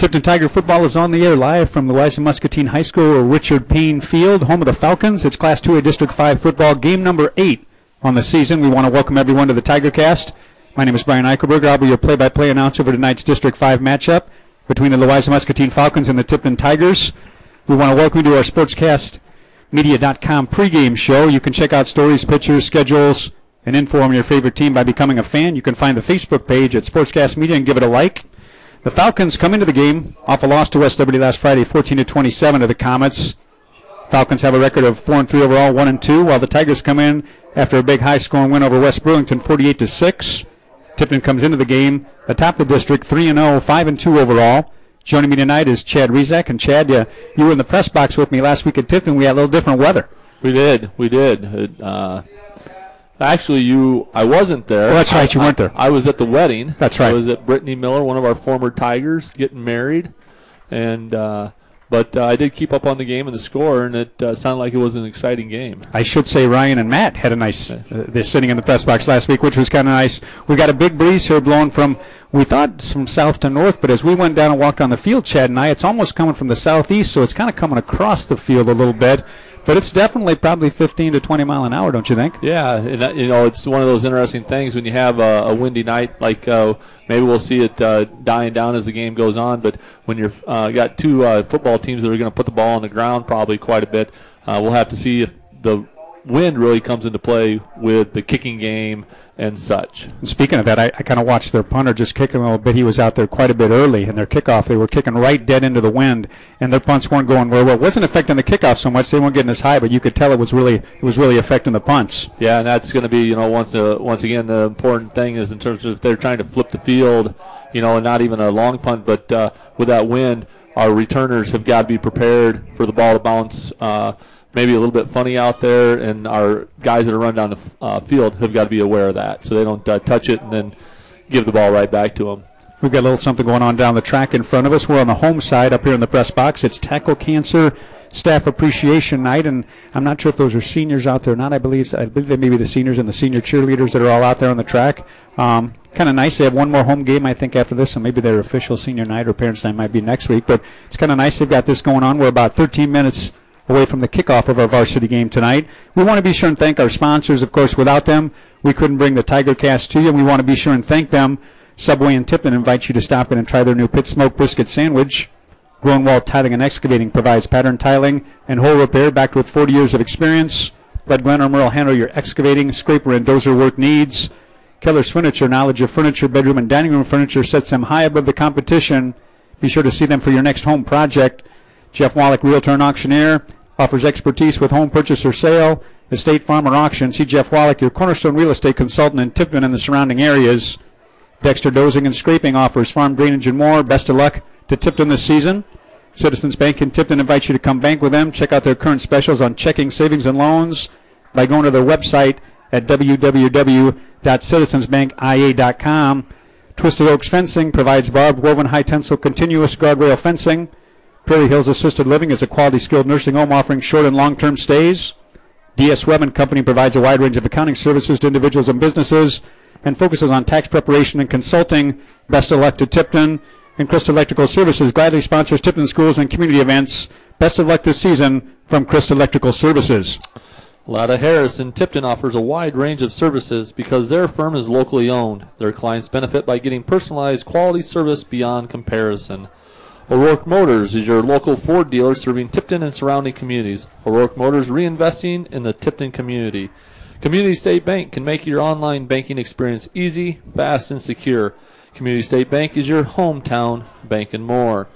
Tipton Tiger football is on the air live from the Louisa Muscatine High School or Richard Payne Field, home of the Falcons. It's Class 2A District 5 football, game number 8 on the season. We want to welcome everyone to the Tigercast. My name is Brian Eichelberger. I'll be your play-by-play announcer for tonight's District 5 matchup between the Louisa Muscatine Falcons and the Tipton Tigers. We want to welcome you to our SportsCastMedia.com pregame show. You can check out stories, pictures, schedules, and info on your favorite team by becoming a fan. You can find the Facebook page at Sportscast Media and give it a like. The Falcons come into the game off a loss to West Liberty last Friday, 14 to 27 to the Comets. Falcons have a record of four and three overall, one and two, while the Tigers come in after a big high-scoring win over West Burlington, 48 to six. Tipton comes into the game atop the district, three and 0, five and two overall. Joining me tonight is Chad Rezak, and Chad, you, you were in the press box with me last week at Tipton. We had a little different weather. We did, we did. It, uh, Actually, you, I wasn't there. Oh, that's right, you I, weren't there. I was at the wedding. That's right. I was at Brittany Miller, one of our former Tigers, getting married, and uh, but uh, I did keep up on the game and the score, and it uh, sounded like it was an exciting game. I should say Ryan and Matt had a nice. Uh, they're sitting in the press box last week, which was kind of nice. We got a big breeze here blowing from we thought from south to north, but as we went down and walked on the field, Chad and I, it's almost coming from the southeast, so it's kind of coming across the field a little bit. But it's definitely probably 15 to 20 mile an hour, don't you think? Yeah, and you know it's one of those interesting things when you have a, a windy night. Like uh, maybe we'll see it uh, dying down as the game goes on. But when you've uh, got two uh, football teams that are going to put the ball on the ground probably quite a bit, uh, we'll have to see if the wind really comes into play with the kicking game and such. And speaking of that, I, I kind of watched their punter just kicking a little bit. He was out there quite a bit early in their kickoff. They were kicking right dead into the wind, and their punts weren't going very well. It wasn't affecting the kickoff so much; they weren't getting as high, but you could tell it was really it was really affecting the punts. Yeah, and that's going to be you know once uh, once again the important thing is in terms of if they're trying to flip the field, you know, and not even a long punt, but uh, with that wind, our returners have got to be prepared for the ball to bounce. Uh, maybe a little bit funny out there, and our guys that are run down the uh, field have got to be aware of that, so they don't uh, touch it and then give the ball right back to them. We've got a little something going on down the track in front of us. We're on the home side up here in the press box. It's Tackle Cancer Staff Appreciation Night, and I'm not sure if those are seniors out there or not. I believe I believe they may be the seniors and the senior cheerleaders that are all out there on the track. Um, kind of nice. They have one more home game, I think, after this, so maybe their official senior night or parents' night might be next week. But it's kind of nice they've got this going on. We're about 13 minutes away from the kickoff of our varsity game tonight. We want to be sure and thank our sponsors. Of course, without them, we couldn't bring the Tiger Cast to you. We want to be sure and thank them. Subway and Tipton invite you to stop in and try their new pit smoke brisket sandwich. Groenwald Tiling and Excavating provides pattern tiling and hole repair backed with 40 years of experience. Let Glenn or Merle handle your excavating, scraper, and dozer work needs. Keller's Furniture, knowledge of furniture, bedroom, and dining room furniture sets them high above the competition. Be sure to see them for your next home project. Jeff Wallach, Realtor and Auctioneer, offers expertise with home purchase or sale, estate, farm, or auction. See Jeff Wallach, your cornerstone real estate consultant in Tipton and the surrounding areas. Dexter Dozing and Scraping offers farm drainage and more. Best of luck to Tipton this season. Citizens Bank in Tipton invites you to come bank with them. Check out their current specials on checking, savings, and loans by going to their website at www.citizensbankia.com. Twisted Oaks Fencing provides barbed, woven, high tensile, continuous guardrail fencing. Prairie Hills Assisted Living is a quality skilled nursing home offering short and long term stays. DS Webb and Company provides a wide range of accounting services to individuals and businesses and focuses on tax preparation and consulting. Best to Tipton. And Crystal Electrical Services gladly sponsors Tipton schools and community events. Best of luck this season from Crystal Electrical Services. Latta Harris in Tipton offers a wide range of services because their firm is locally owned. Their clients benefit by getting personalized quality service beyond comparison. O'Rourke Motors is your local Ford dealer serving Tipton and surrounding communities. O'Rourke Motors reinvesting in the Tipton community. Community State Bank can make your online banking experience easy, fast, and secure. Community State Bank is your hometown bank and more.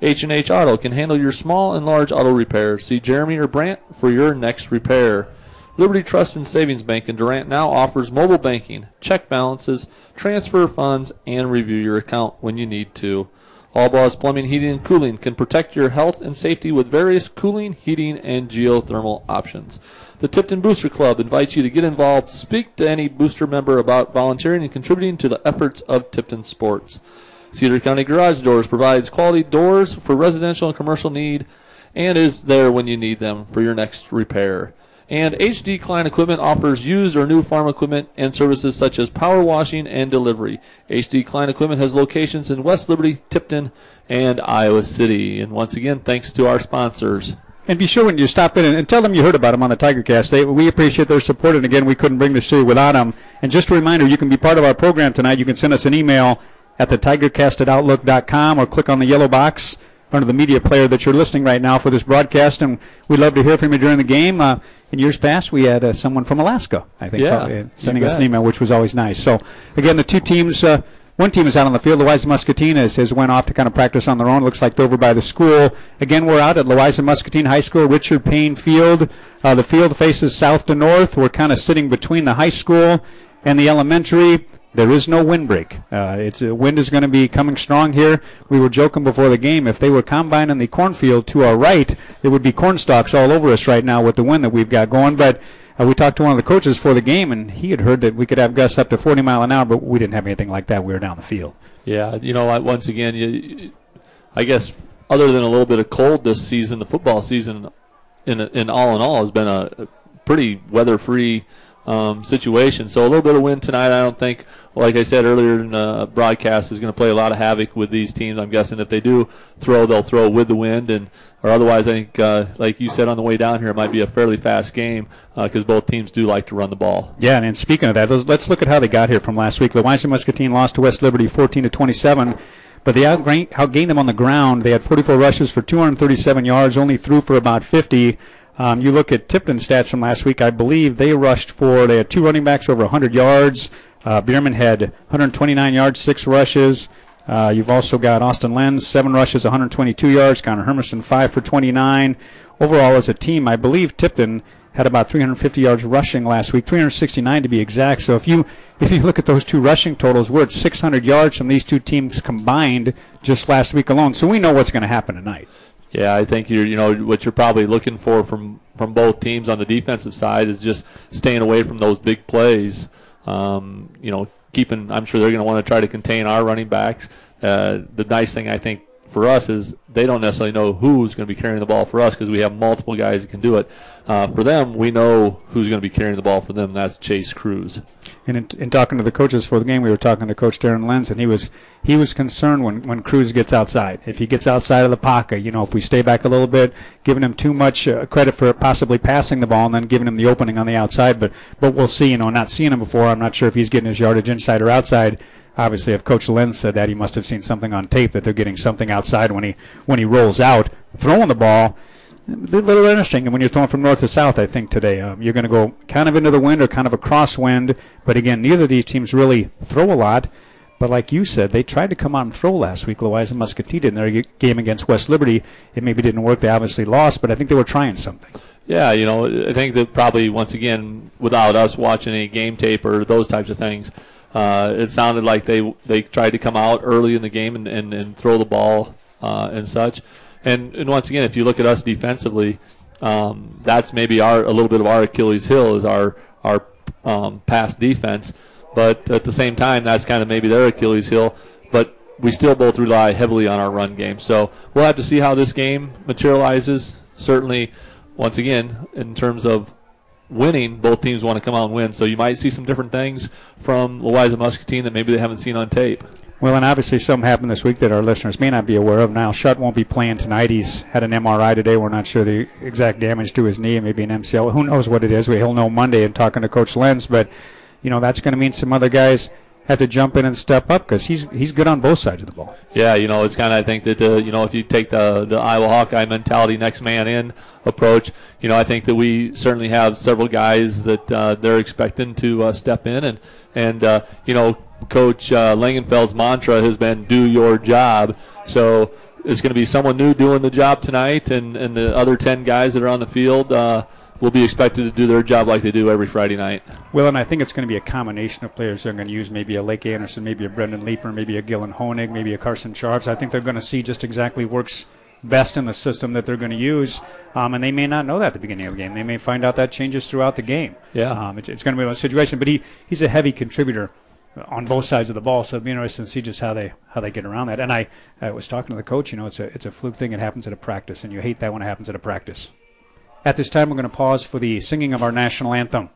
H&H Auto can handle your small and large auto repairs. See Jeremy or Brant for your next repair. Liberty Trust and Savings Bank in Durant now offers mobile banking, check balances, transfer funds, and review your account when you need to. Allblaws Plumbing, Heating, and Cooling can protect your health and safety with various cooling, heating, and geothermal options. The Tipton Booster Club invites you to get involved, speak to any booster member about volunteering and contributing to the efforts of Tipton sports. Cedar County Garage Doors provides quality doors for residential and commercial need and is there when you need them for your next repair. And HD Klein Equipment offers used or new farm equipment and services such as power washing and delivery. HD Klein Equipment has locations in West Liberty, Tipton, and Iowa City. And once again, thanks to our sponsors. And be sure when you stop in and, tell them you heard about them on the TigerCast. They, we appreciate their support, and again, we couldn't bring this to you without them. And just a reminder, you can be part of our program tonight. You can send us an email at the tigercast at outlook.com or click on the yellow box under the media player that you're listening right now for this broadcast. And we'd love to hear from you during the game. Uh, in years past, we had uh, someone from Alaska, I think, Yeah, uh, sending us an email, which was always nice. So, again, the two teams. Uh, one team is out on the field. Louisa Muscatine has, has went off to kind of practice on their own. Looks like they're over by the school. Again, we're out at Louisa Muscatine High School, Richard Payne Field. Uh, the field faces south to north. We're kind of sitting between the high school and the elementary. There is no windbreak. Uh, it's uh, wind is going to be coming strong here. We were joking before the game. If they were combining the cornfield to our right, it would be corn stalks all over us right now with the wind that we've got going. But uh, we talked to one of the coaches for the game, and he had heard that we could have gusts up to 40 mile an hour, but we didn't have anything like that. We were down the field. Yeah, you know, once again, you, I guess other than a little bit of cold this season, the football season, in in all in all, has been a, pretty weather-free um, situation. So a little bit of wind tonight, I don't think, like I said earlier in the broadcast, is going to play a lot of havoc with these teams. I'm guessing if they do throw, they'll throw with the wind, and or otherwise, I think, uh, like you said on the way down here, it might be a fairly fast game because both teams do like to run the ball. Yeah, and, and speaking of that, let's, look at how they got here from last week. Louisa Muscatine lost to West Liberty 14 to 27, but they outgained them on the ground. They had 44 rushes for 237 yards, only threw for about 50. Um, you look at Tipton stats from last week. I believe they rushed for they had two running backs over 100 yards. Uh, Bierman had 129 yards, six rushes. Uh, you've also got Austin Lenz, seven rushes, 122 yards. Connor Hermiston, five for 29. Overall, as a team, I believe Tipton had about 350 yards rushing last week, 369 to be exact. So if you if you look at those two rushing totals, we're at 600 yards from these two teams combined just last week alone. So we know what's going to happen tonight. Yeah, I think you're, you know, what you're probably looking for from from both teams on the defensive side is just staying away from those big plays. Um, you know, keeping. I'm sure they're going to want to try to contain our running backs. Uh, the nice thing I think for us is they don't necessarily know who's going to be carrying the ball for us because we have multiple guys that can do it. Uh, for them, we know who's going to be carrying the ball for them. And that's Chase Cruz. And in, in talking to the coaches for the game, we were talking to Coach Darren Lenz, and he was he was concerned when when Cruz gets outside. If he gets outside of the pocket, you know, if we stay back a little bit, giving him too much uh, credit for possibly passing the ball and then giving him the opening on the outside. But but we'll see. You know, not seeing him before, I'm not sure if he's getting his yardage inside or outside. Obviously, if Coach Lenz said that, he must have seen something on tape that they're getting something outside when he when he rolls out, throwing the ball. A little interesting. And when you're throwing from north to south, I think today um, you're going to go kind of into the wind or kind of a crosswind. But again, neither of these teams really throw a lot. But like you said, they tried to come out and throw last week. Louisa Muscatine in their game against West Liberty. It maybe didn't work. They obviously lost, but I think they were trying something. Yeah, you know, I think that probably once again, without us watching any game tape or those types of things, uh, it sounded like they they tried to come out early in the game and, and, and throw the ball uh, and such. And and once again, if you look at us defensively, um, that's maybe our a little bit of our Achilles heel is our our um, pass defense. But at the same time, that's kind of maybe their Achilles heel. But we still both rely heavily on our run game. So we'll have to see how this game materializes. Certainly, once again, in terms of winning, both teams want to come out and win. So you might see some different things from Louisa Muscatine that maybe they haven't seen on tape. Well, and obviously something happened this week that our listeners may not be aware of. Now, Shutt won't be playing tonight. He's had an MRI today. We're not sure the exact damage to his knee, maybe an MCL. Who knows what it is? He'll know Monday in talking to Coach Lenz. But, you know, that's going to mean some other guys have to jump in and step up because he's he's good on both sides of the ball. Yeah, you know, it's kind of I think that uh, you know if you take the the Iowa Hawkeye mentality, next man in approach, you know, I think that we certainly have several guys that uh, they're expecting to uh, step in and and uh, you know, Coach uh, Langenfeld's mantra has been "Do your job." So it's going to be someone new doing the job tonight, and and the other ten guys that are on the field. Will be expected to do their job like they do every Friday night. Well, and I think it's going to be a combination of players. They're going to use maybe a Lake Anderson, maybe a Brendan Leeper, maybe a Gillen Honig, maybe a Carson Charves. I think they're going to see just exactly works best in the system that they're going to use, um, and they may not know that at the beginning of the game. They may find out that changes throughout the game. Yeah. um, it's, it's going to be a situation. But he, he's a heavy contributor on both sides of the ball, so it'll be interesting to see just how they how they get around that. And I, I was talking to the coach. You know, it's a it's a fluke thing. It happens at a practice, and you hate that when it happens at a practice. At this time, we're going to pause for the singing of our national anthem.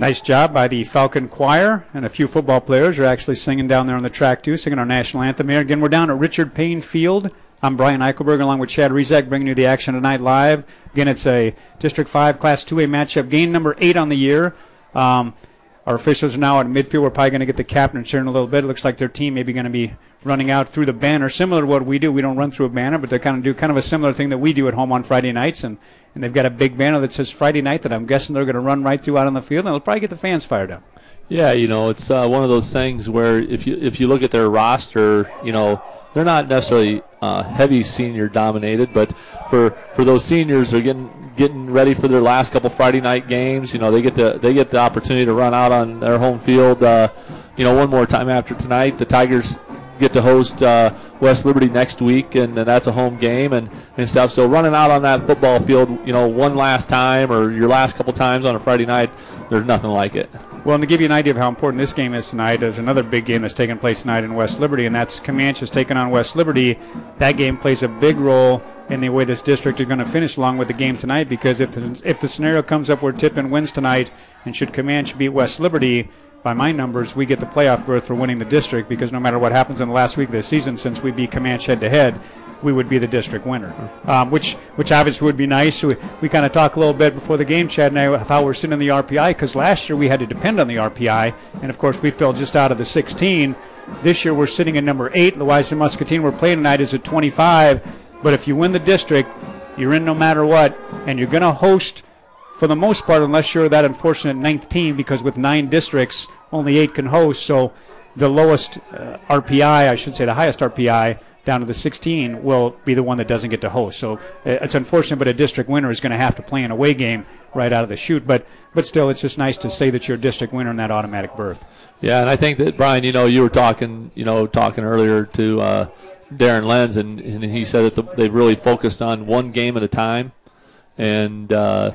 Nice job by the Falcon Choir, and a few football players are actually singing down there on the track too, singing our national anthem here. Again, we're down at Richard Payne Field. I'm Brian Eichelberger along with Chad Rizek bringing you the action tonight live. Again, it's a District 5 Class 2A matchup, game number 8 on the year. Um, our officials are now at midfield. We're probably going to get the captain here a little bit. It looks like their team maybe going to be running out through the banner, similar to what we do. We don't run through a banner, but they kind of do kind of a similar thing that we do at home on Friday nights. And, and they've got a big banner that says Friday night that I'm guessing they're going to run right through out on the field, and it'll probably get the fans fired up. Yeah, you know, it's uh, one of those things where if you if you look at their roster, you know, they're not necessarily uh, heavy senior dominated, but for for those seniors, they're getting getting ready for their last couple Friday night games. You know, they get the they get the opportunity to run out on their home field. Uh, you know, one more time after tonight, the Tigers get to host uh, West Liberty next week, and, and, that's a home game and, and stuff. So running out on that football field, you know, one last time or your last couple times on a Friday night, there's nothing like it. Well, and to give you an idea of how important this game is tonight, there's another big game that's taking place tonight in West Liberty, and that's Camanche's taking on West Liberty. That game plays a big role in the way this district is going to finish along with the game tonight because if the, if the scenario comes up where Tipton wins tonight and should Camanche beat West Liberty, by my numbers, we get the playoff berth for winning the district because no matter what happens in the last week of the season, since we beat Camanche head to head, we would be the district winner, um, which which obviously would be nice. We, we kind of talked a little bit before the game, Chad and I, how we're sitting in the RPI because last year we had to depend on the RPI, and of course we fell just out of the 16. This year we're sitting at number eight. Louisa Muscatine we're playing tonight is at 25, but if you win the district, you're in no matter what, and you're going to host for the most part, unless you're that unfortunate ninth team, because with nine districts, only eight can host. So the lowest uh, RPI, I should say, the highest RPI down to the 16 will be the one that doesn't get to host. So uh, it's unfortunate, but a district winner is going to have to play an away game right out of the chute. But but still, it's just nice to say that you're a district winner in that automatic berth. Yeah, and I think that Brian, you know, you were talking, you know, talking earlier to uh, Darren Lenz, and, and he said that the, they've really focused on one game at a time, and uh,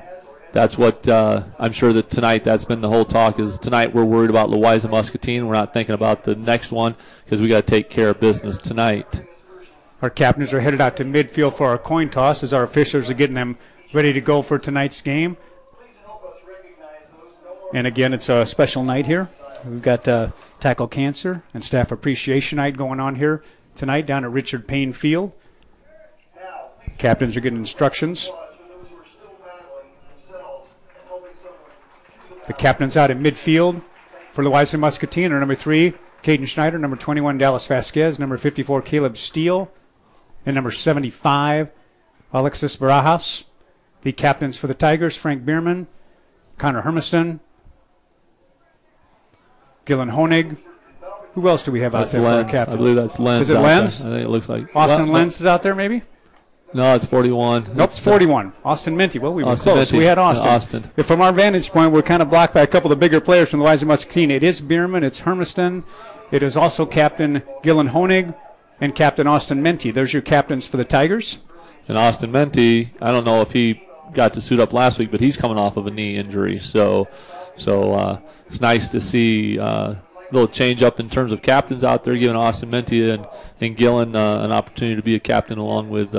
that's what uh, I'm sure that tonight that's been the whole talk is tonight we're worried about Louisa Muscatine. We're not thinking about the next one because we got to take care of business tonight. Our captains are headed out to midfield for our coin toss as our officials are getting them ready to go for tonight's game. And again, it's a special night here. We've got uh, Tackle Cancer and Staff Appreciation Night going on here tonight down at Richard Payne Field. Captains are getting instructions The captain's out in midfield for Louisa Muscatine, are number three, Caden Schneider, number 21, Dallas Vasquez, number 54, Caleb Steele, and number 75, Alexis Barajas. The captains for the Tigers, Frank Bierman, Connor Hermiston, Gillen Honig. Who else do we have that's out there Lenz. for captain? I believe that's Lenz. Is it Lenz? There. I think it looks like Austin well, Lenz is out there, maybe. No, it's 41. Nope, it's 41. Austin Minty. Well, we were Austin close. Minty. We had Austin. Austin. If from our vantage point, we're kind of blocked by a couple of the bigger players from the Louisa Muscatine. It is Bierman, it's Hermiston, it is also Captain Gillen Honig, and Captain Austin Minty. There's your captains for the Tigers. And Austin Minty, I don't know if he got to suit up last week, but he's coming off of a knee injury. So, so uh, it's nice to see. Uh, little change up in terms of captains out there, giving Austin Minty and, and Gillen uh, an opportunity to be a captain along with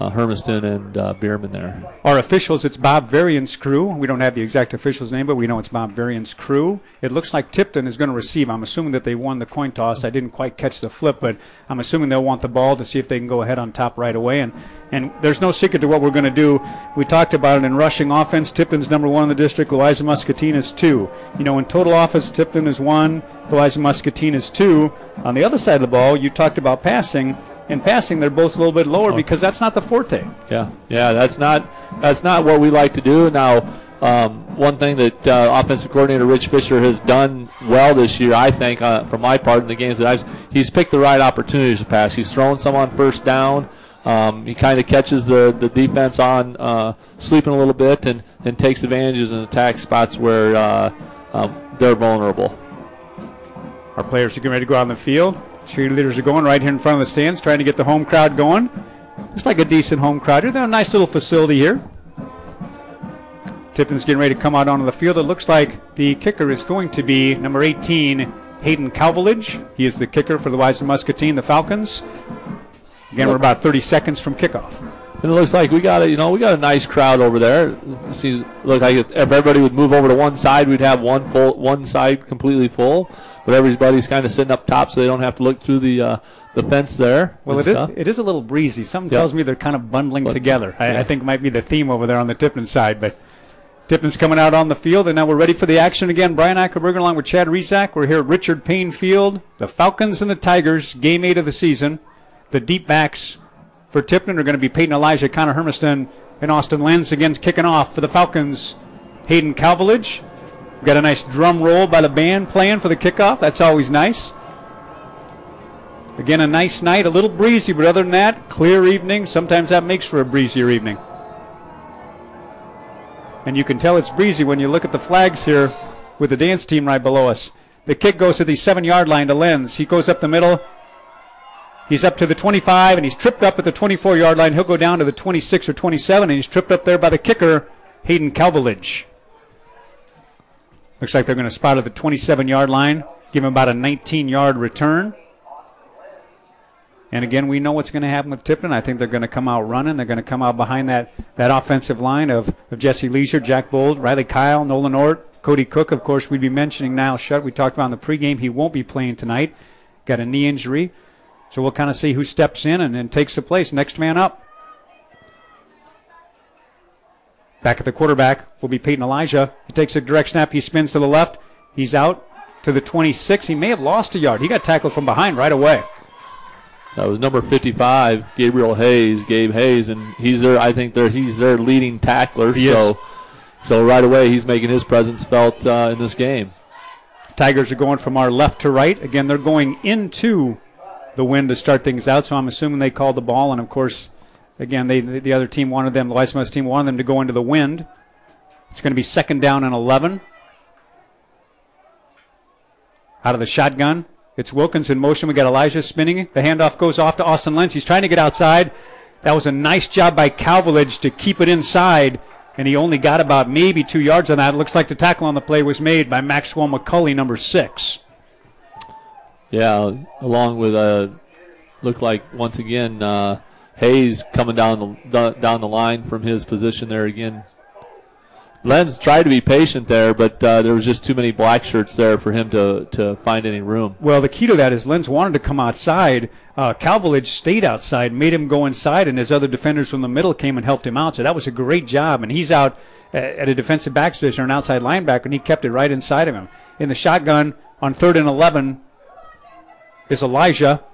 uh, Hermiston and uh, Bierman there. Our officials, it's Bob Varian's crew. We don't have the exact official's name, but we know it's Bob Varian's crew. It looks like Tipton is going to receive. I'm assuming that they won the coin toss. I didn't quite catch the flip, but I'm assuming they'll want the ball to see if they can go ahead on top right away. And and there's no secret to what we're going to do. We talked about it in rushing offense. Tipton's number one in the district. Louisa Muscatine is two. You know, in total offense, Tipton is one. Louisa Muscatine is two. On the other side of the ball, you talked about passing in passing, they're both a little bit lower because that's not the forte. Yeah, yeah, that's not that's not what we like to do. Now, um, one thing that uh, offensive coordinator Rich Fisher has done well this year, I think, uh, for my part in the games that I've, he's picked the right opportunities to pass. He's thrown some on first down. Um, he kind of catches the, the defense on uh, sleeping a little bit and, and takes advantages and attack spots where uh, um, they're vulnerable. Our players are getting ready to go out on the field. Cheerleaders are going right here in front of the stands, trying to get the home crowd going. Looks like a decent home crowd here. They're a nice little facility here. Tipton's getting ready to come out onto the field. It looks like the kicker is going to be number 18, Hayden Calvilage. He is the kicker for the Louisa Muscatine, the Falcons. Again, we're about 30 seconds from kickoff. And it looks like we got a you know we got a nice crowd over there. See, look like if everybody would move over to one side, we'd have one full one side completely full. But everybody's kind of sitting up top, so they don't have to look through the uh, the fence there. Well, it is, it is, a little breezy. Something yep. tells me they're kind of bundling but, together. I, yeah. I think might be the theme over there on the Tipton side, but. Tipton's coming out on the field, and now we're ready for the action again. Brian Eichelberger along with Chad Rizak. We're here at Richard Payne Field. The Falcons and the Tigers, game eight of the season. The deep backs for Tipton are going to be Peyton Elijah, Connor Hermiston, and Austin Lenz again kicking off for the Falcons. Hayden Calvilage. Got a nice drum roll by the band playing for the kickoff. That's always nice. Again, a nice night, a little breezy, but other than that, clear evening. Sometimes that makes for a breezier evening. And you can tell it's breezy when you look at the flags here with the dance team right below us. The kick goes to the seven yard line to Lenz. He goes up the middle, He's up to the 25 and he's tripped up at the 24 yard line. He'll go down to the 26 or 27 and he's tripped up there by the kicker, Hayden Calvilage. Looks like they're going to spot at the 27 yard line, give him about a 19 yard return. And again, we know what's going to happen with Tipton. I think they're going to come out running. They're going to come out behind that, that offensive line of, of Jesse Leisure, Jack Bold, Riley Kyle, Nolan Ort, Cody Cook. Of course, we'd be mentioning now. Shut. We talked about in the pregame. He won't be playing tonight. Got a knee injury. So we'll kind of see who steps in and, and takes the place. Next man up. Back at the quarterback will be Peyton Elijah. He takes a direct snap. He spins to the left. He's out to the 26. He may have lost a yard. He got tackled from behind right away. That was number 55, Gabriel Hayes, Gabe Hayes, and he's their. I think they're he's their leading tackler. He so, is. so right away he's making his presence felt uh, in this game. Tigers are going from our left to right. Again, they're going into the wind to start things out. So I'm assuming they called the ball, and of course, again, they the other team wanted them, the Weissmuth team wanted them to go into the wind. It's going to be second down and 11. Out of the shotgun, it's Wilkins in motion. We got Elijah spinning. The handoff goes off to Austin Lenz. He's trying to get outside. That was a nice job by Calvilage to keep it inside, and he only got about maybe two yards on that. It looks like the tackle on the play was made by Maxwell McCully, number six. Yeah, along with uh, looked like once again uh, Hayes coming down the down the line from his position there again. Lenz tried to be patient there, but uh, there was just too many black shirts there for him to, to find any room. Well, the key to that is Lenz wanted to come outside. Uh, stayed outside, made him go inside, and his other defenders from the middle came and helped him out. So that was a great job. And he's out at a defensive back position or an outside linebacker, and he kept it right inside of him. In the shotgun on third and 11, is Elijah.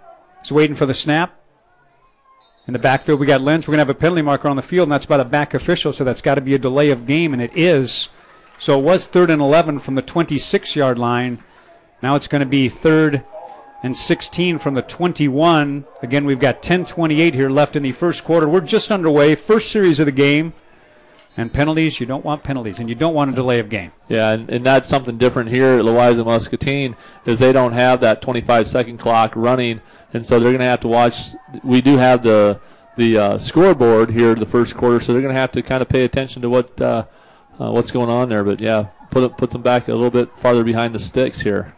He's waiting for the snap. In the backfield, we got Lenz. We're going to have a penalty marker on the field, and that's by the back official, so that's got to be a delay of game, and it is. So it was third and 11 from the 26 yard line. Now it's going to be third and 16 from the 21. Again, we've got 10:28 here left in the first quarter. We're just underway. First series of the game. And penalties, you don't want penalties, and you don't want a delay of game. Yeah, and, and that's something different here at Louisa Muscatine is they don't have that 25 second clock running, and so they're going to have to watch. We do have the the uh, scoreboard here the first quarter, so they're going to have to kind of pay attention to what uh, uh, what's going on there. But yeah, put put them back a little bit farther behind the sticks here.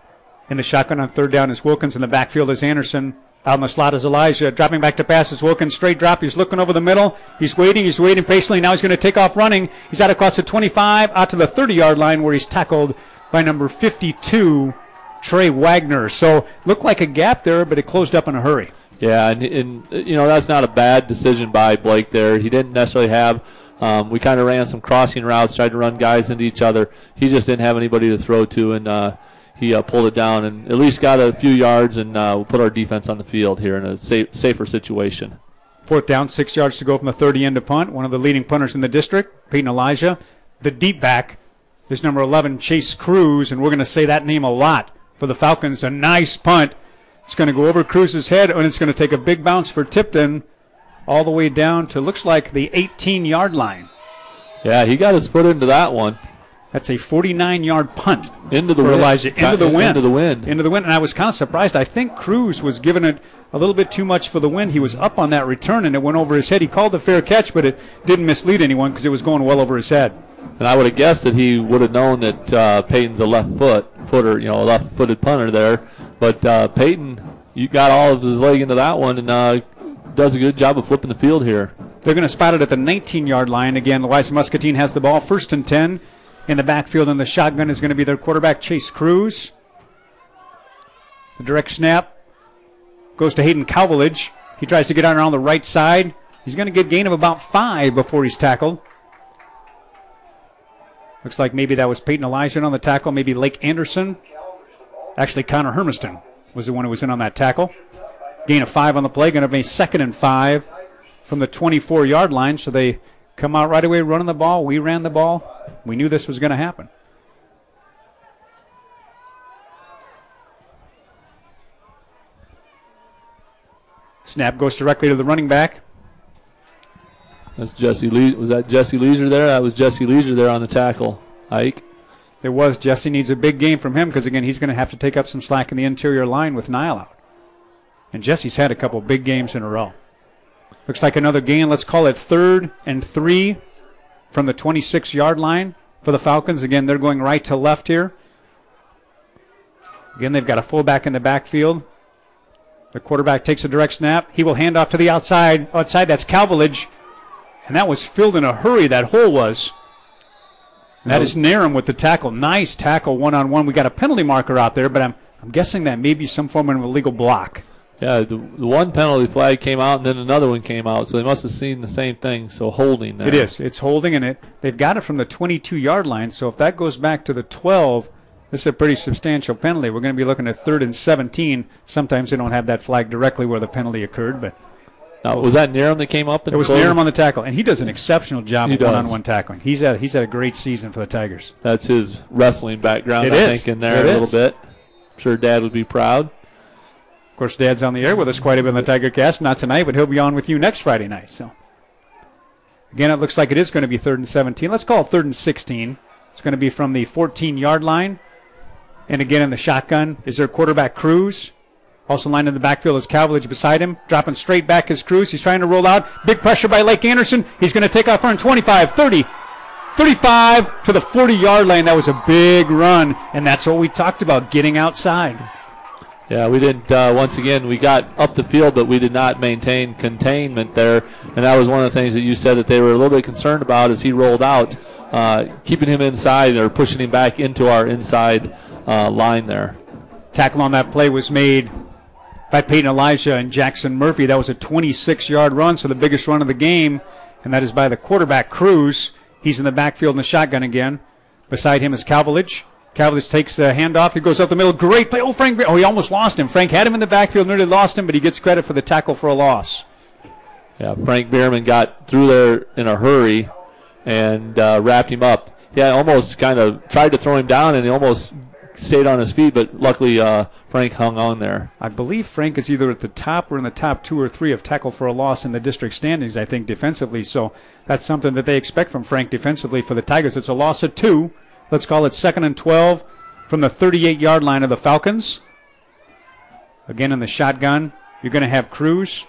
In the shotgun on third down is Wilkins. In the backfield is Anderson. Out in the slot is Elijah. Dropping back to pass is Wilkins. Straight drop. He's looking over the middle. He's waiting. He's waiting patiently. Now he's going to take off running. He's out across the 25, out to the 30 yard line where he's tackled by number 52, Trey Wagner. So looked like a gap there, but it closed up in a hurry. Yeah, and, and you know that's not a bad decision by Blake there. He didn't necessarily have. Um, we kind of ran some crossing routes, tried to run guys into each other. He just didn't have anybody to throw to, and uh, he uh, pulled it down and at least got a few yards, and uh, we'll put our defense on the field here in a safe, safer situation. Fourth down, six yards to go from the 30 end to punt. One of the leading punters in the district, Peyton Elijah. The deep back is number 11, Chase Cruz, and we're going to say that name a lot for the Falcons. A nice punt. It's going to go over Cruz's head, and it's going to take a big bounce for Tipton all the way down to looks like the 18 yard line. Yeah, he got his foot into that one. That's a 49 yard punt into the for wind. Elijah. Into the wind. Into the wind. Into the wind. And I was kind of surprised. I think Cruz was giving it a little bit too much for the wind. He was up on that return and it went over his head. He called the fair catch, but it didn't mislead anyone because it was going well over his head. And I would have guessed that he would have known that uh, Peyton's a left foot footer, you know, a left footed punter there. But uh, Peyton, you got all of his leg into that one and uh, does a good job of flipping the field here. They're going to spot it at the 19 yard line. Again, Louisa Muscatine has the ball first and 10 in the backfield, and the shotgun is going to be their quarterback, Chase Cruz. The direct snap goes to Hayden Calvilage. He tries to get out around the right side. He's going to get gain of about five before he's tackled. Looks like maybe that was Peyton Elijah on the tackle, maybe Lake Anderson. Actually, Connor Hermiston was the one who was in on that tackle. Gain of five on the play, going to be second and five from the 24 yard line. So they come out right away running the ball. We ran the ball. We knew this was going to happen. Snap goes directly to the running back. That's Jesse Le- was that Jesse Leisure there? That was Jesse Leisure there on the tackle. Ike. It was. Jesse needs a big game from him because again he's going to have to take up some slack in the interior line with Nile out. And Jesse's had a couple big games in a row. Looks like another gain. Let's call it third and three from the 26 yard line for the Falcons. Again, they're going right to left here. Again, they've got a fullback in the backfield. The quarterback takes a direct snap. He will hand off to the outside. Outside, that's Calvilage. And that was filled in a hurry, that hole was. And that is Narum with the tackle. Nice tackle one on one. We got a penalty marker out there, but I'm, I'm guessing that may be some form of illegal block. Yeah, the, the one penalty flag came out, and then another one came out, so they must have seen the same thing. So holding there. It is. It's holding, and it they've got it from the 22 yard line. So if that goes back to the 12, this is a pretty substantial penalty. We're going to be looking at third and 17. Sometimes they don't have that flag directly where the penalty occurred, but now was that Narum that came up? And it was? Narum on the tackle, and he does an exceptional job He of one-on-one tackling. He's had he's had a great season for the Tigers. That's his wrestling background. It I is. think in there It a little bit. I'm sure Dad would be proud. Of course, Dad's on the air with us quite a bit on the Tiger Cast. Not tonight, but he'll be on with you next Friday night. So, again, it looks like it is going to be third and 17. Let's call it third and 16. It's going to be from the 14 yard line. And again, in the shotgun is their quarterback Cruz. Also lined in the backfield is Calvilage beside him. Dropping straight back is Cruz. He's trying to roll out. Big pressure by Lake Anderson. He's going to take off run 25, 30, 35 to the 40 yard line. That was a big run. And that's what we talked about getting outside. Yeah, we didn't. Uh, once again, we got up the field, but we did not maintain containment there, and that was one of the things that you said that they were a little bit concerned about as he rolled out, uh, keeping him inside or pushing him back into our inside uh, line there. Tackle on that play was made by Peyton Elijah and Jackson Murphy. That was a 26 yard run, so the biggest run of the game, and that is by the quarterback Cruz. He's in the backfield in the shotgun again. Beside him is Calvilage. Calvilage takes the handoff. He goes up the middle. Great play. Oh, Frank. Oh, he almost lost him. Frank had him in the backfield, nearly lost him, but he gets credit for the tackle for a loss. Yeah, Frank Bierman got through there in a hurry and uh, wrapped him up. Yeah, almost kind of tried to throw him down, and he almost stayed on his feet, but luckily uh, Frank hung on there. I believe Frank is either at the top or in the top two or three of tackle for a loss in the district standings, I think, defensively. So that's something that they expect from Frank defensively for the Tigers. It's a loss of two. Let's call it second and 12 from the 38 yard line of the Falcons. Again in the shotgun, you're going to have Cruz.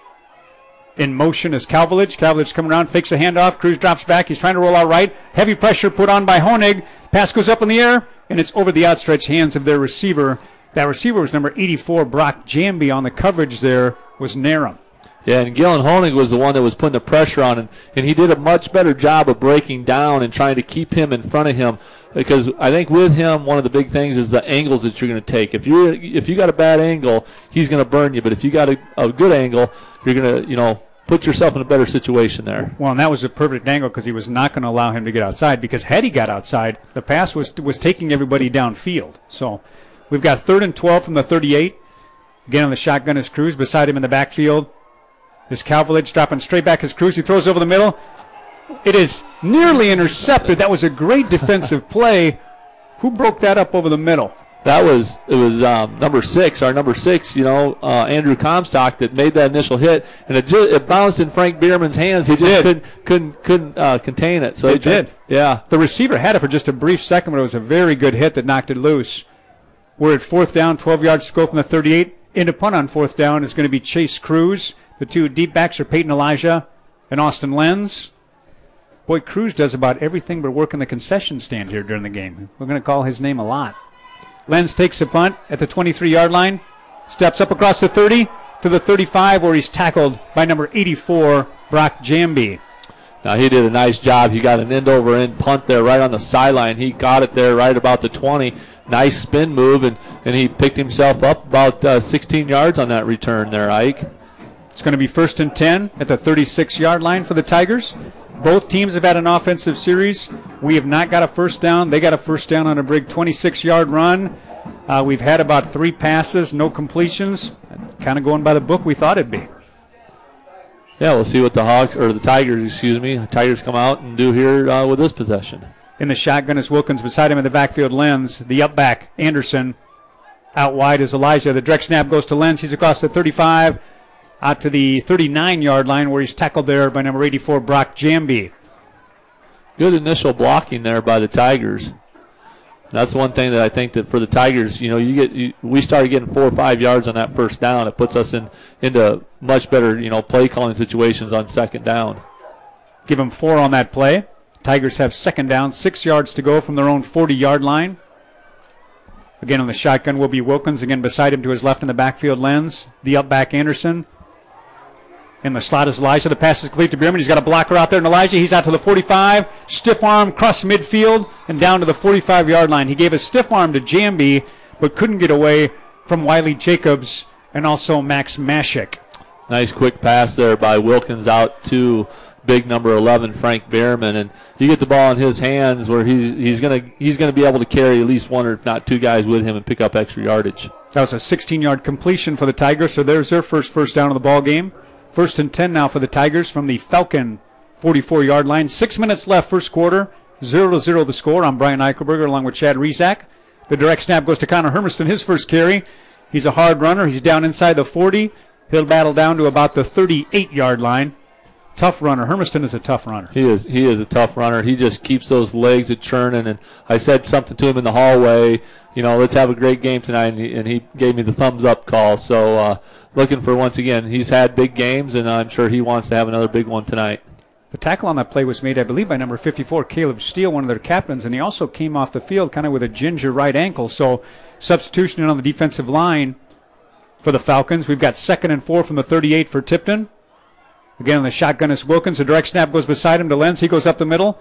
In motion is Calvilage. Calvilage coming around, fakes a handoff. Cruz drops back. He's trying to roll out right. Heavy pressure put on by Honig. Pass goes up in the air, and it's over the outstretched hands of their receiver, That receiver was number 84, Brock Jamby. On the coverage there was Narum. Yeah, and Galen Honig was the one that was putting the pressure on, and, and he did a much better job of breaking down and trying to keep him in front of him. Because I think with him, one of the big things is the angles that you're going to take. If you if you got a bad angle, he's going to burn you. But if you got a, a good angle, you're going to you know put yourself in a better situation there. Well, and that was a perfect angle because he was not going to allow him to get outside. Because had he got outside, the pass was was taking everybody downfield. So we've got third and 12 from the 38. Again on the shotgun is Cruz beside him in the backfield. This Calvilage dropping straight back his Cruz. He throws over the middle. It is nearly intercepted. That was a great defensive play. Who broke that up over the middle? That was it was um, number six, our number six, you know, uh, Andrew Comstock that made that initial hit, and it just, it bounced in Frank Bierman's hands. He just couldn't couldn't couldn't uh, contain it. So It did. Yeah, The receiver had it for just a brief second, but it was a very good hit that knocked it loose. We're at fourth down, 12 yards to go from the 38. Into punt on fourth down is going to be Chase Cruz. The two deep backs are Peyton Elijah and Austin Lenz. Boy, Cruz does about everything but work in the concession stand here during the game. We're going to call his name a lot. Lenz takes a punt at the 23 yard line, steps up across the 30 to the 35, where he's tackled by number 84, Brock Jamby. Now he did a nice job. He got an end over end punt there right on the sideline. He got it there right about the 20. Nice spin move, and, and he picked himself up about uh, 16 yards on that return there, Ike. It's going to be first and 10 at the 36 yard line for the Tigers. Both teams have had an offensive series. We have not got a first down. They got a first down on a big 26 yard run. Uh, we've had about three passes, no completions. Kind of going by the book we thought it'd be. Yeah, we'll see what the Hawks or the Tigers, excuse me, Tigers come out and do here uh, with this possession. In the shotgun is Wilkins beside him in the backfield. Lenz. the up back, Anderson. Out wide is Elijah. The direct snap goes to Lenz. He's across the 35, out to the 39 yard line where he's tackled there by number 84, Brock Jamby. Good initial blocking there by the Tigers. That's one thing that I think that for the Tigers, you know, you get you, we started getting four or five yards on that first down. It puts us in into much better, you know, play calling situations on second down. Give them four on that play. Tigers have second down, six yards to go from their own 40 yard line. Again on the shotgun will be Wilkins. Again beside him to his left in the backfield Lenz. The up back Anderson. In the slot is Elijah. The pass is complete to Bierman. He's got a blocker out there. And Elijah, he's out to the 45. Stiff arm, cross midfield, and down to the 45 yard line. He gave a stiff arm to Jamby, but couldn't get away from Wiley Jacobs and also Max Mashik. Nice quick pass there by Wilkins out to big number 11 Frank Bierman and you get the ball in his hands where he's he's going to he's going to be able to carry at least one or if not two guys with him and pick up extra yardage. That was a 16 yard completion for the Tigers, so there's their first first down of the ball game. First and 10 now for the Tigers from the Falcon 44 yard line. Six minutes left, first quarter. 0 to 0 the score. I'm Brian Eichelberger along with Chad Rizak. The direct snap goes to Connor Hermiston, his first carry. He's a hard runner. He's down inside the 40. He'll battle down to about the 38 yard line. Tough runner. Hermiston is a tough runner. He is he is a tough runner. He just keeps those legs a churning. And I said something to him in the hallway. You know, let's have a great game tonight. And he, and he gave me the thumbs up call. So uh, looking for once again. He's had big games, and I'm sure he wants to have another big one tonight. The tackle on that play was made, I believe, by number 54, Caleb Steele, one of their captains, and he also came off the field kind of with a ginger right ankle. So substitution on the defensive line for the Falcons. We've got second and four from the 38 for Tipton. Again, the shotgun is Wilkins. The direct snap goes beside him to Lenz. He goes up the middle,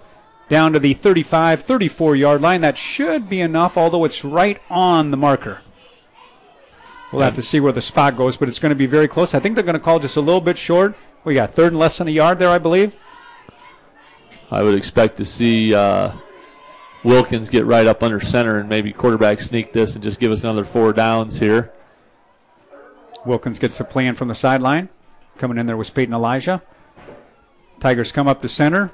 down to the 35, 34 yard line. That should be enough, although it's right on the marker. We'll have to see where the spot goes, but it's going to be very close. I think they're going to call just a little bit short. We got third and less than a yard there, I believe. I would expect to see uh, Wilkins get right up under center and maybe quarterback sneak this and just give us another four downs here. Wilkins gets the plan from the sideline. Coming in there was Peyton Elijah. Tigers come up to center.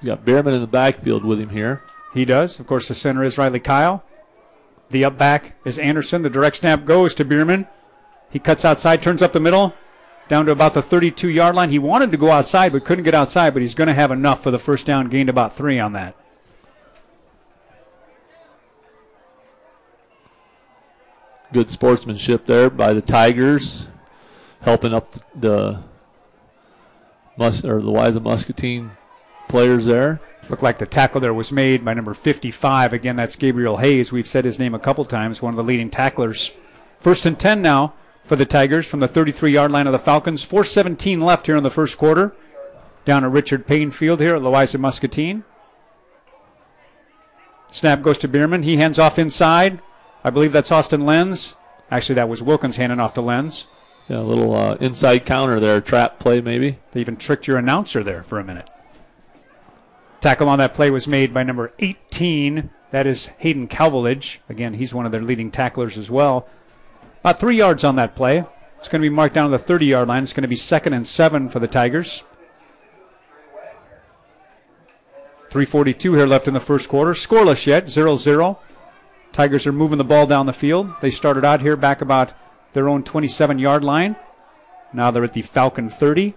He's got Bierman in the backfield with him here. He does. Of course, the center is Riley Kyle. The up back is Anderson. The direct snap goes to Bierman. He cuts outside, turns up the middle, down to about the 32 yard line. He wanted to go outside, but couldn't get outside, but he's going to have enough for the first down, gained about three on that. Good sportsmanship there by the Tigers, helping up the Mus or the Louisa Muscatine players there. Looked like the tackle there was made by number 55. Again, that's Gabriel Hayes. We've said his name a couple times, one of the leading tacklers. First and 10 now for the Tigers from the 33 yard line of the Falcons. 4.17 left here in the first quarter. Down at Richard Payne Field here at Louisa Muscatine. Snap goes to Bierman. He hands off inside. I believe that's Austin Lenz. Actually, that was Wilkins handing off to Lenz. Yeah, a little uh, inside counter there, trap play maybe. They even tricked your announcer there for a minute. Tackle on that play was made by number 18. That is Hayden Calvilage. Again, he's one of their leading tacklers as well. About three yards on that play. It's going to be marked down to the 30 yard line. It's going to be second and seven for the Tigers. 342 here left in the first quarter. Scoreless yet, 0 0. Tigers are moving the ball down the field. They started out here back about their own 27 yard line. Now they're at the Falcon 30.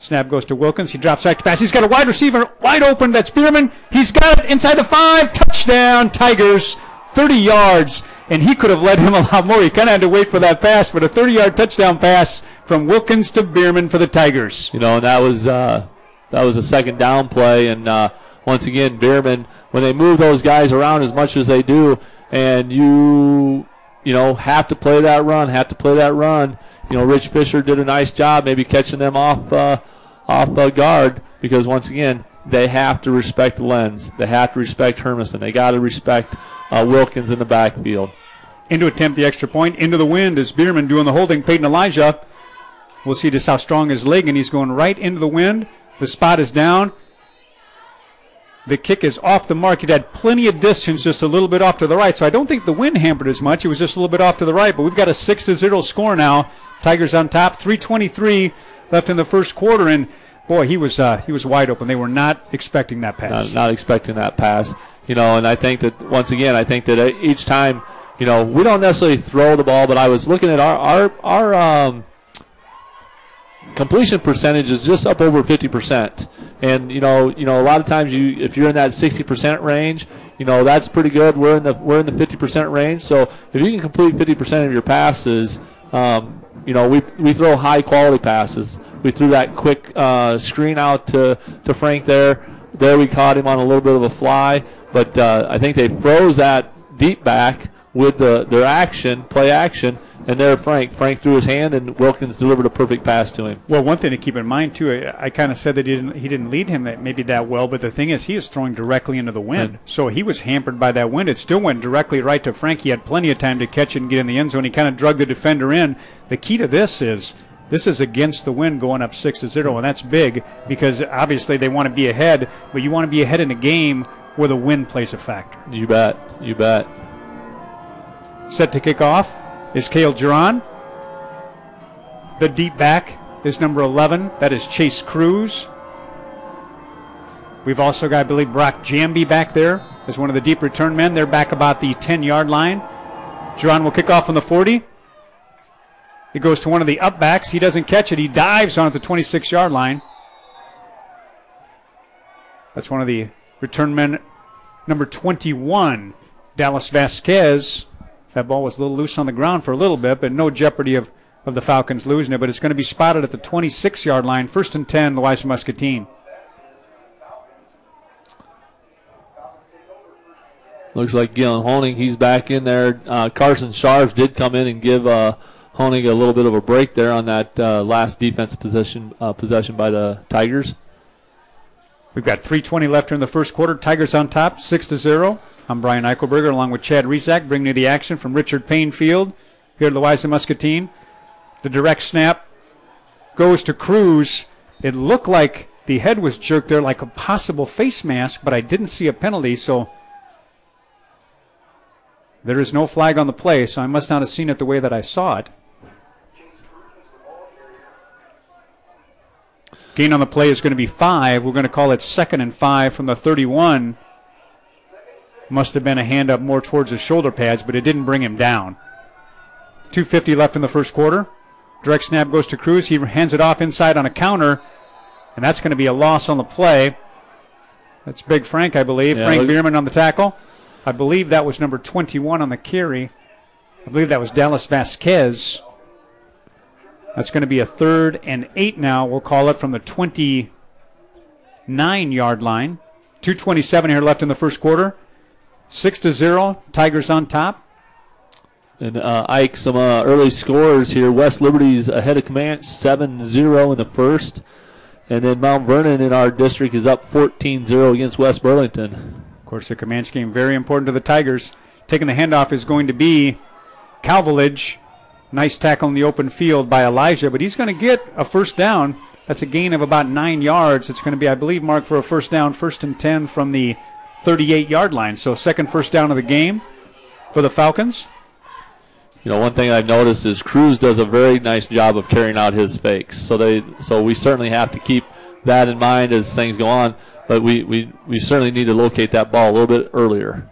Snap goes to Wilkins. He drops back to pass. He's got a wide receiver wide open. That's Bierman. He's got it inside the five. Touchdown, Tigers. 30 yards. And he could have led him a lot more. He kind of had to wait for that pass, but a 30 yard touchdown pass from Wilkins to Bierman for the Tigers. You know, and that was uh, that was a second down play. And uh, once again, Bierman, when they move those guys around as much as they do, and you you know have to play that run, have to play that run. You know, Rich Fisher did a nice job, maybe catching them off uh, off uh, guard because once again they have to respect Lenz, They have to respect Hermiston. They got to respect uh, Wilkins in the backfield. Into attempt the extra point. Into the wind is Bierman doing the holding. Peyton Elijah. We'll see just how strong his leg, and he's going right into the wind. The spot is down. The kick is off the mark. It had plenty of distance, just a little bit off to the right. So I don't think the wind hampered as much. It was just a little bit off to the right. But we've got a six to zero score now. Tigers on top. 3:23 left in the first quarter, and boy, he was uh, he was wide open. They were not expecting that pass. Not, not expecting that pass. You know, and I think that once again, I think that each time, you know, we don't necessarily throw the ball, but I was looking at our our our um, completion percentage is just up over 50%. And you know, you know, a lot of times you if you're in that 60% range, you know, that's pretty good. We're in the we're in the 50% range. So if you can complete 50% of your passes, um, you know, we we throw high quality passes. We threw that quick uh, screen out to to Frank there. There we caught him on a little bit of a fly, but uh, I think they froze that deep back with the their action, play action, and there, Frank. Frank threw his hand, and Wilkins delivered a perfect pass to him. Well, one thing to keep in mind too, I, I kind of said that he didn't he didn't lead him that maybe that well, but the thing is, he is throwing directly into the wind, so he was hampered by that wind. It still went directly right to Frank. He had plenty of time to catch it and get in the end zone. He kind of drug the defender in. The key to this is. This is against the wind going up 6 to 0, and that's big because obviously they want to be ahead, but you want to be ahead in a game where the wind plays a factor. You bet. You bet. Set to kick off is Kale Giron. The deep back is number 11. That is Chase Cruz. We've also got, I believe, Brock Jamby back there as one of the deep return men. They're back about the 10 yard line. Giron will kick off on the 40. It goes to one of the upbacks. He doesn't catch it. He dives on at the 26 yard line. That's one of the return men, number 21, Dallas Vasquez. That ball was a little loose on the ground for a little bit, but no jeopardy of, of the Falcons losing it. But it's going to be spotted at the 26 yard line, first and 10, Louisa Muscatine. Looks like Gillen Honing, he's back in there. Uh, Carson Sharf did come in and give uh, Honing a little bit of a break there on that uh, last defense possession uh, possession by the Tigers. We've got 3:20 left in the first quarter. Tigers on top, six to zero. I'm Brian Eichelberger along with Chad Rizak, bringing you the action from Richard Payne Field here at the Louisa Muscatine. The direct snap goes to Cruz. It looked like the head was jerked there like a possible face mask, but I didn't see a penalty, so there is no flag on the play, so I must not have seen it the way that I saw it. Gain on the play is going to be five. We're going to call it second and five from the 31. Must have been a hand up more towards his shoulder pads, but it didn't bring him down. 250 left in the first quarter. Direct snap goes to Cruz. He hands it off inside on a counter, and that's going to be a loss on the play. That's Big Frank, I believe. Yeah, Frank Bierman on the tackle. I believe that was number 21 on the carry. I believe that was Dallas Vasquez. That's going to be a third and eight now. We'll call it from the 29 yard line. 227 here left in the first quarter. Six to zero. Tigers on top. And uh, Ike, some uh, early scores here. West Liberty's ahead of Camanche 7 0 in the first. And then Mount Vernon in our district is up 14 0 against West Burlington. Of course, the Camanche game very important to the Tigers. Taking the handoff is going to be Calvilage. Nice tackle in the open field by Elijah, but he's going to get a first down. That's a gain of about nine yards. It's going to be, I believe, marked for a first down, first and 10 from the 38 yard line. So, second first down of the game for the Falcons. You know, one thing I've noticed is Cruz does a very nice job of carrying out his fakes. So they, so we certainly have to keep that in mind as things go on. But we, we, we certainly need to locate that ball a little bit earlier.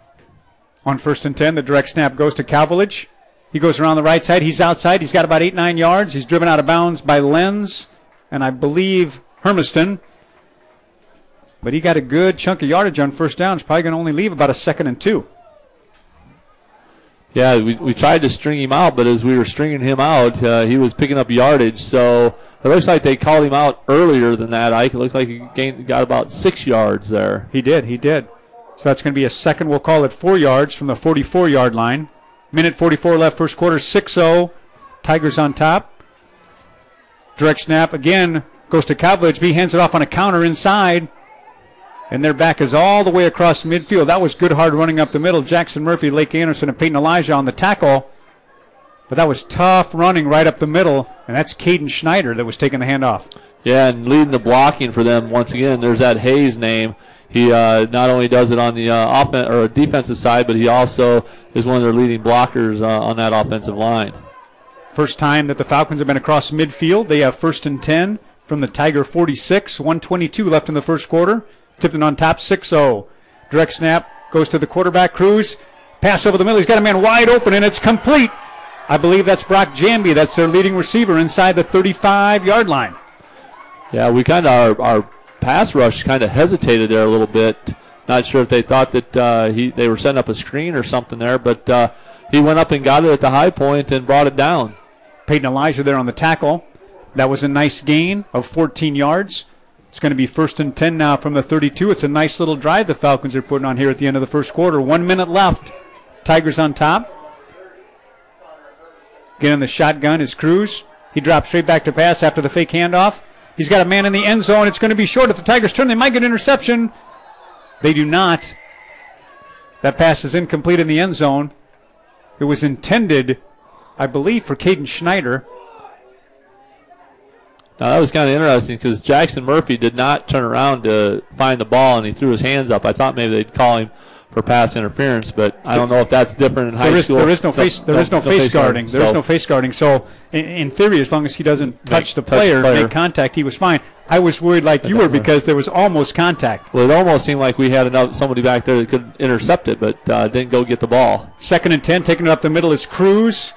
On first and 10, the direct snap goes to Calvilage. He goes around the right side. He's outside. He's got about eight, nine yards. He's driven out of bounds by Lenz and I believe Hermiston. But he got a good chunk of yardage on first down. He's probably going to only leave about a second and two. Yeah, we, we tried to string him out, but as we were stringing him out, uh, he was picking up yardage. So it looks like they called him out earlier than that. Ike, it looked like he gained, got about six yards there. He did, he did. So that's going to be a second. We'll call it four yards from the 44 yard line. Minute 44 left, first quarter, 6 0. Tigers on top. Direct snap again goes to Calvilage. B hands it off on a counter inside. And their back is all the way across midfield. That was good hard running up the middle. Jackson Murphy, Lake Anderson, and Peyton Elijah on the tackle. But that was tough running right up the middle. And that's Caden Schneider that was taking the handoff. Yeah, and leading the blocking for them once again. There's that Hayes name. He uh, not only does it on the uh, offense or defensive side, but he also is one of their leading blockers uh, on that offensive line. First time that the Falcons have been across midfield. They have first and 10 from the Tiger 46. 122 left in the first quarter. Tipton on top 6 0. Direct snap goes to the quarterback, Cruz. Pass over the middle. He's got a man wide open, and it's complete. I believe that's Brock Jamby. That's their leading receiver inside the 35 yard line. Yeah, we kind of, our, our pass rush kind of hesitated there a little bit. Not sure if they thought that uh, he they were setting up a screen or something there, but uh, he went up and got it at the high point and brought it down. Peyton Elijah there on the tackle. That was a nice gain of 14 yards. It's going to be first and 10 now from the 32. It's a nice little drive the Falcons are putting on here at the end of the first quarter. One minute left. Tigers on top. Getting the shotgun is Cruz. He drops straight back to pass after the fake handoff. He's got a man in the end zone. It's going to be short. If the Tigers turn, they might get interception. They do not. That pass is incomplete in the end zone. It was intended, I believe, for Caden Schneider. Now that was kind of interesting because Jackson Murphy did not turn around to find the ball and he threw his hands up. I thought maybe they'd call him for pass interference, but I don't know if that's different in high there is, school. There is no face. There is no, no face, face guarding. guarding. There is so. no face guarding. So in, in, theory, as long as he doesn't touch, the, player, touch player, make contact, he was fine. I was worried like you were because there was almost contact. Well, it almost seemed like we had enough, somebody back there that could intercept it, but uh, didn't go get the ball. Second and ten, taking it up the middle is Cruz.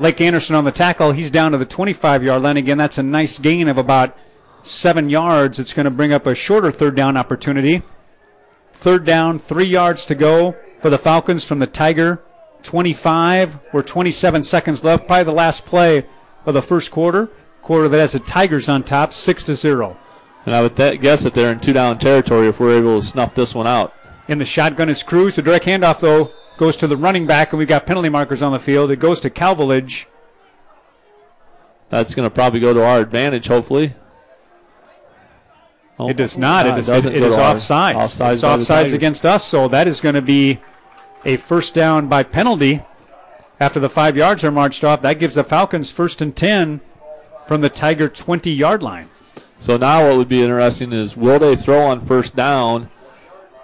Lake Anderson on the tackle. He's down to the 25-yard line again. That's a nice gain of about seven yards. It's going to bring up a shorter third down opportunity. Third down, three yards to go for the Falcons from the Tiger 25. We're 27 seconds left. Probably the last play of the first quarter. Quarter that has the Tigers on top, six to zero. And I would th- guess that they're in two down territory if we're able to snuff this one out. In the shotgun is Cruz. The direct handoff though goes to the running back, and we've got penalty markers on the field. It goes to Calvilage. That's going to probably go to our advantage, hopefully. Oh, it does not. it is, it, it is offside. Offsides it's offsides against us, so that is going to be a first down by penalty after the five yards are marched off. That gives the Falcons first and 10 from the Tiger 20 yard line. So now what would be interesting is will they throw on first down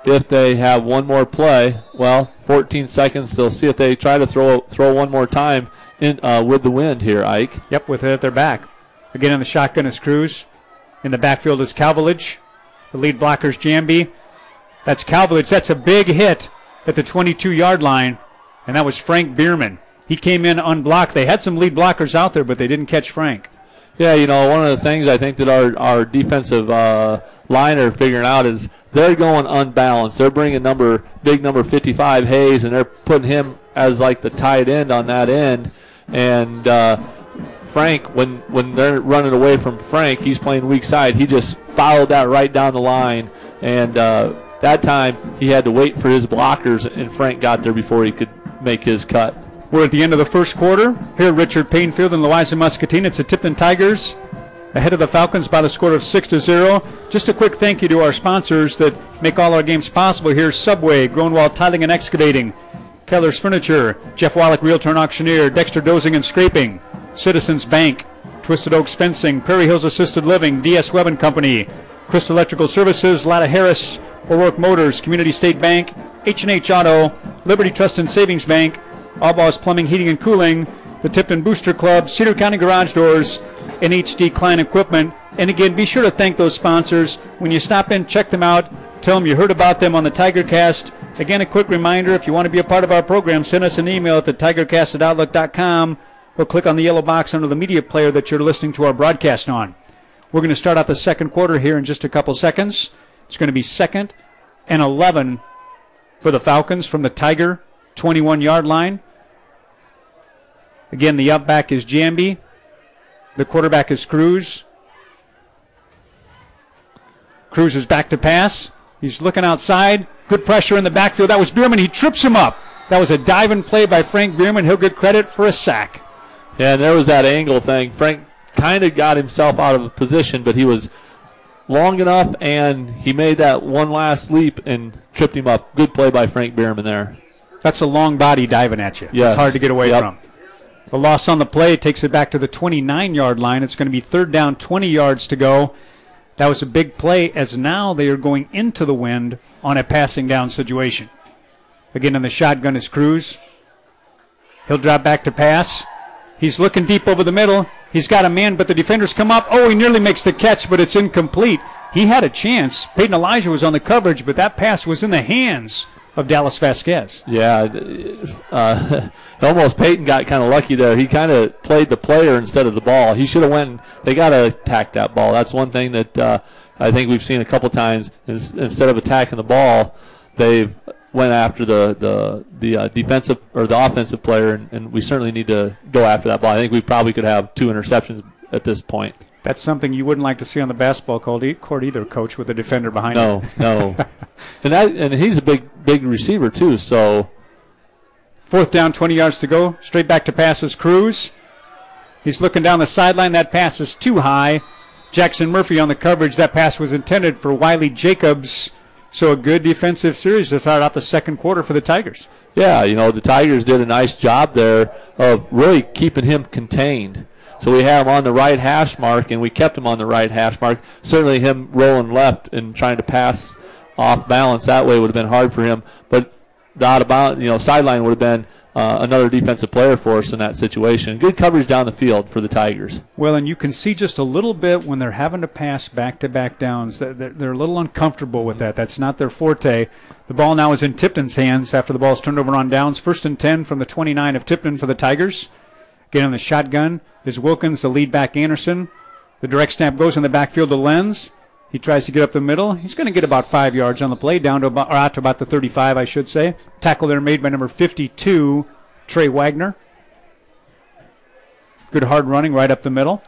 if they have one more play? Well, 14 seconds. They'll see if they try to throw throw one more time in uh, with the wind here, Ike. Yep, with it at their back. Again on the shotgun is Cruz. In the backfield is Calvilage. The lead blockers Jamby. That's Calvilage. That's a big hit at the 22 yard line. And that was Frank Bierman. He came in unblocked. They had some lead blockers out there, but they didn't catch Frank. Yeah, you know, one of the things I think that our, our defensive uh, line are figuring out is they're going unbalanced. They're bringing number big number 55 Hayes, and they're putting him as like the tight end on that end. And uh, Frank, when when they're running away from Frank, he's playing weak side. He just followed that right down the line, and uh, that time he had to wait for his blockers, and Frank got there before he could make his cut. We're at the end of the first quarter. Here Richard Payne Field and Louisa Muscatine. It's the Tipton Tigers ahead of the Falcons by the score of 6 to 0. Just a quick thank you to our sponsors that make all our games possible here Subway, Groenwald Tiling and Excavating, Keller's Furniture, Jeff Wallach Realtor and Auctioneer, Dexter Dozing and Scraping, Citizens Bank, Twisted Oaks Fencing, Prairie Hills Assisted Living, DS Webb and Company, Crystal Electrical Services, Latta Harris, O'Rourke Motors, Community State Bank, H&H Auto, Liberty Trust and Savings Bank, Allboss Plumbing, Heating and Cooling, the Tipton Booster Club, Cedar County Garage Doors, and HD Klein Equipment. And again, be sure to thank those sponsors. When you stop in, check them out. Tell them you heard about them on the TigerCast. Again, a quick reminder if you want to be a part of our program, send us an email at the tigercast at outlook.com or click on the yellow box under the media player that you're listening to our broadcast on. We're going to start out the second quarter here in just a couple seconds. It's going to be second and 11 for the Falcons from the Tiger 21 yard line. Again, the up back is Jamby. The quarterback is Cruz. Cruz is back to pass. He's looking outside. Good pressure in the backfield. That was Bierman. He trips him up. That was a diving play by Frank Bierman. He'll get credit for a sack. Yeah, and there was that angle thing. Frank kind of got himself out of position, but he was long enough, and he made that one last leap and tripped him up. Good play by Frank Bierman there. That's a long body diving at you. Yes. It's hard to get away Yep. from. The loss on the play takes it back to the 29 yard line. It's going to be third down, 20 yards to go. That was a big play as now they are going into the wind on a passing down situation. Again, in the shotgun is Cruz. He'll drop back to pass. He's looking deep over the middle. He's got a man, but the defenders come up. Oh, he nearly makes the catch, but it's incomplete. He had a chance. Peyton Elijah was on the coverage, but that pass was in the hands of Dallas Vasquez. Yeah, uh, almost Peyton got kind of lucky there. He kind of played the player instead of the ball. He should have went. They got to attack that ball. That's one thing that uh, I think we've seen a couple times. Instead of attacking the ball, they've went after the the the uh, defensive or the offensive player, and, and we certainly need to go after that ball. I think we probably could have two interceptions at this point. That's something you wouldn't like to see on the basketball court either, coach, with a defender behind No, him. no, and that and he's a big big receiver too. So Fourth down, 20 yards to go. Straight back to passes Cruz. He's looking down the sideline. That pass is too high. Jackson Murphy on the coverage. That pass was intended for Wiley Jacobs. So a good defensive series to start out the second quarter for the Tigers. Yeah, you know, the Tigers did a nice job there of really keeping him contained. So we have him on the right hash mark, and we kept him on the right hash mark. Certainly, him rolling left and trying to pass off balance that way would have been hard for him. But the out of bounds, you know, sideline would have been uh, another defensive player for us in that situation. Good coverage down the field for the Tigers. Well, and you can see just a little bit when they're having to pass back to back downs. that They're, they're a little uncomfortable with that. That's not their forte. The ball now is in Tipton's hands after the ball's turned over on downs. First and 10 from the 29 of Tipton for the Tigers. Again, on the shotgun is Wilkins, the lead back Anderson. The direct snap goes in the backfield to Lenz. He tries to get up the middle. He's going to get about five yards on the play, down to about, or out to about the 35, I should say. Tackle there made by number 52, Trey Wagner. Good hard running right up the middle.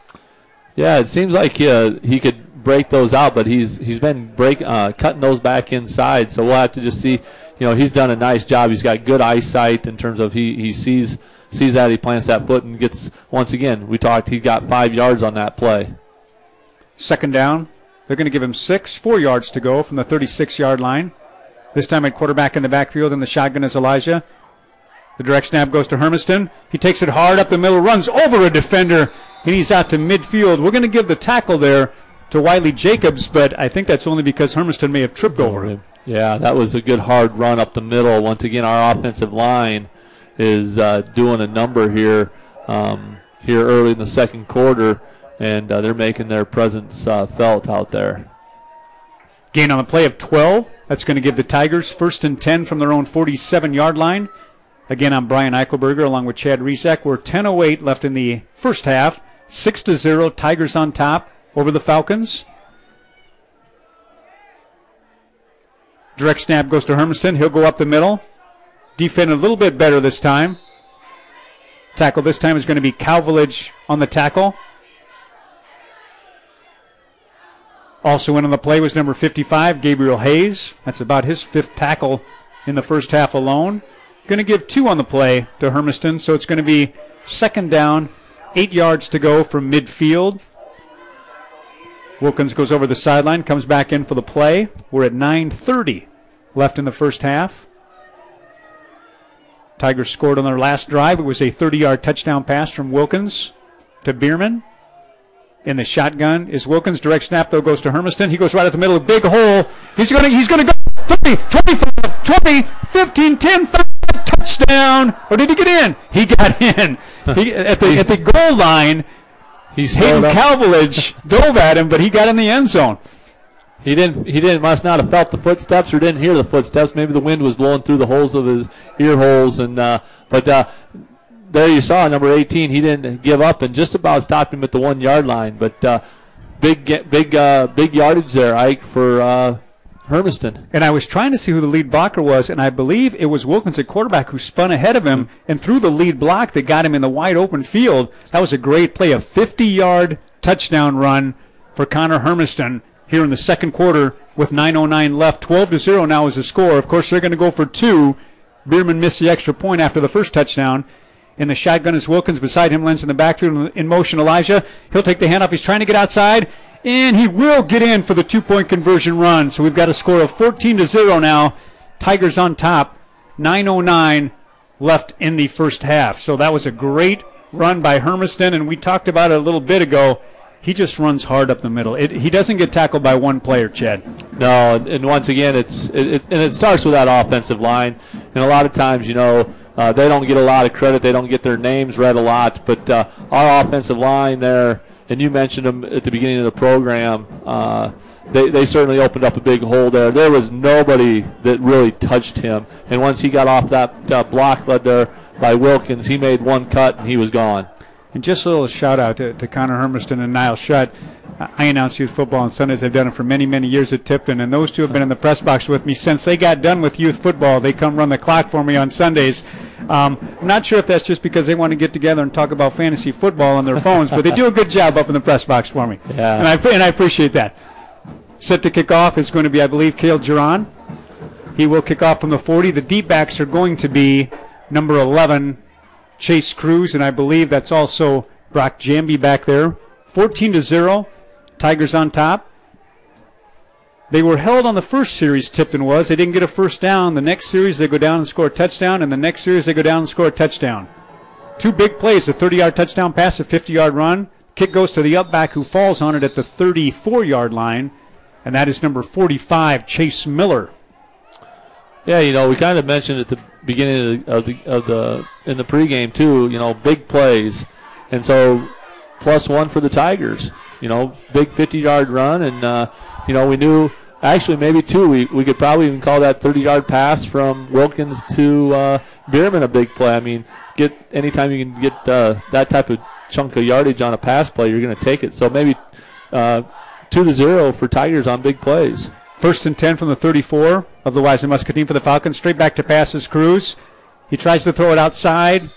Yeah, it seems like uh, he could break those out, but he's he's been break uh, cutting those back inside. So we'll have to just see. You know, he's done a nice job. He's got good eyesight in terms of he he sees sees that he plants that foot and gets once again. We talked. He got five yards on that play. Second down. They're going to give him six, four yards to go from the 36 yard line. This time at quarterback in the backfield, and the shotgun is Elijah. The direct snap goes to Hermiston. He takes it hard up the middle, runs over a defender, and he's out to midfield. We're going to give the tackle there to Wiley Jacobs, but I think that's only because Hermiston may have tripped over him. Yeah, that was a good hard run up the middle. Once again, our offensive line is uh, doing a number here um, here early in the second quarter, and uh, they're making their presence uh, felt out there. Gain on the play of 12. That's going to give the Tigers first and 10 from their own 47 yard line. Again, I'm Brian Eichelberger along with Chad Resack. We're 10.08 left in the first half. 6 to 0. Tigers on top over the Falcons. Direct snap goes to Hermiston. He'll go up the middle. Defend a little bit better this time. Tackle this time is going to be Calvilage on the tackle. Also in on the play was number 55, Gabriel Hayes. That's about his fifth tackle in the first half alone. Going to give two on the play to Hermiston, so it's going to be second down, eight yards to go from midfield. Wilkins goes over the sideline, comes back in for the play. We're at 9:30 left in the first half. Tigers scored on their last drive. It was a 30-yard touchdown pass from Wilkins to Bierman. In the shotgun is Wilkins. Direct snap though goes to Hermiston. He goes right at the middle, of big hole. He's gonna he's gonna go 30, 25, 20, 15, 10, 5, touchdown. Or did he get in? He got in. He, at the at the goal line. He's Hayden. Calvilage dove at him, but he got in the end zone. He didn't. He didn't. Must not have felt the footsteps or didn't hear the footsteps. Maybe the wind was blowing through the holes of his ear holes. And uh, but uh, there you saw number 18. He didn't give up and just about stopped him at the one yard line. But uh, big, big, uh, big yardage there, Ike for uh, Hermiston. And I was trying to see who the lead blocker was, and I believe it was Wilkins at quarterback who spun ahead of him and threw the lead block that got him in the wide open field. That was a great play, a 50 yard touchdown run for Connor Hermiston here in the second quarter with 9.09 left. 12 to 0 now is the score. Of course, they're going to go for two. Bierman missed the extra point after the first touchdown. In the shotgun is Wilkins. Beside him, Lenz in the backfield. In motion, Elijah. He'll take the handoff. He's trying to get outside. And he will get in for the two point conversion run. So we've got a score of 14 to 0 now. Tigers on top. 9.09 left in the first half. So that was a great run by Hermiston. And we talked about it a little bit ago. He just runs hard up the middle. It, he doesn't get tackled by one player, Chad. No, and, once again, it's it, it, and it starts with that offensive line. And a lot of times, you know, uh, they don't get a lot of credit. They don't get their names read a lot. But uh, our offensive line there, and you mentioned them at the beginning of the program. Uh, they, they certainly opened up a big hole there. There was nobody that really touched him. And once he got off that block led there by Wilkins, he made one cut and he was gone. And just a little shout out to, to Connor Hermiston and Niall Shutt. I announce youth football on Sundays. I've done it for many, many years at Tipton, and those two have been in the press box with me since they got done with youth football. They come run the clock for me on Sundays. Um, I'm not sure if that's just because they want to get together and talk about fantasy football on their phones, but they do a good job up in the press box for me. Yeah. And I, and I appreciate that. Set to kick off is going to be, I believe, Cale Giron. He will kick off from the 40. The deep backs are going to be number 11, Chase Cruz, and I believe that's also Brock Jamby back there. 14 to 0. Tigers on top. They were held on the first series, Tipton was. They didn't get a first down. The next series, they go down and score a touchdown, and the next series, they go down and score a touchdown. Two big plays a 30 yard touchdown pass, a 50 yard run. Kick goes to the up back who falls on it at the 34 yard line, and that is number 45, Chase Miller. Yeah, you know, we kind of mentioned at the beginning of the, of the of the in the pregame too. You know, big plays, and so plus one for the Tigers. You know, big 50-yard run, and uh, you know we knew actually maybe two. We we could probably even call that 30-yard pass from Wilkins to uh, Bierman a big play. I mean, get anytime you can get uh, that type of chunk of yardage on a pass play, you're going to take it. So maybe uh, two to zero for Tigers on big plays. First and 10 from the 34 of the Louisa Muscatine for the Falcons. Straight back to passes Cruz. He tries to throw it outside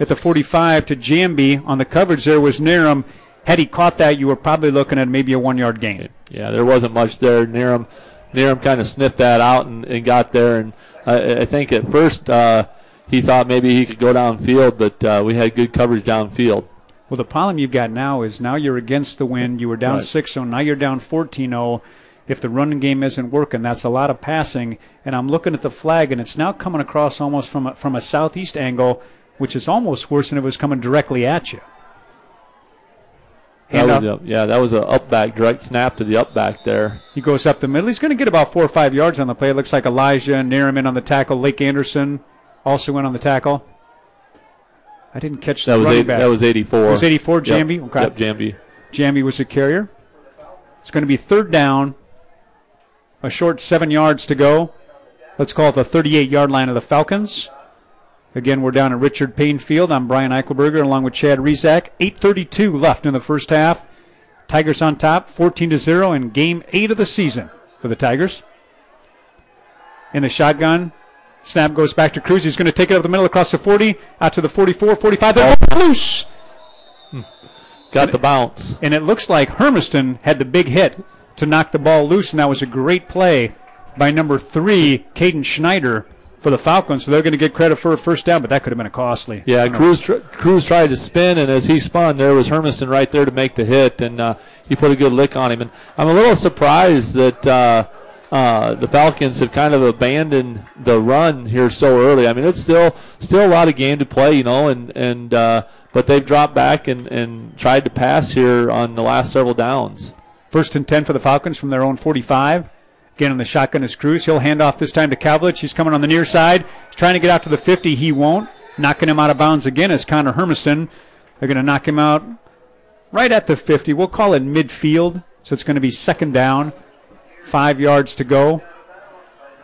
at the 45 to Jamby. On the coverage there was Niram. Had he caught that, you were probably looking at maybe a one yard gain. Yeah, there wasn't much there. Niram, Niram kind of sniffed that out and, and got there. And I, I think at first uh, he thought maybe he could go downfield, but uh, we had good coverage downfield. Well, the problem you've got now is now you're against the wind. You were down Right. 6 0. Now you're down 14 0. If the running game isn't working, that's a lot of passing. And I'm looking at the flag, and it's now coming across almost from a, from a southeast angle, which is almost worse than it was coming directly at you. That was uh, a, yeah, that was a up back direct snap to the up back there. He goes up the middle. He's going to get about four or five yards on the play. It looks like Elijah Nariman on the tackle. Lake Anderson also went on the tackle. I didn't catch That the was eight, that was 84. It was 84, Yep, Jamby? Okay. Yep, Jamby. Jamby was the carrier. It's going to be third down. A short seven yards to go. Let's call it the 38 yard line of the Falcons. Again, we're down at Richard Payne Field. I'm Brian Eichelberger along with Chad Rezak. 8.32 left in the first half. Tigers on top, 14 to 0 in game eight of the season for the Tigers. In the shotgun Snap goes back to Cruz. He's going to take it up the middle across the 40, out to the 44, 45. They're loose. Hmm. Got the bounce. And it looks like Hermiston had the big hit to knock the ball loose, and that was a great play by number three, Caden Schneider, for the Falcons. So they're going to get credit for a first down, but that could have been a costly. Yeah, Cruz tr- Cruz tried to spin, and as he spun, there was Hermiston right there to make the hit, and uh, he put a good lick on him. And I'm a little surprised that uh, uh, the Falcons have kind of abandoned the run here so early. I mean, it's still still a lot of game to play, you know, and and uh, but they've dropped back and, and tried to pass here on the last several downs. First and 10 for the Falcons from their own 45. Again, on the shotgun is Cruz. He'll hand off this time to Calvilage. He's coming on the near side. He's trying to get out to the 50. He won't. Knocking him out of bounds again is Connor Hermiston. They're going to knock him out right at the 50. We'll call it midfield. So it's going to be second down. Five yards to go.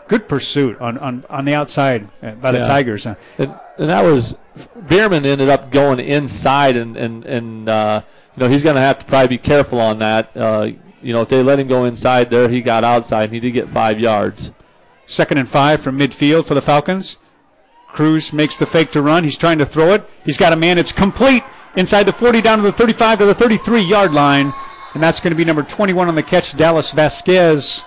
Good pursuit on, on, on the outside uh, by the Yeah. Tigers. And, and that was Bierman ended up going inside, and and and uh, you know he's going to have to probably be careful on that. Uh, you know, if they let him go inside there, he got outside, and he did get five yards. Second and five from midfield for the Falcons. Cruz makes the fake to run. He's trying to throw it. He's got a man. It's complete inside the 40 down to the 35 to the 33 yard line. And that's going to be number 21 on the catch, Dallas Vasquez.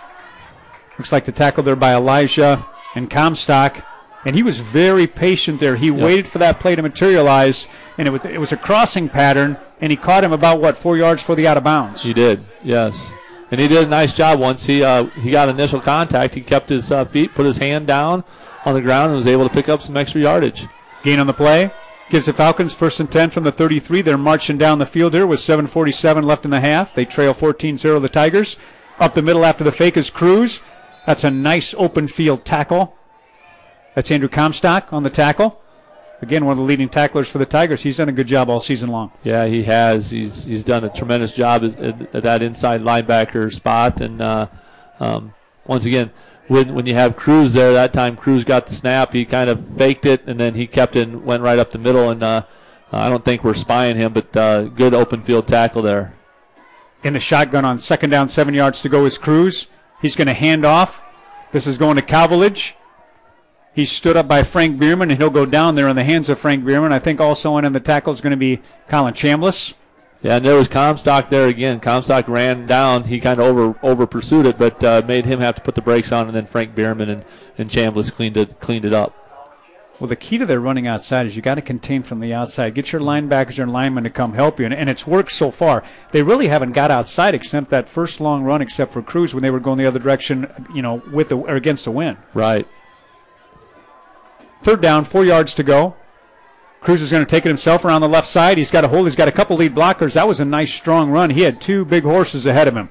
Looks like the tackle there by Elijah and Comstock. And he was very patient there. He waited for that play to materialize, and it was, it was a crossing pattern, and he caught him about, what, four yards for the out of bounds. He did, yes, and he did a nice job once he uh, he got initial contact. He kept his uh, feet, put his hand down on the ground, and was able to pick up some extra yardage. Gain on the play. Gives the Falcons first and 10 from the 33. They're marching down the field here with 7.47 left in the half. They trail 14 0 the Tigers. Up the middle after the fake is Cruz. That's a nice open field tackle. That's Andrew Comstock on the tackle. Again, one of the leading tacklers for the Tigers. He's done a good job all season long. Yeah, he has. He's he's done a tremendous job at, at, at that inside linebacker spot, and uh, um, once again, when when you have Cruz there, that time Cruz got the snap. He kind of faked it, and then he kept it and went right up the middle. And uh, I don't think we're spying him, but uh, good open field tackle there. In the shotgun on second down, seven yards to go is Cruz. He's going to hand off. This is going to Calvilage. He stood up by Frank Bierman, and he'll go down there in the hands of Frank Bierman. I think also in the tackle is going to be Colin Chambliss. Yeah, and there was Comstock there again. Comstock ran down. He kind of over over pursued it, but uh, made him have to put the brakes on, and then Frank Bierman and and Chambliss cleaned it cleaned it up. Well, the key to their running outside is you got to contain from the outside. Get your linebackers and linemen to come help you, and, and it's worked so far. They really haven't got outside except that first long run, except for Cruz when they were going the other direction, you know, with the or against the wind. Right. Third down, four yards to go. Cruz is going to take it himself around the left side. He's got a hold. He's got a couple lead blockers. That was a nice strong run. He had two big horses ahead of him.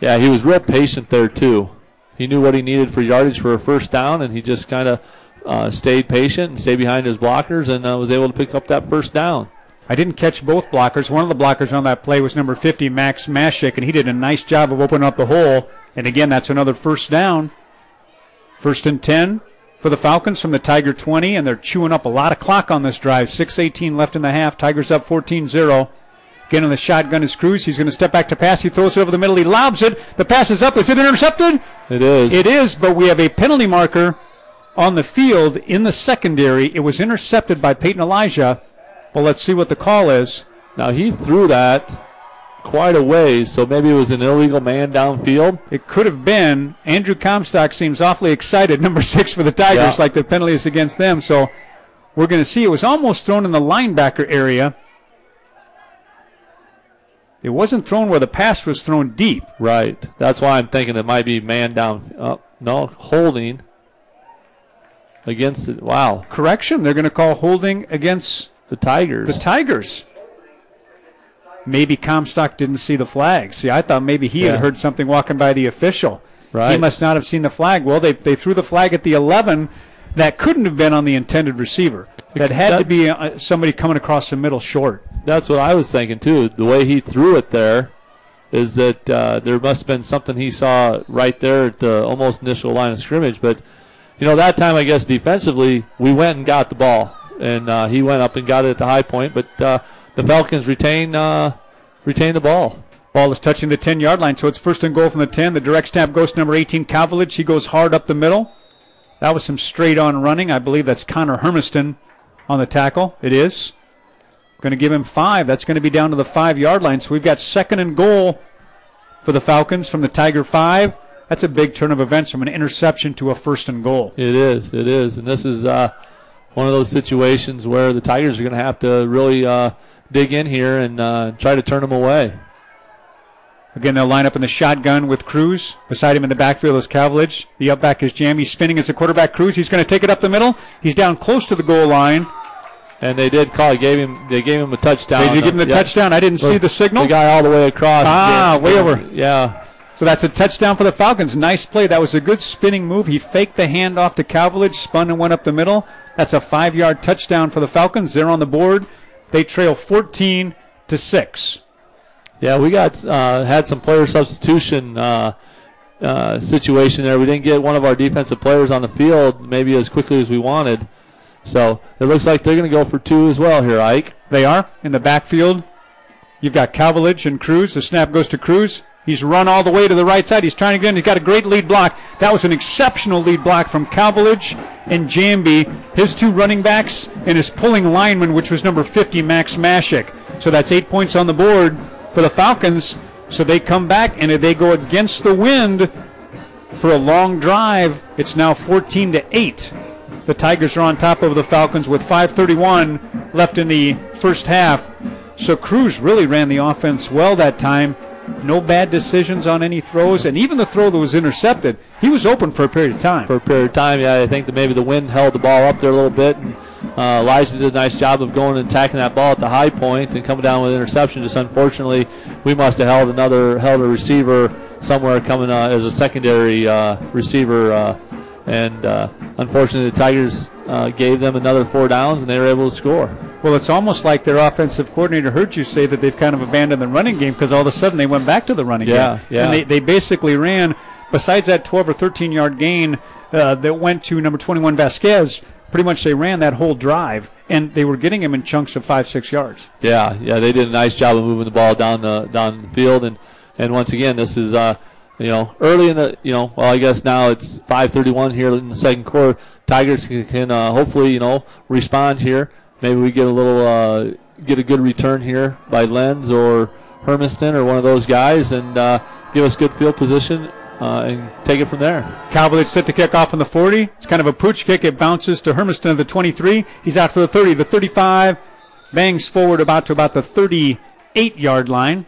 Yeah, he was real patient there too. He knew what he needed for yardage for a first down, and he just kind of uh, stayed patient and stayed behind his blockers, and uh, was able to pick up that first down. I didn't catch both blockers. One of the blockers on that play was number 50, Max Mashik, and he did a nice job of opening up the hole. And again, that's another first down. First and 10 for the Falcons from the Tiger 20, and they're chewing up a lot of clock on this drive. 6.18 left in the half. Tigers up 14 0. Again, on the shotgun is Cruz. He's going to step back to pass. He throws it over the middle. He lobs it. The pass is up. Is it intercepted? It is. It is, but we have a penalty marker on the field in the secondary. It was intercepted by Peyton Elijah. Well, let's see what the call is. now he threw that quite a ways, so maybe it was an illegal man downfield. It could have been. Andrew Comstock seems awfully excited, number six for the Tigers, Yeah. like the penalty is against them. So we're going to see. It was almost thrown in the linebacker area. It wasn't thrown where the pass was thrown deep. Right. That's why I'm thinking it might be man down. Uh, no, holding against it. Wow, Correction, they're going to call holding against the Tigers. the Tigers. Maybe Comstock didn't see the flag. See, I thought maybe he Yeah. had heard something walking by the official. Right. He must not have seen the flag. Well, they, they threw the flag at the 11. That couldn't have been on the intended receiver. That had to be uh, somebody coming across the middle short. That's what I was thinking too. The way he threw it there is that uh, there must have been something he saw right there at the almost initial line of scrimmage. But you know, that time I guess defensively we went and got the ball, and uh, he went up and got it at the high point. But uh, the Falcons retain uh, retain the ball. Ball is touching the 10 yard line, so it's first and goal from the 10. The direct snap goes to number 18, Calvilage. He goes hard up the middle. That was some straight on running. I believe that's Connor Hermiston on the tackle. It is. Going to give him five. That's going to be down to the five yard line. So we've got second and goal for the Falcons from the Tiger five. That's a big turn of events from an interception to a first and goal. It is. It is. And this is uh, one of those situations where the Tigers are going to have to really uh, dig in here and uh, try to turn them away. Again, they'll line up in the shotgun with Cruz. Beside him in the backfield is Calvilage. The up back is Jam. He's spinning as the quarterback Cruz. He's going to take it up the middle. He's down close to the goal line. And they did call. They Gave him. They gave him a touchdown. They did give him the Yeah. touchdown. I didn't see the signal. The guy all the way across. Ah, Yeah. way over. Yeah. So that's a touchdown for the Falcons. Nice play. That was a good spinning move. He faked the handoff to Calvilage, spun and went up the middle. That's a five yard touchdown for the Falcons. They're on the board. They trail 14 to 6. Yeah, we got uh, had some player substitution uh, uh, situation there. We didn't get one of our defensive players on the field maybe as quickly as we wanted. So it looks like they're going to go for two as well here, Ike. They are in the backfield. You've got Calvilage and Cruz. The snap goes to Cruz. He's run all the way to the right side. He's trying to get in. He's got a great lead block. That was an exceptional lead block from Calvilage and Jamby, his two running backs, and his pulling lineman, which was number 50, Max Mashik. So that's eight points on the board for the Falcons. So they come back and they go against the wind for a long drive. It's now 14 to 8. The Tigers are on top of the Falcons with 5:31 left in the first half. So Cruz really ran the offense well that time. No bad decisions on any throws, and even the throw that was intercepted, he was open for a period of time. For a period of time, yeah, I think that maybe the wind held the ball up there a little bit. And, uh, Elijah did a nice job of going and attacking that ball at the high point and coming down with an interception. Just unfortunately, we must have held another held a receiver somewhere coming uh, as a secondary uh, receiver. Uh, and uh, unfortunately, the Tigers uh, gave them another four downs, and they were able to score. Well, it's almost like their offensive coordinator heard you say that they've kind of abandoned the running game because all of a sudden they went back to the running Yeah, game. yeah. And they, they basically ran, besides that 12 or 13 yard gain uh, that went to number 21 Vasquez, pretty much they ran that whole drive, and they were getting him in chunks of five, six yards. Yeah, yeah, they did a nice job of moving the ball down the down the field, and and once again, this is uh, you know early in the you know well I guess now it's 5:31 here in the second quarter. Tigers can, can uh, hopefully you know respond here. Maybe we get a little uh, get a good return here by Lenz or Hermiston or one of those guys, and uh, give us good field position uh, and take it from there. Cavaliers set to kick off on the 40. It's kind of a pooch kick. It bounces to Hermiston at the 23. He's out for the 30. The 35 bangs forward about to about the 38 yard line.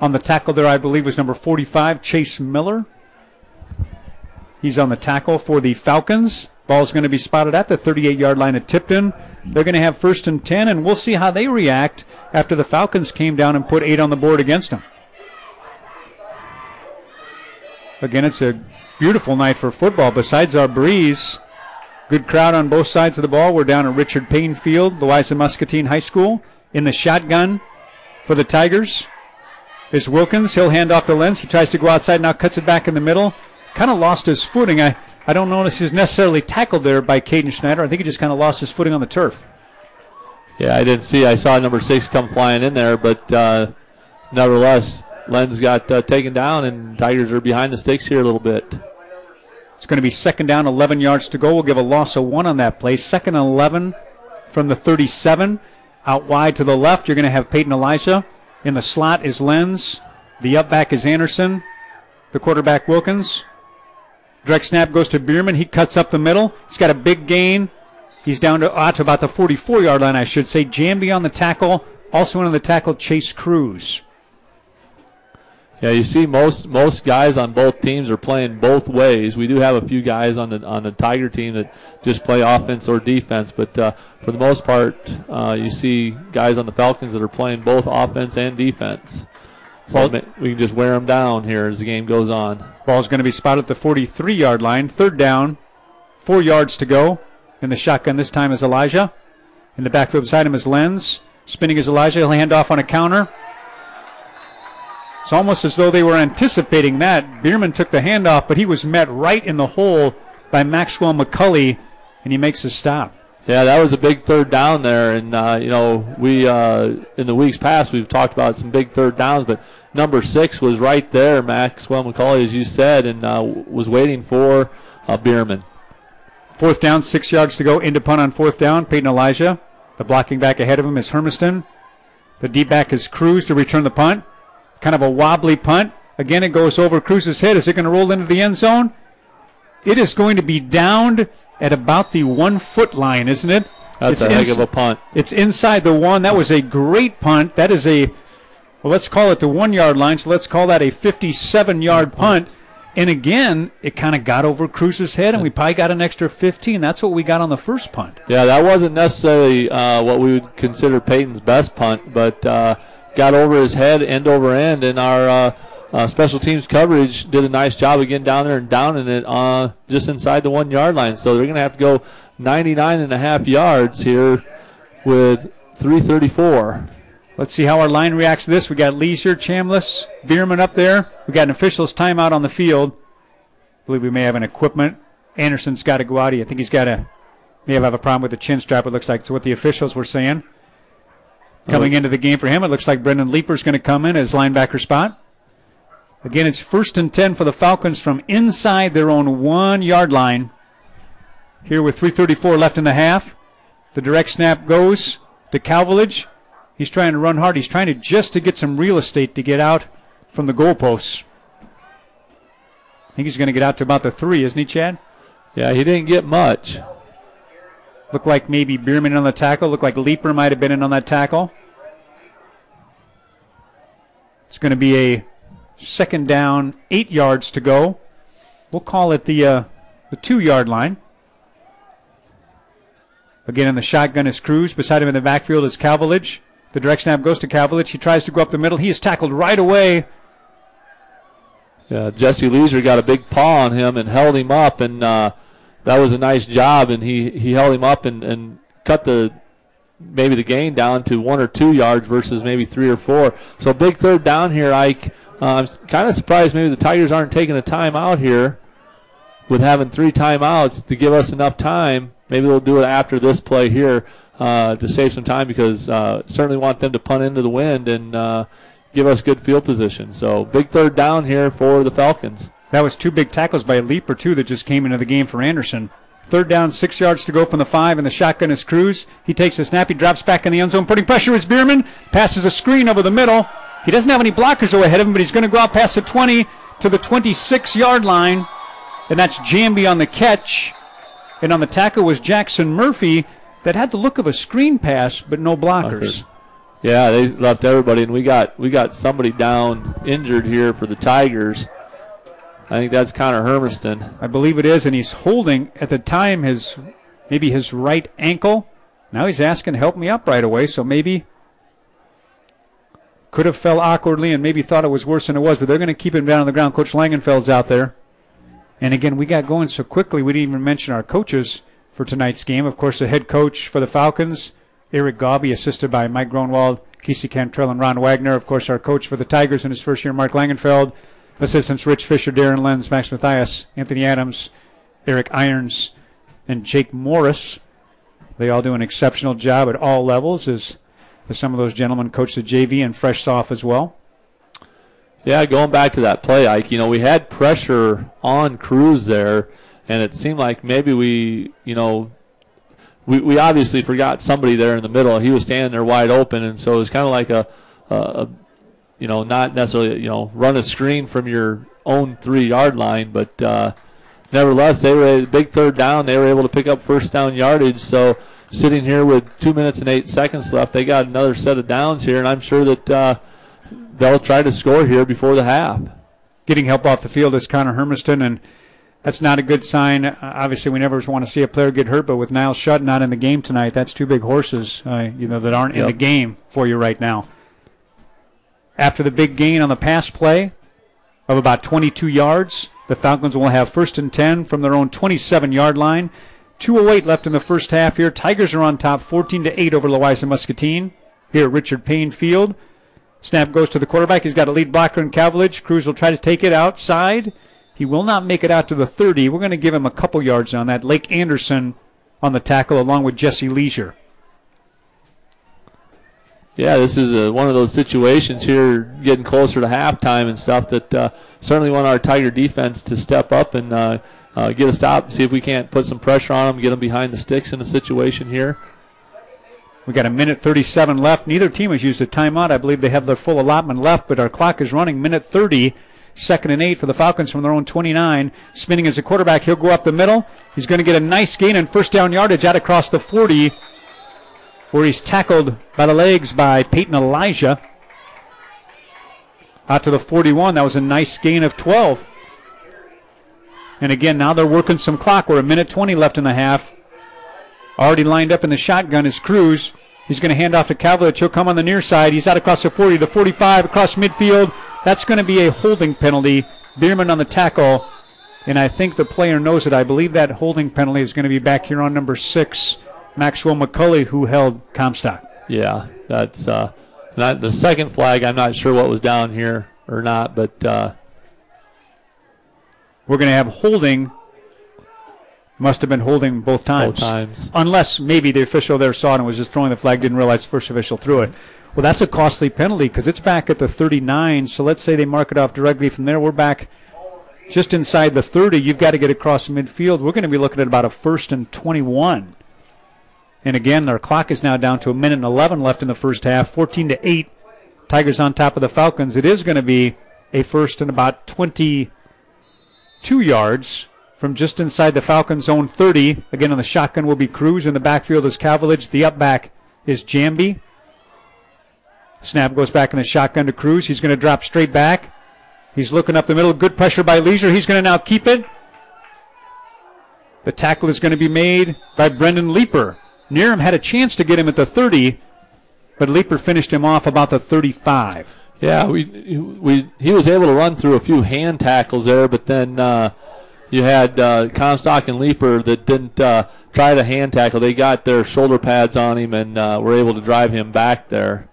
On the tackle there, I believe, was number 45, Chase Miller. He's on the tackle for the Falcons. Ball's going to be spotted at the 38 yard line at Tipton. They're going to have first and 10, and we'll see how they react after the Falcons came down and put eight on the board against them. Again, it's a beautiful night for football. Besides our breeze, good crowd on both sides of the ball. We're down at Richard Payne Field, Louisa Muscatine High School. In the shotgun for the Tigers is Wilkins. He'll hand off to Lenz. He tries to go outside, now cuts it back in the middle. Kind of lost his footing. I, I don't notice he's necessarily tackled there by Caden Schneider. I think he just kind of lost his footing on the turf. Yeah, I didn't see. I saw number six come flying in there, but uh, nevertheless, Lenz got uh, taken down, and Tigers are behind the sticks here a little bit. It's going to be second down, 11 yards to go. We'll give a loss of one on that play. Second and 11 from the 37. Out wide to the left, you're going to have Peyton Elijah. In the slot is Lenz. The up back is Anderson. The quarterback Wilkins. Direct snap goes to Bierman. He cuts up the middle. He's got a big gain. He's down to, uh, to about the 44 yard line, I should say. Jamby on the tackle. Also in on the tackle, Chase Cruz. Yeah, you see most most guys on both teams are playing both ways. We do have a few guys on the on the Tiger team that just play offense or defense, but uh, for the most part, uh, you see guys on the Falcons that are playing both offense and defense. So ma- we can just wear them down here as the game goes on. Ball's going to be spotted at the 43 yard line. Third down, four yards to go. In the shotgun this time is Elijah. In the backfield beside him is Lenz. Spinning is Elijah. He'll hand off on a counter. It's almost as though they were anticipating that. Bierman took the handoff, but he was met right in the hole by Maxwell McCulley, and he makes a stop. Yeah, that was a big third down there, and uh, you know we uh, in the weeks past we've talked about some big third downs, but number six was right there, Maxwell McCauley, as you said, and uh, was waiting for uh, Bierman. Fourth down, six yards to go. Into punt on fourth down. Peyton Elijah. The blocking back ahead of him is Hermiston. The deep back is Cruz to return the punt. Kind of a wobbly punt. Again, it goes over Cruz's head. Is it going to roll into the end zone? It is going to be downed at about the one foot line, isn't it? That's It's a heck ins- of a punt. It's inside the one. That was a great punt. That is a, well, let's call it the one yard line. So let's call that a 57 yard punt. And again, it kind of got over Cruz's head, and we probably got an extra 15. That's what we got on the first punt. Yeah, that wasn't necessarily uh, what we would consider Peyton's best punt, but uh, got over his head end over end, and our uh, uh, special teams coverage did a nice job of getting down there and downing it uh, just inside the one yard line. So they're going to have to go 99 and a half yards here with 334. Let's see how our line reacts to this. We got Leisure, Chambliss, Bierman up there. We got an official's timeout on the field. I believe we may have an equipment. Anderson's got to go out. I think he's got to may have a problem with the chin strap. It looks like it's what the officials were saying. Coming into the game for him, it looks like Brendan Leeper's going to come in as linebacker spot. Again, it's first and ten for the Falcons from inside their own one yard line. Here with 3:34 left in the half, the direct snap goes to Calvilage. He's trying to run hard. He's trying to just to get some real estate to get out from the goalposts. I think he's going to get out to about the three, isn't he, Chad? Yeah, he didn't get much. Looked like maybe Bierman on the tackle. Looked like Leeper might have been in on that tackle. It's going to be a second down, eight yards to go. We'll call it the uh, the two yard line. Again, in the shotgun is Cruz. Beside him in the backfield is Calvilage. The direct snap goes to Calvilage. He tries to go up the middle. He is tackled right away. Yeah, Jesse Leisure got a big paw on him and held him up, and uh, that was a nice job. And he, he held him up and, and cut the maybe the gain down to one or two yards versus maybe three or four. So big third down here, Ike. Uh, I'm kind of surprised maybe the Tigers aren't taking a timeout here with having three timeouts to give us enough time. Maybe they'll do it after this play here uh, to save some time because uh, certainly want them to punt into the wind and uh, give us good field position. So big third down here for the Falcons. That was two big tackles by a Leeper too that just came into the game for Anderson. Third down, six yards to go from the five, and the shotgun is Cruz. He takes a snap, he drops back in the end zone, putting pressure is Bierman. Passes a screen over the middle. He doesn't have any blockers ahead of him, but he's going to go out past the 20 to the 26 yard line, and that's Jamby on the catch. And on the tackle was Jackson Murphy that had the look of a screen pass, but no blockers. Yeah, they left everybody, and we got we got somebody down injured here for the Tigers. I think that's Connor Hermiston. I believe it is, and he's holding at the time his maybe his right ankle. Now he's asking to help me up right away, so maybe could have fell awkwardly and maybe thought it was worse than it was, but they're going to keep him down on the ground. Coach Langenfeld's out there. And again, we got going so quickly, we didn't even mention our coaches for tonight's game. Of course, the head coach for the Falcons, Eric Gobby, assisted by Mike Gronwald, Casey Cantrell, and Ron Wagner. Of course, our coach for the Tigers in his first year, Mark Langenfeld. Assistants Rich Fisher, Darren Lenz, Max Mathias, Anthony Adams, Eric Irons, and Jake Morris. They all do an exceptional job at all levels as, as some of those gentlemen coach the JV and fresh off as well. Yeah, going back to that play, Ike. You know, we had pressure on Cruz there, and it seemed like maybe we, you know, we, we obviously forgot somebody there in the middle. He was standing there wide open, and so it was kind of like a, a, a you know, not necessarily, you know, run a screen from your own three yard line, but uh, nevertheless, they were a big third down. They were able to pick up first down yardage. So sitting here with two minutes and eight seconds left, they got another set of downs here, and I'm sure that uh, they'll try to score here before the half. Getting help off the field is Connor Hermiston, and that's not a good sign. Uh, obviously, we never want to see a player get hurt, but with Niles Shutt not in the game tonight, that's two big horses, uh, you know, that aren't in the game for you right now. After the big gain on the pass play of about 22 yards, the Falcons will have first and 10 from their own 27 yard line. 208 left in the first half here. Tigers are on top 14 to 8 over Louisa Muscatine here at Richard Payne Field. Snap goes to the quarterback. He's got a lead blocker in Calvilage. Cruz will try to take it outside. He will not make it out to the 30. We're going to give him a couple yards on that. Lake Anderson on the tackle along with Jesse Leisure. Yeah, this is a, one of those situations here, getting closer to halftime and stuff. That uh, certainly want our Tiger defense to step up and uh, uh, get a stop, see if we can't put some pressure on them, get them behind the sticks in a situation here. We got a minute 37 left. Neither team has used a timeout. I believe they have their full allotment left, but our clock is running. Minute 30, second and eight for the Falcons from their own 29. Spinning as a quarterback, he'll go up the middle. He's going to get a nice gain and first down yardage out across the 40, where he's tackled by the legs by Peyton Elijah. Out to the 41. That was a nice gain of 12. And again, now they're working some clock. We're a minute 20 left in the half. Already lined up in the shotgun is Cruz. He's going to hand off to Calvilage. He'll come on the near side. He's out across the 40 to 45 across midfield. That's going to be a holding penalty. Bierman on the tackle. And I think the player knows it. I believe that holding penalty is going to be back here on number six, Maxwell McCully, who held Comstock. Yeah, that's uh, not the second flag. I'm not sure what was down here or not, but uh, we're going to have holding must have been holding both times. Both times. Unless maybe the official there saw it and was just throwing the flag, didn't realize the first official threw it. Well, that's a costly penalty because it's back at the 39. So let's say they mark it off directly from there. We're back just inside the 30. You've got to get across midfield. We're going to be looking at about a first and 21. And again, our clock is now down to a minute and 11 left in the first half. 14 to 8. Tigers on top of the Falcons. It is going to be a first and about 22 yards from just inside the Falcons' zone 30. Again, on the shotgun will be Cruz. In the backfield is Calvilage. The up back is Jamby. Snap goes back in the shotgun to Cruz. He's going to drop straight back. He's looking up the middle. Good pressure by Leisure. He's going to now keep it. The tackle is going to be made by Brendan Leeper. Narum had a chance to get him at the 30, but Leeper finished him off about the 35. Yeah, we we he was able to run through a few hand tackles there, but then uh, you had uh, Comstock and Leeper that didn't uh, try the hand tackle. They got their shoulder pads on him and uh, were able to drive him back there.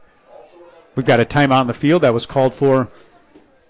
We've got a timeout in the field that was called for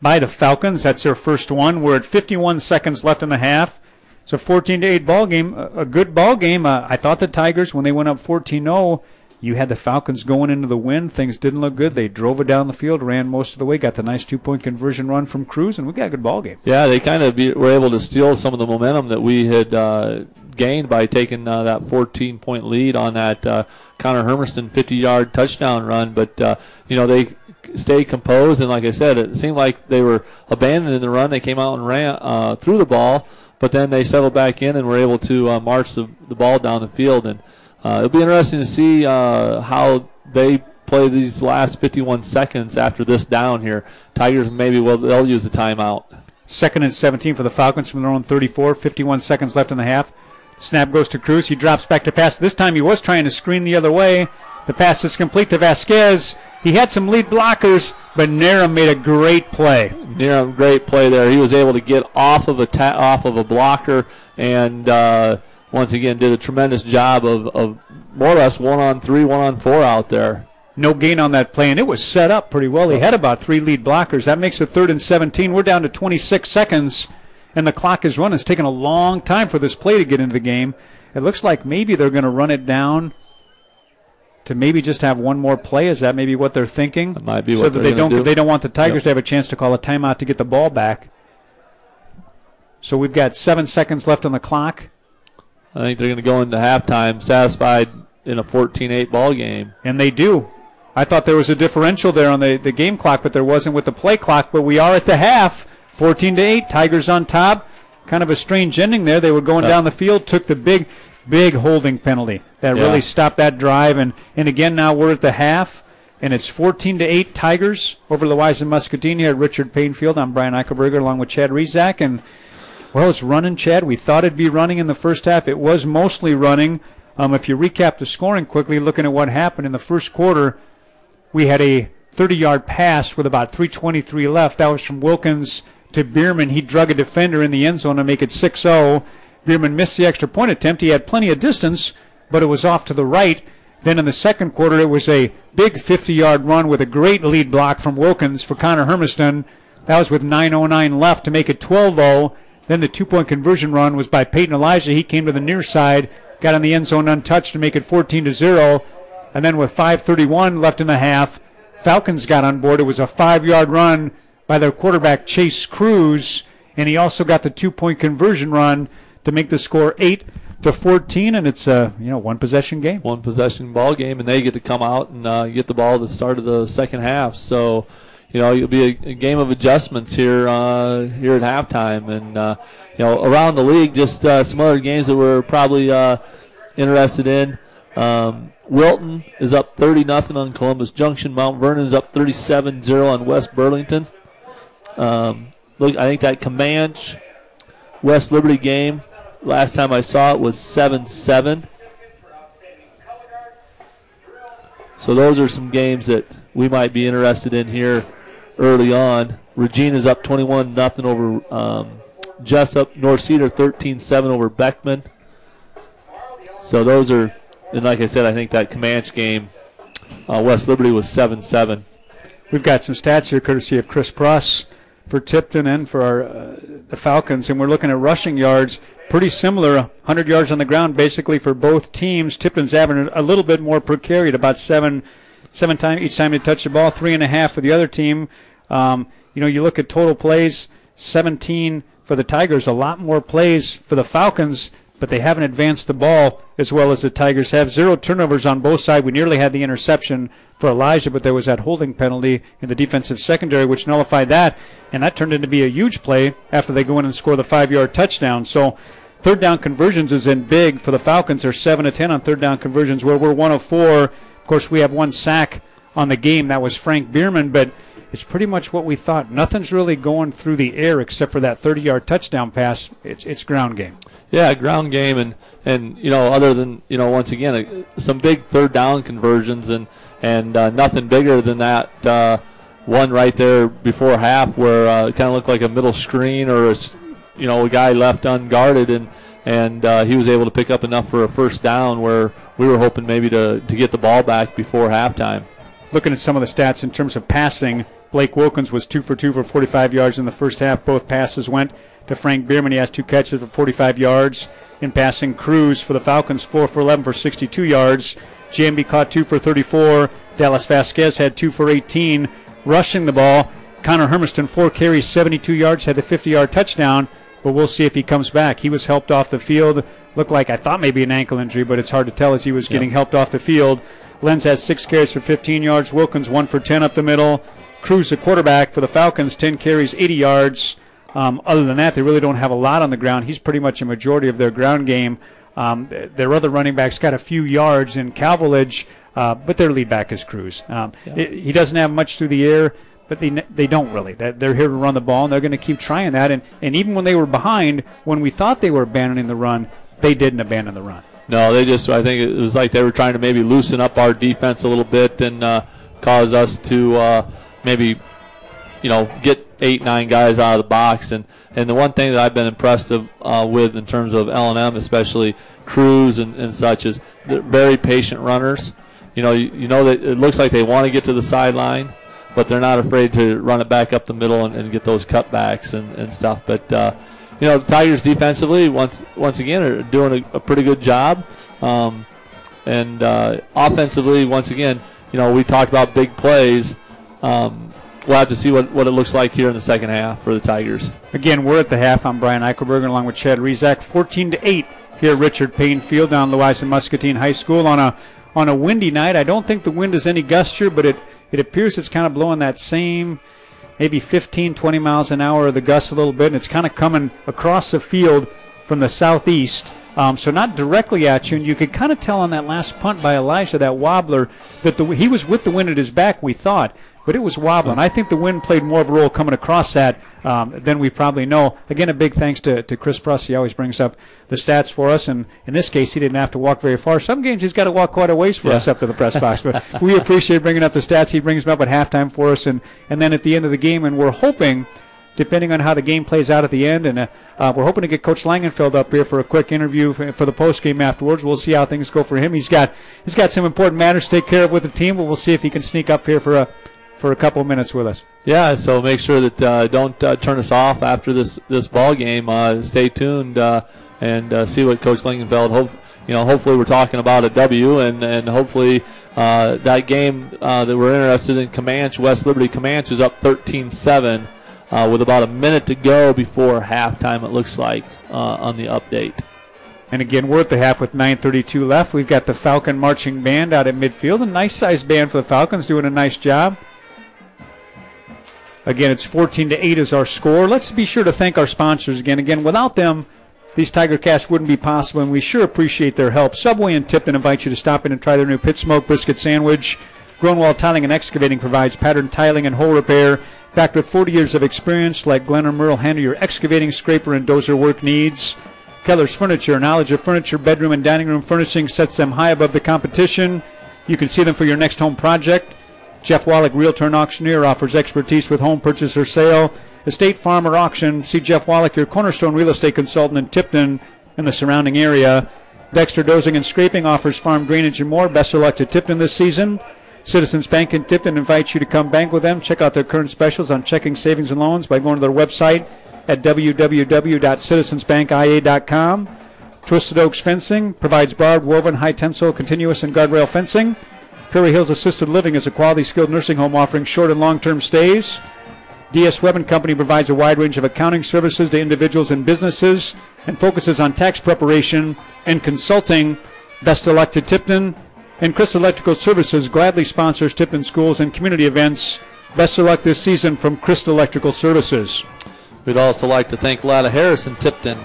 by the Falcons. That's their first one. We're at 51 seconds left in the half. It's a 14 to 8 ball game. A, good ball game. Uh, I thought the Tigers, when they went up 14 0, you had the Falcons going into the wind. Things didn't look good. They drove it down the field, ran most of the way, got the nice two point conversion run from Cruz, and we got a good ball game. Yeah, they kind of be, were able to steal some of the momentum that we had uh, gained by taking uh, that 14 point lead on that uh, Connor Hermiston 50 yard touchdown run. But, uh, you know, they stayed composed, and like I said, it seemed like they were abandoned in the run. They came out and ran uh, through the ball, but then they settled back in and were able to uh, march the, the ball down the field. And uh, it'll be interesting to see uh, how they play these last 51 seconds after this down here. Tigers maybe will they'll use a timeout. Second and 17 for the Falcons from their own 34. 51 seconds left in the half. Snap goes to Cruz. He drops back to pass. This time he was trying to screen the other way. The pass is complete to Vasquez. He had some lead blockers, but Narum made a great play. Narum, great play there. He was able to get off of a ta- off of a blocker and. Uh, once again did a tremendous job of, of more or less one on three, one on four out there. No gain on that play, and it was set up pretty well. He had about three lead blockers. That makes it third and 17. We're down to 26 seconds, and the clock is running. It's taken a long time for this play to get into the game. It looks like maybe they're going to run it down to maybe just have one more play. Is that maybe what they're thinking? That might be so what that they don't do. they don't want the Tigers yep. to have a chance to call a timeout to get the ball back. So we've got seven seconds left on the clock. I think they're going to go into halftime satisfied in a 14-8 ball game. And they do. I thought there was a differential there on the, the game clock, but there wasn't with the play clock. But we are at the half, 14 to 8. Tigers on top. Kind of a strange ending there. They were going down the field, took the big, big holding penalty that yeah. really stopped that drive. And, and again, now we're at the half, and it's 14 to 8 Tigers over the Louisa Muscatine here at Richard Payne Field. I'm Brian Eichelberger along with Chad Rizak. And well, it's running, Chad. We thought it'd be running in the first half. It was mostly running. Um, if you recap the scoring quickly, looking at what happened in the first quarter, we had a 30 yard pass with about 323 left. That was from Wilkins to Bierman. He drug a defender in the end zone to make it 6 0. Bierman missed the extra point attempt. He had plenty of distance, but it was off to the right. Then in the second quarter, it was a big 50 yard run with a great lead block from Wilkins for Connor Hermiston. That was with 9.09 left to make it 12 0. Then the two point conversion run was by Peyton Elijah. He came to the near side, got in the end zone untouched to make it 14 0. And then with 5.31 left in the half, Falcons got on board. It was a five yard run by their quarterback, Chase Cruz. And he also got the two point conversion run to make the score eight to 14, and it's a you know one possession game. One possession ball game, and they get to come out and uh, get the ball at the start of the second half. So, you know, it'll be a, a game of adjustments here uh, here at halftime, and uh, you know, around the league, just uh, some other games that we're probably uh, interested in. Um, Wilton is up 30 nothing on Columbus Junction. Mount Vernon is up 37-0 on West Burlington. Um, look, I think that Camanche West Liberty game Last time I saw it was 7 7. So those are some games that we might be interested in here early on. Regina's up 21 nothing over um, Jesup. North Cedar 13 7 over Beckman. So those are, and like I said, I think that Camanche game, uh, West Liberty was 7 7. We've got some stats here courtesy of Chris Pross for Tipton and for our, uh, the Falcons, and we're looking at rushing yards pretty similar 100 yards on the ground basically for both teams. Tipton's averaging a little bit more per carry at about seven, seven times each time they touch the ball, three and a half for the other team. Um, you know, you look at total plays, 17 for the Tigers, a lot more plays for the Falcons, but they haven't advanced the ball as well as the Tigers have. Zero turnovers on both sides. We nearly had the interception for Elijah, but there was that holding penalty in the defensive secondary, which nullified that, and that turned into be a huge play after they go in and score the five-yard touchdown. So Third down conversions is in big for the Falcons. They're 7 to 10 on third down conversions, where we're 1 of 4. Of course, we have one sack on the game. That was Frank Bierman, but it's pretty much what we thought. Nothing's really going through the air except for that 30 yard touchdown pass. It's, it's ground game. Yeah, ground game, and and you know, other than you know, once again, uh, some big third down conversions, and and uh, nothing bigger than that. Uh, one right there before half, where uh, it kind of looked like a middle screen or a you know a guy left unguarded and and uh, he was able to pick up enough for a first down where we were hoping maybe to, to get the ball back before halftime. Looking at some of the stats in terms of passing, Blake Wilkins was two for two for 45 yards in the first half. Both passes went to Frank Bierman. He has two catches for 45 yards. In passing, Cruz for the Falcons, four for 11 for 62 yards. Jamby caught two for 34. Dallas Vasquez had two for 18. Rushing the ball, Connor Hermiston, four carries, 72 yards, had the 50 yard touchdown but we'll see if he comes back. He was helped off the field. Looked like I thought maybe an ankle injury, but it's hard to tell as he was yep. getting helped off the field. Lenz has six carries for 15 yards. Wilkins one for 10 up the middle. Cruz, the quarterback for the Falcons, 10 carries, 80 yards. Um, other than that, they really don't have a lot on the ground. He's pretty much a majority of their ground game. Um, their other running backs got a few yards in Calvilage, uh, but their lead back is Cruz. Um, yeah. it, he doesn't have much through the air but they they don't really. They're here to run the ball, and they're going to keep trying that. And and even when they were behind, when we thought they were abandoning the run, they didn't abandon the run. No, they just. I think it was like they were trying to maybe loosen up our defense a little bit and uh, cause us to uh, maybe, you know, get eight nine guys out of the box. And and the one thing that I've been impressed of, uh, with in terms of L and M, especially Cruz and, and such, is they're very patient runners. You know, you, you know that it looks like they want to get to the sideline but they're not afraid to run it back up the middle and, and get those cutbacks and, and stuff. But uh, you know, the Tigers defensively once once again are doing a, a pretty good job, um, and uh, offensively once again, you know, we talked about big plays. Um, we'll have to see what, what it looks like here in the second half for the Tigers. Again, we're at the half. I'm Brian Eichelberger along with Chad Rizak. 14 to 8 here at Richard Payne Field down Louisa Muscatine High School on a on a windy night. I don't think the wind is any gustier, but it it appears it's kind of blowing that same maybe 15, 20 miles an hour of the gust a little bit, and it's kind of coming across the field from the southeast. Um, so not directly at you, and you could kind of tell on that last punt by Elijah, that wobbler, that the, he was with the wind at his back. We thought, but it was wobbling. I think the wind played more of a role coming across that um, than we probably know. Again, a big thanks to, to Chris Pruss. He always brings up the stats for us, and in this case, he didn't have to walk very far. Some games he's got to walk quite a ways for yeah. us up to the press box, but we appreciate bringing up the stats. He brings them up at halftime for us, and, and then at the end of the game, and we're hoping – depending on how the game plays out at the end. And uh, uh, we're hoping to get Coach Langenfeld up here for a quick interview for, for the post game afterwards. We'll see how things go for him. He's got he's got some important matters to take care of with the team, but we'll see if he can sneak up here for a for a couple of minutes with us. Yeah, so make sure that uh, don't uh, turn us off after this this ball game. Uh, stay tuned uh, and uh, see what Coach Langenfeld. Hope you know. Hopefully, we're talking about a W, and and hopefully that game that we're interested in, Camanche West Liberty Camanche is up 13-7 uh, with about a minute to go before halftime, it looks like, uh, on the update. And again, we're at the half with 9:32 left. We've got the Falcon marching band out at midfield, a nice sized band for the Falcons, doing a nice job. Again, it's 14 to 8 is our score. Let's be sure to thank our sponsors again. Again, without them, these Tiger Casts wouldn't be possible, and we sure appreciate their help. Subway and Tipton invite you to stop in and try their new pit smoke brisket sandwich. Grownwall Tiling and Excavating provides pattern tiling and hole repair. Backed with 40 years of experience, like Glenn or Merle, handle your excavating, scraper, and dozer work needs. Keller's Furniture, knowledge of furniture, bedroom, and dining room furnishing sets them high above the competition. You can see them for your next home project. Jeff Wallach, Realtor and Auctioneer, offers expertise with home purchase or sale. Estate Farm or Auction. See Jeff Wallach, your cornerstone real estate consultant in Tipton and the surrounding area. Dexter Dozing and Scraping offers farm drainage and more. Best of luck to Tipton this season. Citizens Bank in Tipton invites you to come bank with them. Check out their current specials on checking, savings, and loans by going to their website at www.citizensbankia.com. Twisted Oaks Fencing provides barbed, woven, high tensile, continuous, and guardrail fencing. Prairie Hills Assisted Living is a quality skilled nursing home offering short and long term stays. DS Webb Company provides a wide range of accounting services to individuals and businesses and focuses on tax preparation and consulting. Best elected Tipton and Crystal Electrical Services gladly sponsors Tipton schools and community events. Best select this season from Crystal Electrical Services. We'd also like to thank Latta Harrison Tipton.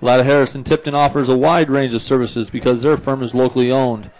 Latta Harrison Tipton offers a wide range of services because their firm is locally owned.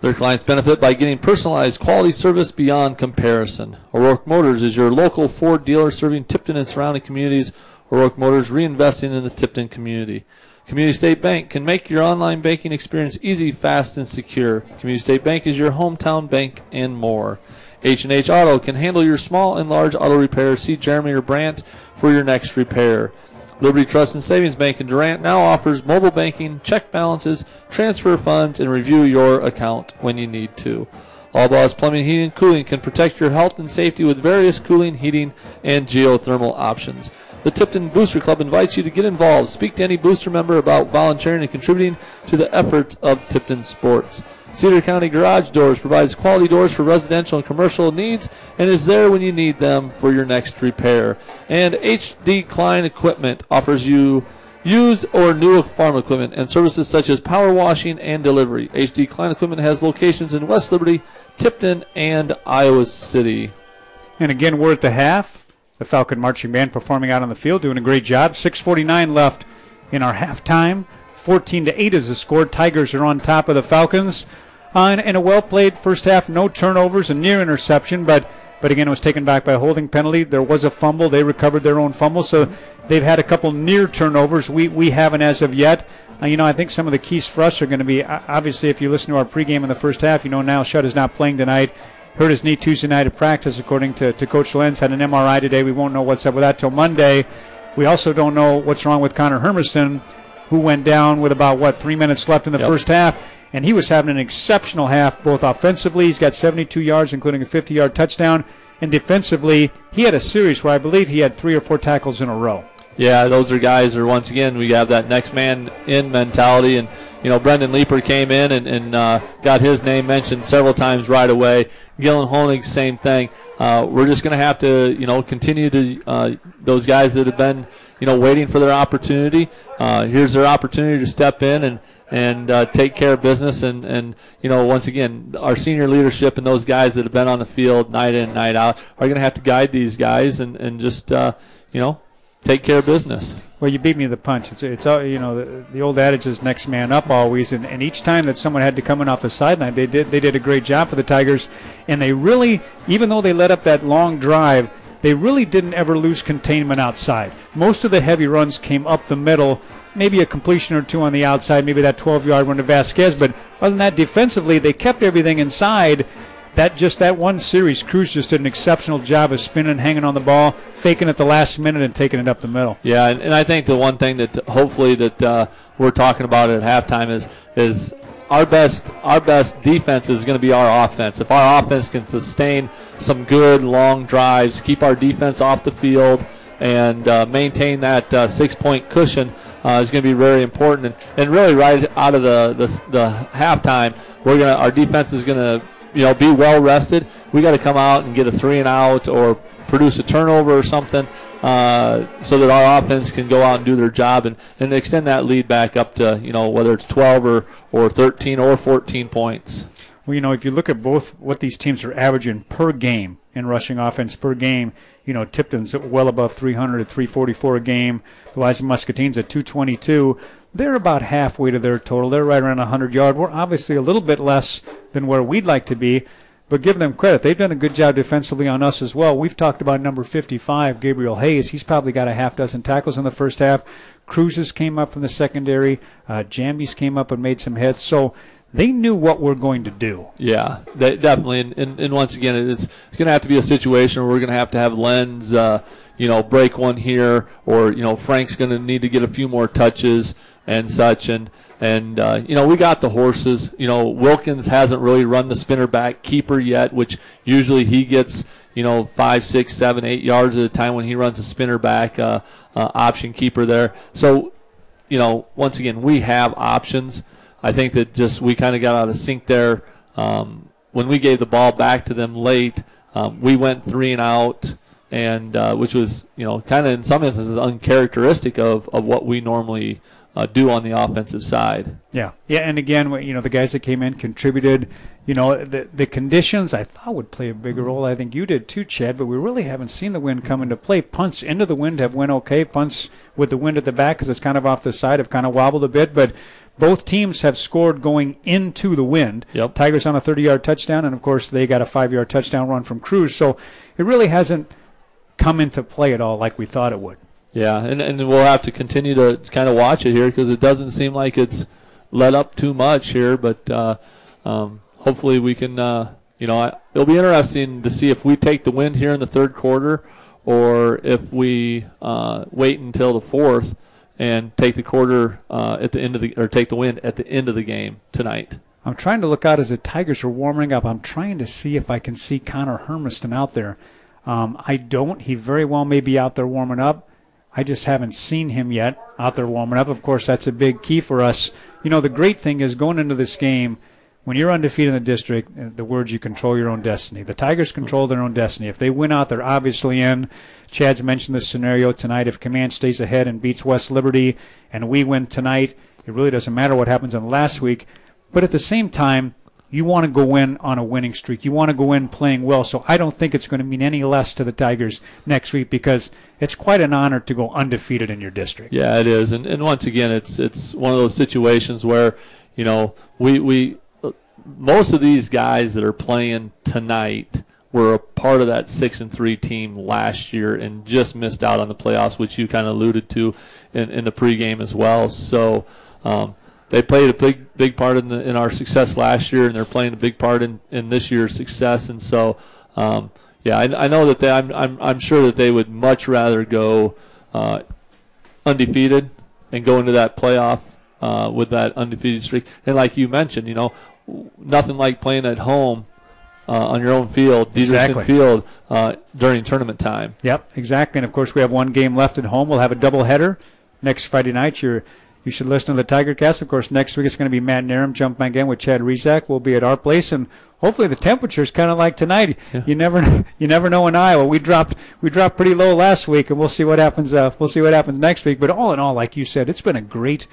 Their clients benefit by getting personalized quality service beyond comparison. O'Rourke Motors is your local Ford dealer serving Tipton and surrounding communities. O'Rourke Motors reinvesting in the Tipton community. Community State Bank can make your online banking experience easy, fast, and secure. Community State Bank is your hometown bank and more. H&H Auto can handle your small and large auto repairs. See Jeremy or Brandt for your next repair. Liberty Trust and Savings Bank in Durant now offers mobile banking, check balances, transfer funds, and review your account when you need to. All Boss Plumbing, Heating, and Cooling can protect your health and safety with various cooling, heating, and geothermal options. The Tipton Booster Club invites you to get involved. Speak to any booster member about volunteering and contributing to the efforts of Tipton Sports. Cedar County Garage Doors provides quality doors for residential and commercial needs and is there when you need them for your next repair. And HD Klein Equipment offers you used or new farm equipment and services such as power washing and delivery. HD Klein Equipment has locations in West Liberty, Tipton, and Iowa City. And again, we're at the half. The Falcon Marching Band performing out on the field, doing a great job. 6:49 left in our halftime. 14 to 8 is the score. Tigers are on top of the Falcons. Uh, and, and a well played first half, no turnovers, a near interception, but but again, it was taken back by a holding penalty. There was a fumble. They recovered their own fumble, so they've had a couple near turnovers. We we haven't as of yet. Uh, you know, I think some of the keys for us are going to be obviously if you listen to our pregame in the first half, you know now Shutt is not playing tonight hurt his knee Tuesday night at practice, according to, to Coach Lenz. Had an MRI today. We won't know what's up with that till Monday. We also don't know what's wrong with Connor Hermiston, who went down with about, what, three minutes left in the yep. first half. And he was having an exceptional half, both offensively. He's got 72 yards, including a 50 yard touchdown. And defensively, he had a series where I believe he had three or four tackles in a row. Yeah, those are guys who, once again, we have that next man in mentality. And you know, Brendan Leeper came in and, and uh, got his name mentioned several times right away. Gillen Honig, same thing. Uh, we're just going to have to, you know, continue to uh, those guys that have been, you know, waiting for their opportunity. Uh, here's their opportunity to step in and and uh, take care of business. And, and, you know, once again, our senior leadership and those guys that have been on the field night in, night out are going to have to guide these guys and, and just, uh, you know, take care of business. Well, you beat me to the punch. It's, it's you know the, the old adage is next man up always, and, and each time that someone had to come in off the sideline, they did they did a great job for the Tigers, and they really, even though they let up that long drive, they really didn't ever lose containment outside. Most of the heavy runs came up the middle, maybe a completion or two on the outside, maybe that 12-yard one to Vasquez, but other than that, defensively they kept everything inside that just that one series, Cruz just did an exceptional job of spinning, hanging on the ball, faking at the last minute, and taking it up the middle. Yeah, and, and I think the one thing that hopefully that uh, we're talking about at halftime is is our best our best defense is going to be our offense. If our offense can sustain some good long drives, keep our defense off the field, and uh, maintain that uh, six point cushion. Uh, is going to be very important, and, and really right out of the, the the halftime, we're gonna our defense is going to you know, be well rested. We got to come out and get a three and out or produce a turnover or something, uh, so that our offense can go out and do their job and, and extend that lead back up to you know whether it's 12 or or 13 or 14 points. Well, you know, if you look at both what these teams are averaging per game in rushing offense per game, you know, Tipton's well above 300 at 344 a game. The Wise Muscatines at 222. They're about halfway to their total. They're right around 100 yard. We're obviously a little bit less than where we'd like to be, but give them credit. They've done a good job defensively on us as well. We've talked about number 55, Gabriel Hayes. He's probably got a half dozen tackles in the first half. Cruises came up from the secondary. Uh, Jamby's came up and made some hits. So they knew what we're going to do. Yeah, they, definitely. And, and, and, once again, it's, it's going to have to be a situation where we're going to have to have Lenz, uh, you know, break one here, or you know, Frank's going to need to get a few more touches and such. And and uh, you know, we got the horses. You know, Wilkins hasn't really run the spinner back keeper yet, which usually he gets you know five, six, seven, eight yards at a time when he runs a spinner back uh, uh option keeper there. So, you know, once again, we have options. I think that just we kind of got out of sync there. Um, when we gave the ball back to them late, um, we went three and out, and uh, which was you know kind of in some instances uncharacteristic of, of what we normally uh, do on the offensive side. Yeah, yeah, and again, you know, the guys that came in contributed. You know, the the conditions I thought would play a bigger role. I think you did too, Chad. But we really haven't seen the wind come into play. Punts into the wind have went okay. Punts with the wind at the back because it's kind of off the side have kind of wobbled a bit. But both teams have scored going into the wind. Yep. Tigers on a 30-yard touchdown, and of course they got a five-yard touchdown run from Cruz. So it really hasn't come into play at all like we thought it would. Yeah, and, and we'll have to continue to kind of watch it here because it doesn't seem like it's let up too much here. But uh, um, hopefully we can, uh, you know, I, it'll be interesting to see if we take the win here in the third quarter or if we uh, wait until the fourth and take the quarter uh, at the end of the or take the win at the end of the game tonight. I'm trying to look out as the Tigers are warming up. I'm trying to see if I can see Connor Hermiston out there. Um, I don't. He very well may be out there warming up. I just haven't seen him yet out there warming up. Of course, that's a big key for us. You know, the great thing is going into this game, when you're undefeated in the district, uh, the words you control your own destiny. The Tigers control their own destiny. If they win out, they're obviously in. Chad's mentioned this scenario tonight. If Command stays ahead and beats West Liberty and we win tonight, it really doesn't matter what happens in last week. But at the same time, you want to go in on a winning streak. You want to go in playing well. So I don't think it's going to mean any less to the Tigers next week because it's quite an honor to go undefeated in your district. Yeah, it is. And, and once again, it's it's one of those situations where, you know, we, we most of these guys that are playing tonight were a part of that six and three team last year and just missed out on the playoffs, which you kind of alluded to in, in the pregame as well. So um, they played a big big part in the in our success last year, and they're playing a big part in, in this year's success. And so, um, yeah, I, I, know that they, I'm, I'm I'm sure that they would much rather go uh, undefeated and go into that playoff uh, with that undefeated streak. And like you mentioned, you know, nothing like playing at home uh, on your own field, Dietrichson exactly. Field, uh, during tournament time. Yep, exactly. And of course, we have one game left at home. We'll have a double header next Friday night. You're, you should listen to the Tiger Cast. Of course, next week it's going to be Matt Narum jumping again with Chad Rizak. We'll be at our place, and hopefully the temperature is kind of like tonight. Yeah. You never, you never know in Iowa. We dropped, we dropped pretty low last week, and we'll see what happens. Uh, we'll see what happens next week. But all in all, like you said, it's been a great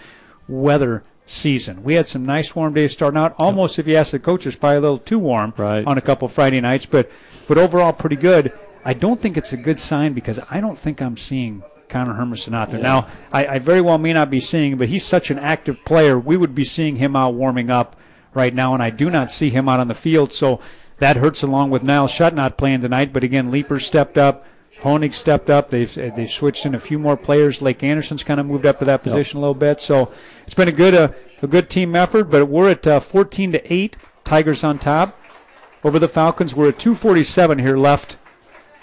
weather season. We had some nice warm days starting out. Almost, if you ask the coaches, probably a little too warm right. on a couple Friday nights, but but overall pretty good. I don't think it's a good sign because I don't think I'm seeing Connor Hermiston out there. Yeah. Now, I, I, very well may not be seeing him, but he's such an active player. We would be seeing him out warming up right now, and I do not see him out on the field. So that hurts along with Niall Shutt not playing tonight. But again, Leeper stepped up. Honig stepped up. They've they've switched in a few more players. Lake Anderson's kind of moved up to that position yep. a little bit. So it's been a good uh, a good team effort. But we're at uh, 14 to eight. Tigers on top over the Falcons. We're at 2:47 here left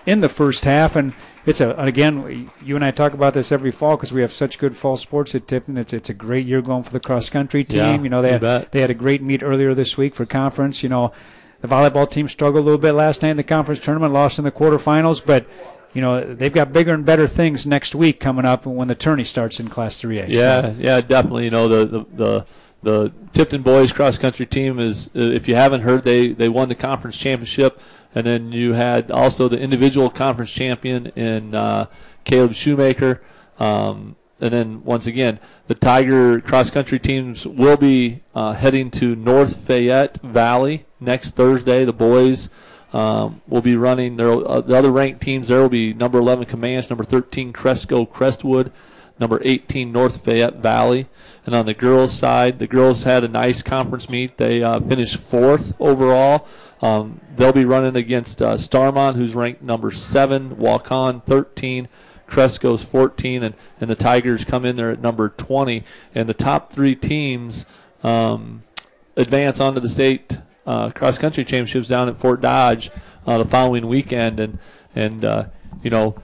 in the first half, and it's a again. You and I talk about this every fall because we have such good fall sports at Tipton. It's it's a great year going for the cross country team. Yeah, you know they had bet. they had a great meet earlier this week for conference. You know. The volleyball team struggled a little bit last night in the conference tournament, lost in the quarterfinals, but you know they've got bigger and better things next week coming up when the tourney starts in Class 3A. Yeah, so. yeah, definitely. You know the the. the the Tipton boys cross country team is, if you haven't heard, they, they won the conference championship and then you had also the individual conference champion in uh, Caleb Shoemaker. Um, and then once again, the Tiger cross country teams will be uh, heading to North Fayette Valley next Thursday. The boys um, will be running. There, uh, the other ranked teams there will be number 11 Camanche, number 13 Cresco Crestwood, number 18 North Fayette Valley. And on the girls' side, the girls had a nice conference meet. They uh, finished fourth overall. Um, they'll be running against uh, Starmont, who's ranked number seven, Waukon 13. Cresco's 14, and, and the Tigers come in there at number 20. And the top three teams um, advance onto the state uh, cross country championships down at Fort Dodge uh, the following weekend. And and uh, you know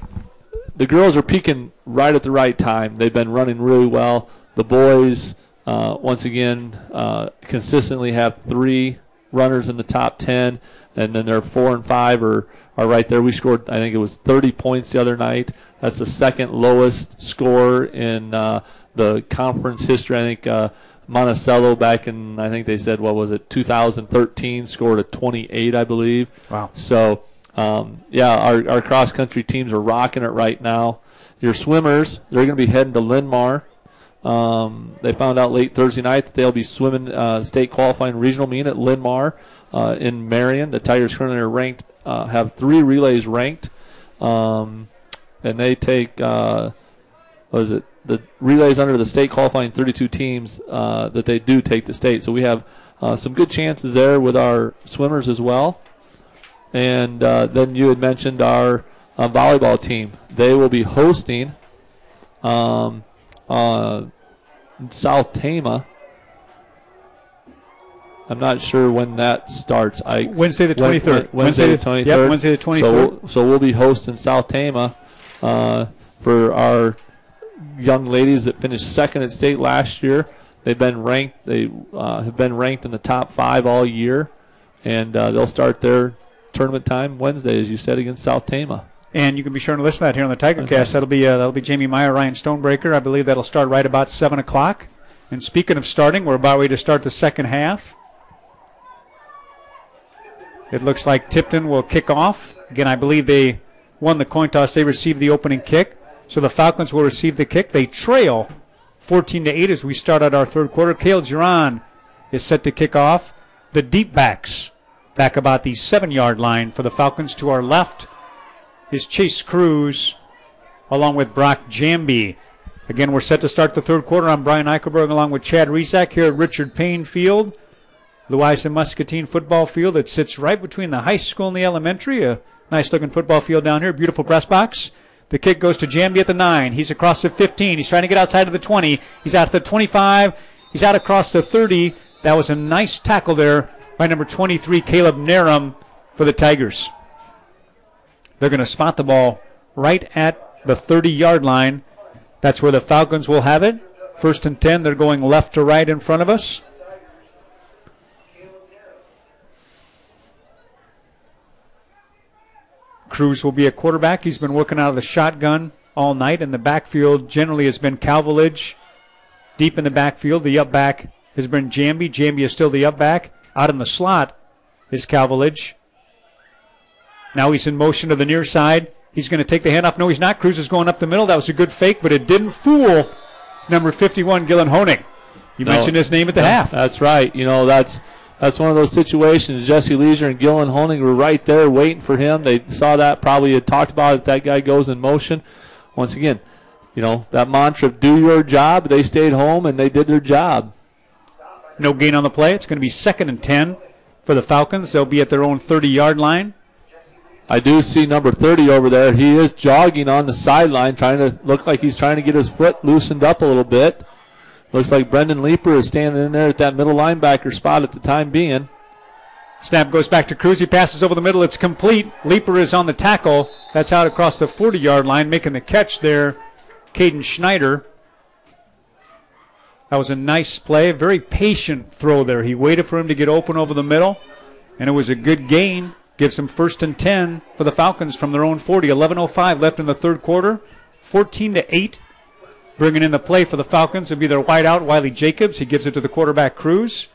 the girls are peaking right at the right time. They've been running really well. The boys, uh, once again, uh, consistently have three runners in the top 10, and then their four and five are, are right there. We scored, I think it was 30 points the other night. That's the second lowest score in uh, the conference history. I think uh, Monticello back in, I think they said, what was it, 2013, scored a 28, I believe. Wow. So, um, yeah, our, our cross country teams are rocking it right now. Your swimmers, they're going to be heading to Linn-Mar. Um, they found out late Thursday night that they'll be swimming uh, state qualifying regional meet at Linn-Mar uh, in Marion. The Tigers currently are ranked, uh, have three relays ranked, um, and they take uh, what is it? The relays under the state qualifying 32 teams uh, that they do take the state. So we have uh, some good chances there with our swimmers as well. And then you had mentioned our volleyball team. They will be hosting. Um, uh, South Tama. I'm not sure when that starts. I Wednesday the 23rd. Wednesday, the 23rd. Yep, Wednesday the 23rd. So we'll, so we'll be hosting South Tama uh, for our young ladies that finished second at state last year. They've been ranked. They uh, have been ranked in the top five all year, and uh, they'll start their tournament time Wednesday, as you said, against South Tama. And you can be sure to listen to that here on the Tigercast. Okay. That'll be uh, that'll be Jamie Meyer, Ryan Stonebreaker. I believe that'll start right about seven o'clock. And speaking of starting, we're about ready to start the second half. It looks like Tipton will kick off. Again, I believe they won the coin toss. They received the opening kick. So the Falcons will receive the kick. They trail 14 to 8 as we start out our third quarter. Kale Giron is set to kick off. The deep backs back about the seven yard line for the Falcons to our left is Chase Cruz along with Brock Jamby. Again, we're set to start the third quarter. I'm Brian Eichelberger along with Chad Rezac here at Richard Payne Field. Louisa Muscatine football field that sits right between the high school and the elementary. A nice looking football field down here. Beautiful press box. The kick goes to Jamby at the 9. He's across the 15. He's trying to get outside of the 20. He's out at the 25. He's out across the 30. That was a nice tackle there by number 23, Caleb Narum for the Tigers. They're going to spot the ball right at the 30 yard line. That's where the Falcons will have it. First and 10, they're going left to right in front of us. Cruz will be a quarterback. He's been working out of the shotgun all night, and the backfield generally has been Calvilage. Deep in the backfield, the up back has been Jamby. Jamby is still the up back. Out in the slot is Calvilage. Now he's in motion to the near side. He's going to take the handoff. No, he's not. Cruz is going up the middle. That was a good fake, but it didn't fool number 51, Gillen Honig. You no, mentioned his name at the half. That's right. You know, that's that's one of those situations. Jesse Leisure and Gillen Honig were right there waiting for him. They saw that, probably had talked about it. That guy goes in motion. Once again, you know, that mantra of do your job. They stayed home and they did their job. No gain on the play. It's going to be second and 10 for the Falcons. They'll be at their own 30 yard line. I do see number 30 over there. He is jogging on the sideline, trying to look like he's trying to get his foot loosened up a little bit. Looks like Brendan Leeper is standing in there at that middle linebacker spot at the time being. Snap goes back to Cruz. He passes over the middle. It's complete. Leeper is on the tackle. That's out across the 40 yard line, making the catch there. Caden Schneider. That was a nice play. Very patient throw there. He waited for him to get open over the middle, and it was a good gain gives him first and 10 for the Falcons from their own 40. 11.05 left in the third quarter. 14 to 8. Bringing in the play for the Falcons will be their wideout, Wiley Jacobs. He gives it to the quarterback, Cruz.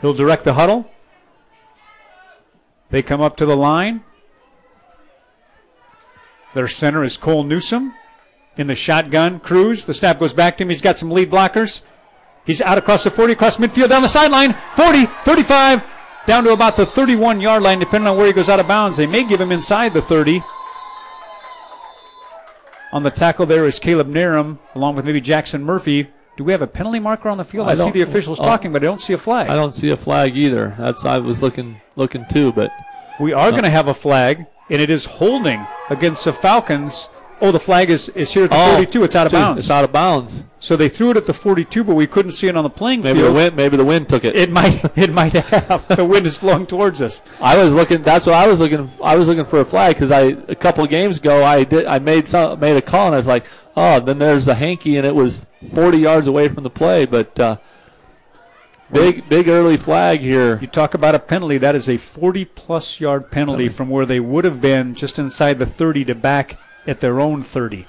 He'll direct the huddle. They come up to the line. Their center is Cole Newsom. In the shotgun, Cruz. The snap goes back to him. He's got some lead blockers. He's out across the 40, across midfield, down the sideline. 40, 35, down to about the 31 yard line, depending on where he goes out of bounds. They may give him inside the 30. On the tackle there is Caleb Narum, along with maybe Jackson Murphy. Do we have a penalty marker on the field? I I, see the officials oh. talking, but I don't see a flag. I don't see a flag either. That's I was looking looking too, but We are going to have a flag, and it is holding against the Falcons. Oh, the flag is, is here at the Oh, 42. It's out of dude, bounds. It's out of bounds. so they threw it at the 42, but we couldn't see it on the playing Maybe the wind. Maybe the wind took it. It might it might have. the wind is blowing towards us. I was looking. That's what I was looking. I was looking for a flag because I a couple of games ago I did. I made some made a call and I was like, oh, then there's the hanky and it was 40 yards away from the play, but uh, big big early flag here. You talk about a penalty. That is a 40 plus yard penalty from where they would have been just inside the 30 to back at their own 30.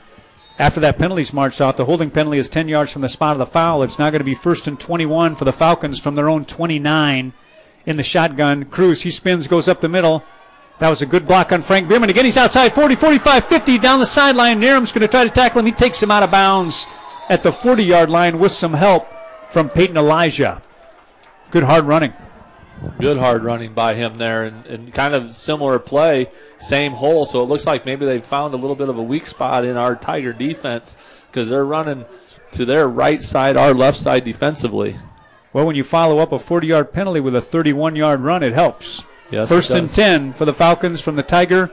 After that penalty's marched off, the holding penalty is 10 yards from the spot of the foul. It's now going to be first and 21 for the Falcons from their own 29 in the shotgun. Cruz, he spins, goes up the middle. That was a good block on Frank Bierman. Again, he's outside 40, 45, 50 down the sideline. Narum's going to try to tackle him. He takes him out of bounds at the 40 yard line with some help from Peyton Elijah. Good hard running. Good hard running by him there, and, and kind of similar play, same hole. So it looks like maybe they found a little bit of a weak spot in our Tiger defense because they're running to their right side, our left side defensively. Well, when you follow up a 40 yard penalty with a 31 yard run, it helps. Yes, First and 10 for the Falcons from the Tiger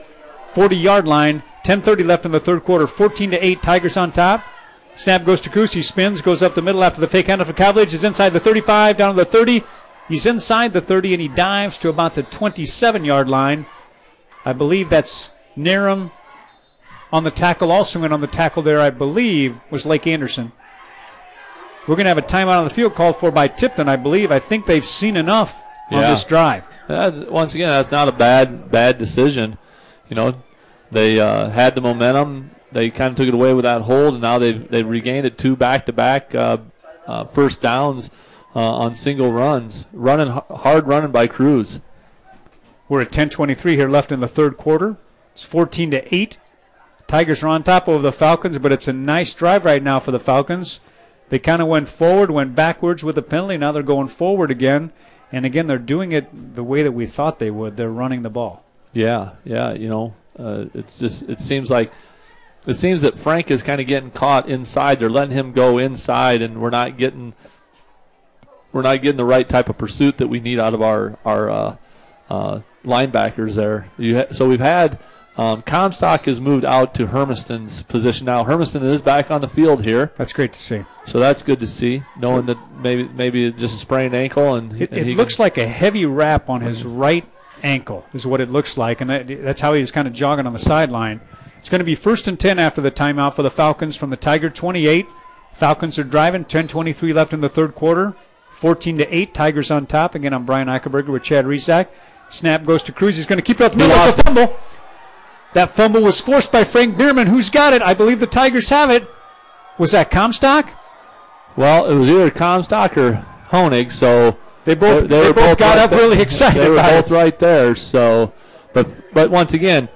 40 yard line. 10:30 left in the third quarter. 14 to 8. Tigers on top. Snap goes to Cruz. He spins, goes up the middle after the fake handoff for Cavaliers. Is inside the 35, down to the 30. He's inside the 30 and he dives to about the 27 yard line. I believe that's Narum on the tackle. Also in on the tackle there, I believe, was Lake Anderson. We're going to have a timeout on the field called for by Tipton, I believe. I think they've seen enough on this drive. That's, once again, that's not a bad bad decision. You know, they uh, had the momentum. They kind of took it away with that hold, and now they've they've regained it two back to back first downs on single runs. Running hard, running by Cruz. We're at 10:23 here left in the third quarter. It's 14 to 8. Tigers are on top over the Falcons, but it's a nice drive right now for the Falcons. They kind of went forward, went backwards with the penalty. Now they're going forward again, and again they're doing it the way that we thought they would. They're running the ball. Yeah, yeah. You know, uh, it's just it seems like it seems that Frank is kind of getting caught inside. They're letting him go inside, and we're not getting we're not getting the right type of pursuit that we need out of our our uh, uh, linebackers there. You ha- so we've had um, Comstock has moved out to Hermiston's position now. Hermiston is back on the field here, That's great to see. so that's good to see. Knowing that maybe maybe just a sprained ankle, and, It, and it looks can- like a heavy wrap on his right ankle is what it looks like, and that, that's how he was kind of jogging on the sideline. It's going to be first and 10 after the timeout for the Falcons from the Tiger 28. Falcons are driving. 10:23 left in the third quarter. 14 to 8. Tigers on top. Again, I'm Brian Eichelberger with Chad Rizak. Snap goes to Cruz. He's going to keep it up the middle. It's a fumble. That fumble was forced by Frank Bierman. Who's got it? I believe the Tigers have it. Was that Comstock? well, it was either Comstock or Honig, so. They both They- they, they both both got right up there. really excited they were about both it. right there. So, but but once again,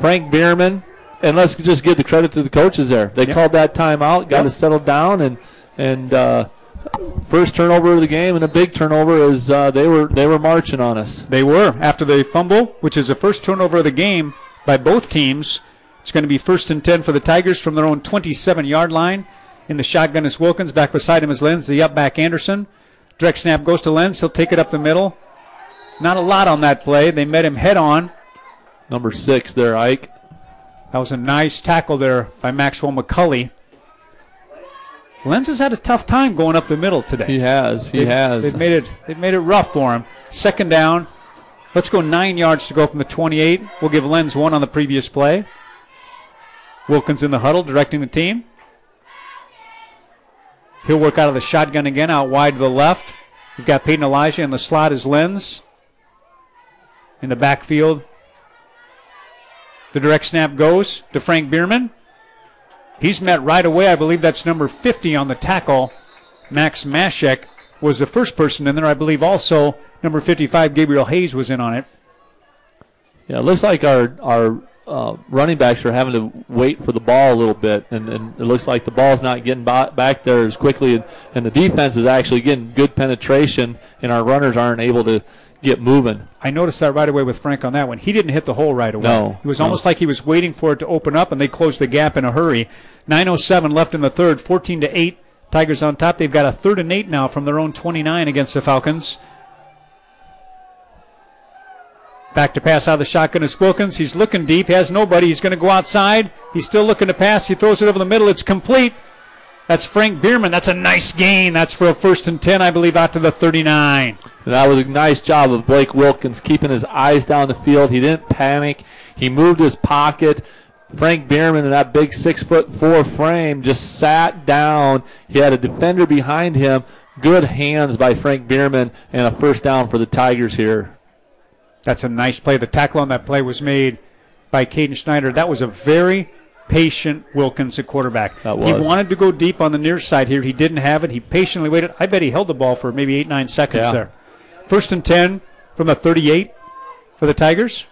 Frank Bierman, and let's just give the credit to the coaches there. They Yep. called that timeout, got Yep. to settle down, and and uh, first turnover of the game and a big turnover is uh, they were they were marching on us. They were after the fumble, which is the first turnover of the game by both teams. It's going to be first and 10 for the Tigers from their own 27 yard line. In the shotgun is Wilkins. Back beside him is Lenz. The up back Anderson. Direct snap goes to Lenz. He'll take it up the middle. Not a lot on that play. They met him head on. Number six there, Ike. That was a nice tackle there by Maxwell McCulley. Lenz has had a tough time going up the middle today. He has, he They've- has. They've made it. They've made it rough for him. Second down. Let's go nine yards to go from the 28. We'll give Lenz one on the previous play. Wilkins in the huddle, directing the team. He'll work out of the shotgun again, out wide to the left. We've got Peyton Elijah in the slot as Lenz. In the backfield, the direct snap goes to Frank Bierman. He's met right away. I believe that's number 50 on the tackle. Max Mashek was the first person in there. I believe also number 55, Gabriel Hayes, was in on it. Yeah, it looks like our our uh, running backs are having to wait for the ball a little bit, and, and it looks like the ball's not getting back there as quickly, and, and the defense is actually getting good penetration, and our runners aren't able to get moving. I noticed that right away with Frank on that one. He didn't hit the hole right away. No, it was no. almost like he was waiting for it to open up, and they closed the gap in a hurry. 9:07 left in the third, 14 to eight. Tigers on top. They've got a third and eight now from their own 29 against the Falcons. Back to pass out of the shotgun is Wilkins. He's looking deep, has nobody. He's going to go outside. He's still looking to pass. He throws it over the middle. It's complete. That's Frank Bierman. That's a nice gain. That's for a first and 10, I believe, out to the 39. That was a nice job of Blake Wilkins keeping his eyes down the field. He didn't panic. He moved his pocket. Frank Bierman in that big six foot four frame just sat down. He had a defender behind him. Good hands by Frank Bierman and a first down for the Tigers here. That's a nice play. The tackle on that play was made by Caden Schneider. That was a very patient Wilkins at quarterback. That was. He wanted to go deep on the near side here. He didn't have it. He patiently waited. I bet he held the ball for maybe eight, nine seconds Yeah. there. First and 10 from the 38 for the Tigers.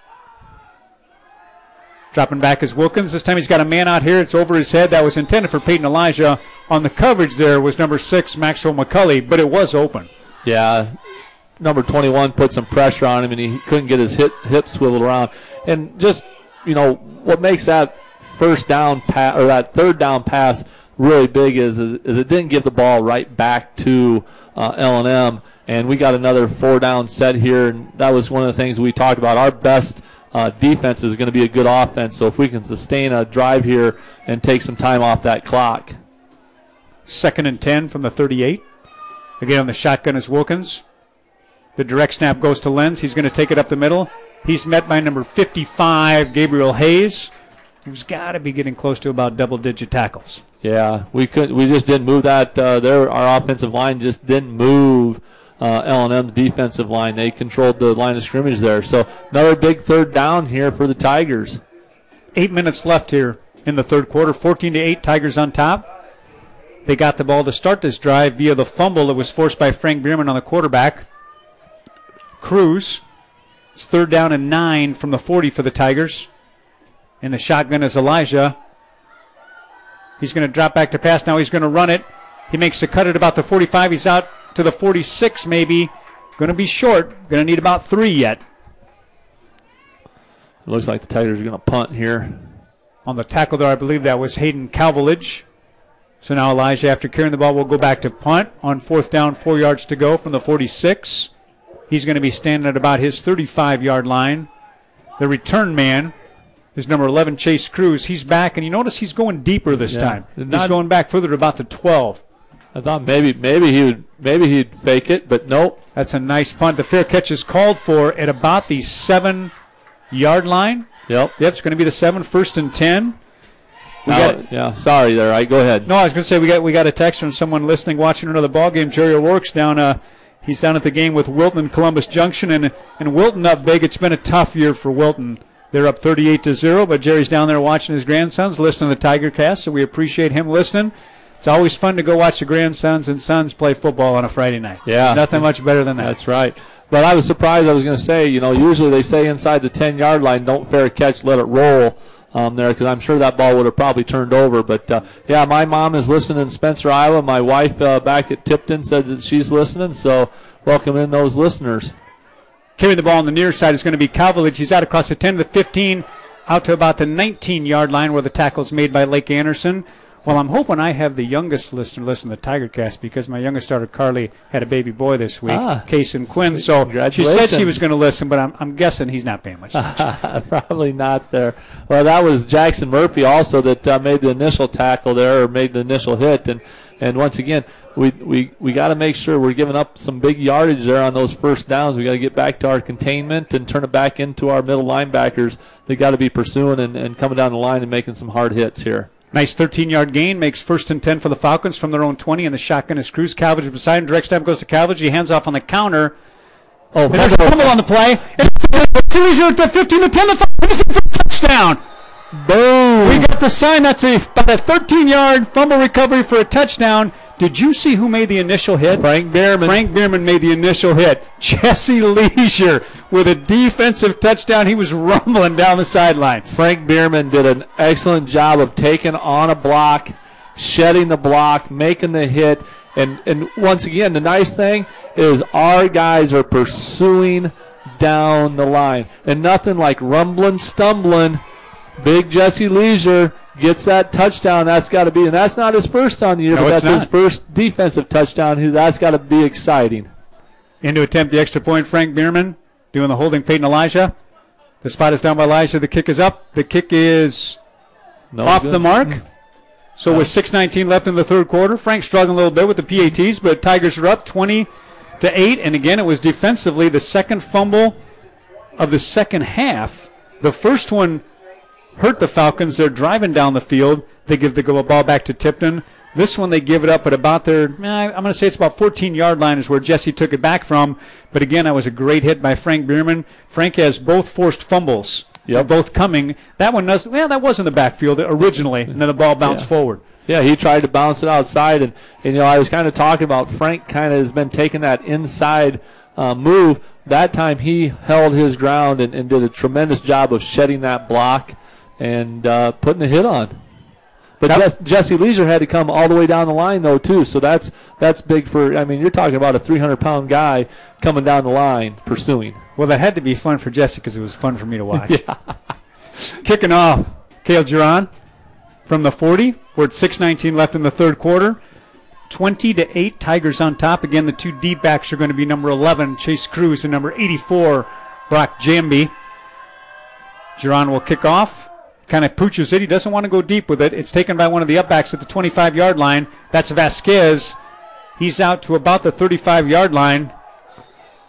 Dropping back is Wilkins. This time he's got a man out here. It's over his head. That was intended for Peyton Elijah. On the coverage there was number six, Maxwell McCulley, but it was open. Yeah, number 21 put some pressure on him, and he couldn't get his hip, hip swiveled around. And just, you know, what makes that first down pass or that third down pass really big is, is, is it didn't give the ball right back to uh, L&M, and we got another four down set here, and that was one of the things we talked about. Our best uh, defense is going to be a good offense, so if we can sustain a drive here and take some time off that clock. Second and 10 from the 38. Again, on the shotgun is Wilkins. The direct snap goes to Lenz. He's going to take it up the middle. He's met by number 55, Gabriel Hayes, who's got to be getting close to about double digit tackles. Yeah, we could. We just didn't move that. Uh, there, our offensive line just didn't move. Uh, L&M's defensive line. They controlled the line of scrimmage there. So another big third down here for the Tigers. Eight minutes left here in the third quarter. 14 to 8, Tigers on top. They got the ball to start this drive via the fumble that was forced by Frank Bierman on the quarterback. Cruz. It's third down and nine from the 40 for the Tigers. And the shotgun is Elijah. He's going to drop back to pass. Now he's going to run it. He makes the cut at about the 45. He's out to the 46, maybe. Going to be short. Going to need about three yet. It looks like the Tigers are going to punt here. On the tackle there, I believe that was Hayden Calvilage. So now Elijah, after carrying the ball, will go back to punt on fourth down, four yards to go from the 46. He's going to be standing at about his 35 yard line. The return man is number 11, Chase Cruz. He's back, and you notice he's going deeper this Yeah. time. Not- he's going back further to about the 12. I thought maybe maybe he would maybe he'd fake it, but nope. That's a nice punt. The fair catch is called for at about the seven yard line. Yep. Yep, it's going to be the seven, first and 10. We Now- got, yeah. Sorry there. I go ahead. No, I was going to say we got we got a text from someone listening, watching another ball game. Jerry O'Rourke's down. Uh, he's down at the game with Wilton and Columbus Junction, and and Wilton up big. It's been a tough year for Wilton. They're up 38 to zero, but Jerry's down there watching his grandsons, listening to the Tiger Cast. So we appreciate him listening. It's always fun to go watch the grandsons and sons play football on a Friday night. Yeah. nothing much better than that. That's right. But I was surprised. I was going to say, you know, usually they say inside the 10 yard line, don't fair catch, let it roll um, there, because I'm sure that ball would have probably turned over. But uh, yeah, my mom is listening in Spencer, Iowa. My wife uh, back at Tipton said that she's listening. So welcome in those listeners. Carrying the ball on the near side is going to be Calvilage. He's out across the 10 to the 15, out to about the 19 yard line where the tackle's made by Lake Anderson. Well, I'm hoping I have the youngest listener listen to the Tiger Cast because my youngest daughter Carly had a baby boy this week, Ah. Case and Quinn. So she said she was going to listen, but I'm, I'm guessing he's not paying much attention. Probably not there. Well, that was Jackson Murphy also that uh, made the initial tackle there or made the initial hit. And, and once again, we, we, we got to make sure we're giving up some big yardage there on those first downs. We got to get back to our containment and turn it back into our middle linebackers. They got to be pursuing and, and coming down the line and making some hard hits here. Nice 13 yard gain, makes first and 10 for the Falcons from their own 20, and the shotgun is Cruz. Calvilage beside him. Direct snap goes to Calvilage. He hands off on the counter. Oh, And there's a fumble on the play. And it's at the 15 to 10. The Falcons for a touchdown. Boom! We got the sign. That's a, about a 13 yard fumble recovery for a touchdown. Did you see who made the initial hit? Frank Bierman. Frank Bierman made the initial hit. Jesse Leisure with a defensive touchdown. He was rumbling down the sideline. Frank Bierman did an excellent job of taking on a block, shedding the block, making the hit. And, and once again, the nice thing is our guys are pursuing down the line. And nothing like rumbling, stumbling. Big Jesse Leisure gets that touchdown. That's got to be, and that's not his first on the year, No, but that's his first defensive touchdown. That's got to be exciting. In to attempt the extra point, Frank Bierman doing the holding, Peyton Elijah. The spot is down by Elijah. The kick is up. The kick is No off good. the mark. Mm-hmm. So with 6:19 left in the third quarter, Frank struggling a little bit with the PATs, but Tigers are up 20 to eight. And again, it was defensively the second fumble of the second half. The first one hurt the Falcons. They're driving down the field. They give the ball back to Tipton. This one they give it up at about their, eh, I'm going to say it's about 14 yard line is where Jesse took it back from. But again, that was a great hit by Frank Bierman. Frank has both forced fumbles. Yep. Both coming. That one does. well, that was in the backfield originally, and then the ball bounced Yeah. forward. Yeah, he tried to bounce it outside, and, and you know I was kind of talking about Frank. Kind of has been taking that inside uh, move. That time he held his ground and, and did a tremendous job of shedding that block and uh, putting the hit on. But Jess, Jesse Leisure had to come all the way down the line though too, so that's that's big for. I mean, you're talking about a 300 pound guy coming down the line pursuing. Well, that had to be fun for Jesse because it was fun for me to watch. Kicking off, Kale Giron from the 40. We're at 6:19 left in the third quarter. 20 to 8, Tigers on top. Again, the two deep backs are going to be number 11, Chase Cruz, and number 84, Brock Jamby. Giron will kick off. Kind of pooches it. He doesn't want to go deep with it. It's taken by one of the upbacks at the 25 yard line. That's Vasquez. He's out to about the 35 yard line.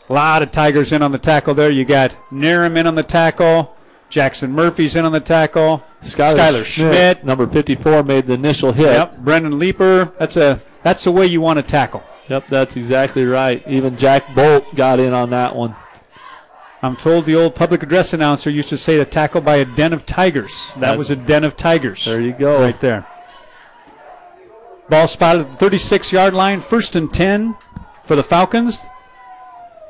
A lot of Tigers in on the tackle there. You got Narum in on the tackle. Jackson Murphy's in on the tackle. Skylar Schmidt. number 54, made the initial hit. Yep. Brendan Leeper. That's a that's the way you want to tackle. Yep, that's exactly right. Even Jack Bolt got in on that one. I'm told the old public address announcer used to say to tackle by a den of tigers. That That's- was a den of tigers. There you go. Right there. Ball spotted at the 36 yard line. First and 10 for the Falcons.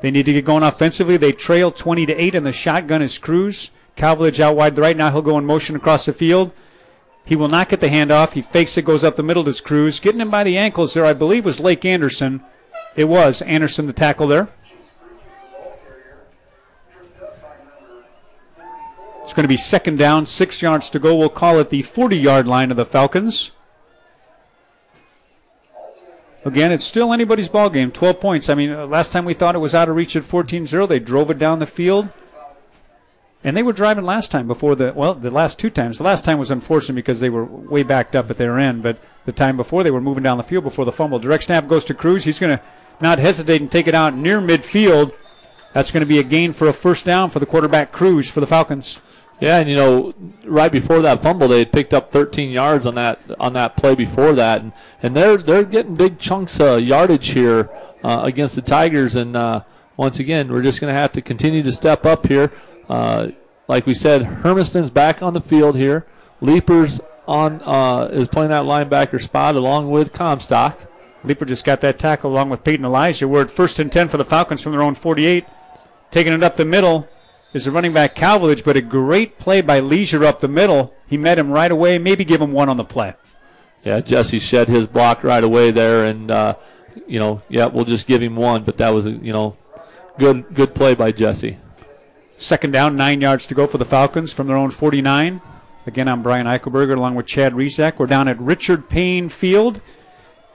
They need to get going offensively. They trail 20 to 8, and the shotgun is Cruz. Calvilage out wide the right now. He'll go in motion across the field. He will not get the handoff. He fakes it, goes up the middle to Cruz. Getting him by the ankles there, I believe, was Lake Anderson. It was Anderson, the tackle there. It's going to be second down, six yards to go. We'll call it the 40 yard line of the Falcons. Again, it's still anybody's ball game. 12 points. I mean, uh, last time we thought it was out of reach at 14-0. They drove it down the field. And they were driving last time before the well, the last two times. The last time was unfortunate because they were way backed up at their end, but the time before they were moving down the field before the fumble. Direct snap goes to Cruz. He's going to not hesitate and take it out near midfield. That's going to be a gain for a first down for the quarterback Cruz for the Falcons. Yeah, and you know, right before that fumble, they had picked up 13 yards on that on that play before that, and, and they're they're getting big chunks of yardage here uh, against the Tigers. And uh, once again, we're just going to have to continue to step up here. Uh, like we said, Hermiston's back on the field here. Leeper's on uh, is playing that linebacker spot along with Comstock. Leeper just got that tackle along with Peyton Elijah. We're at first and 10 for the Falcons from their own 48. Taking it up the middle is the running back Calvilage, but a great play by Leisure up the middle. He met him right away. Maybe give him one on the play. Yeah, Jesse shed his block right away there, and uh, you know, yeah, we'll just give him one. But that was a you know, good good play by Jesse. Second down, nine yards to go for the Falcons from their own 49. Again, I'm Brian Eichelberger along with Chad Rizek. We're down at Richard Payne Field,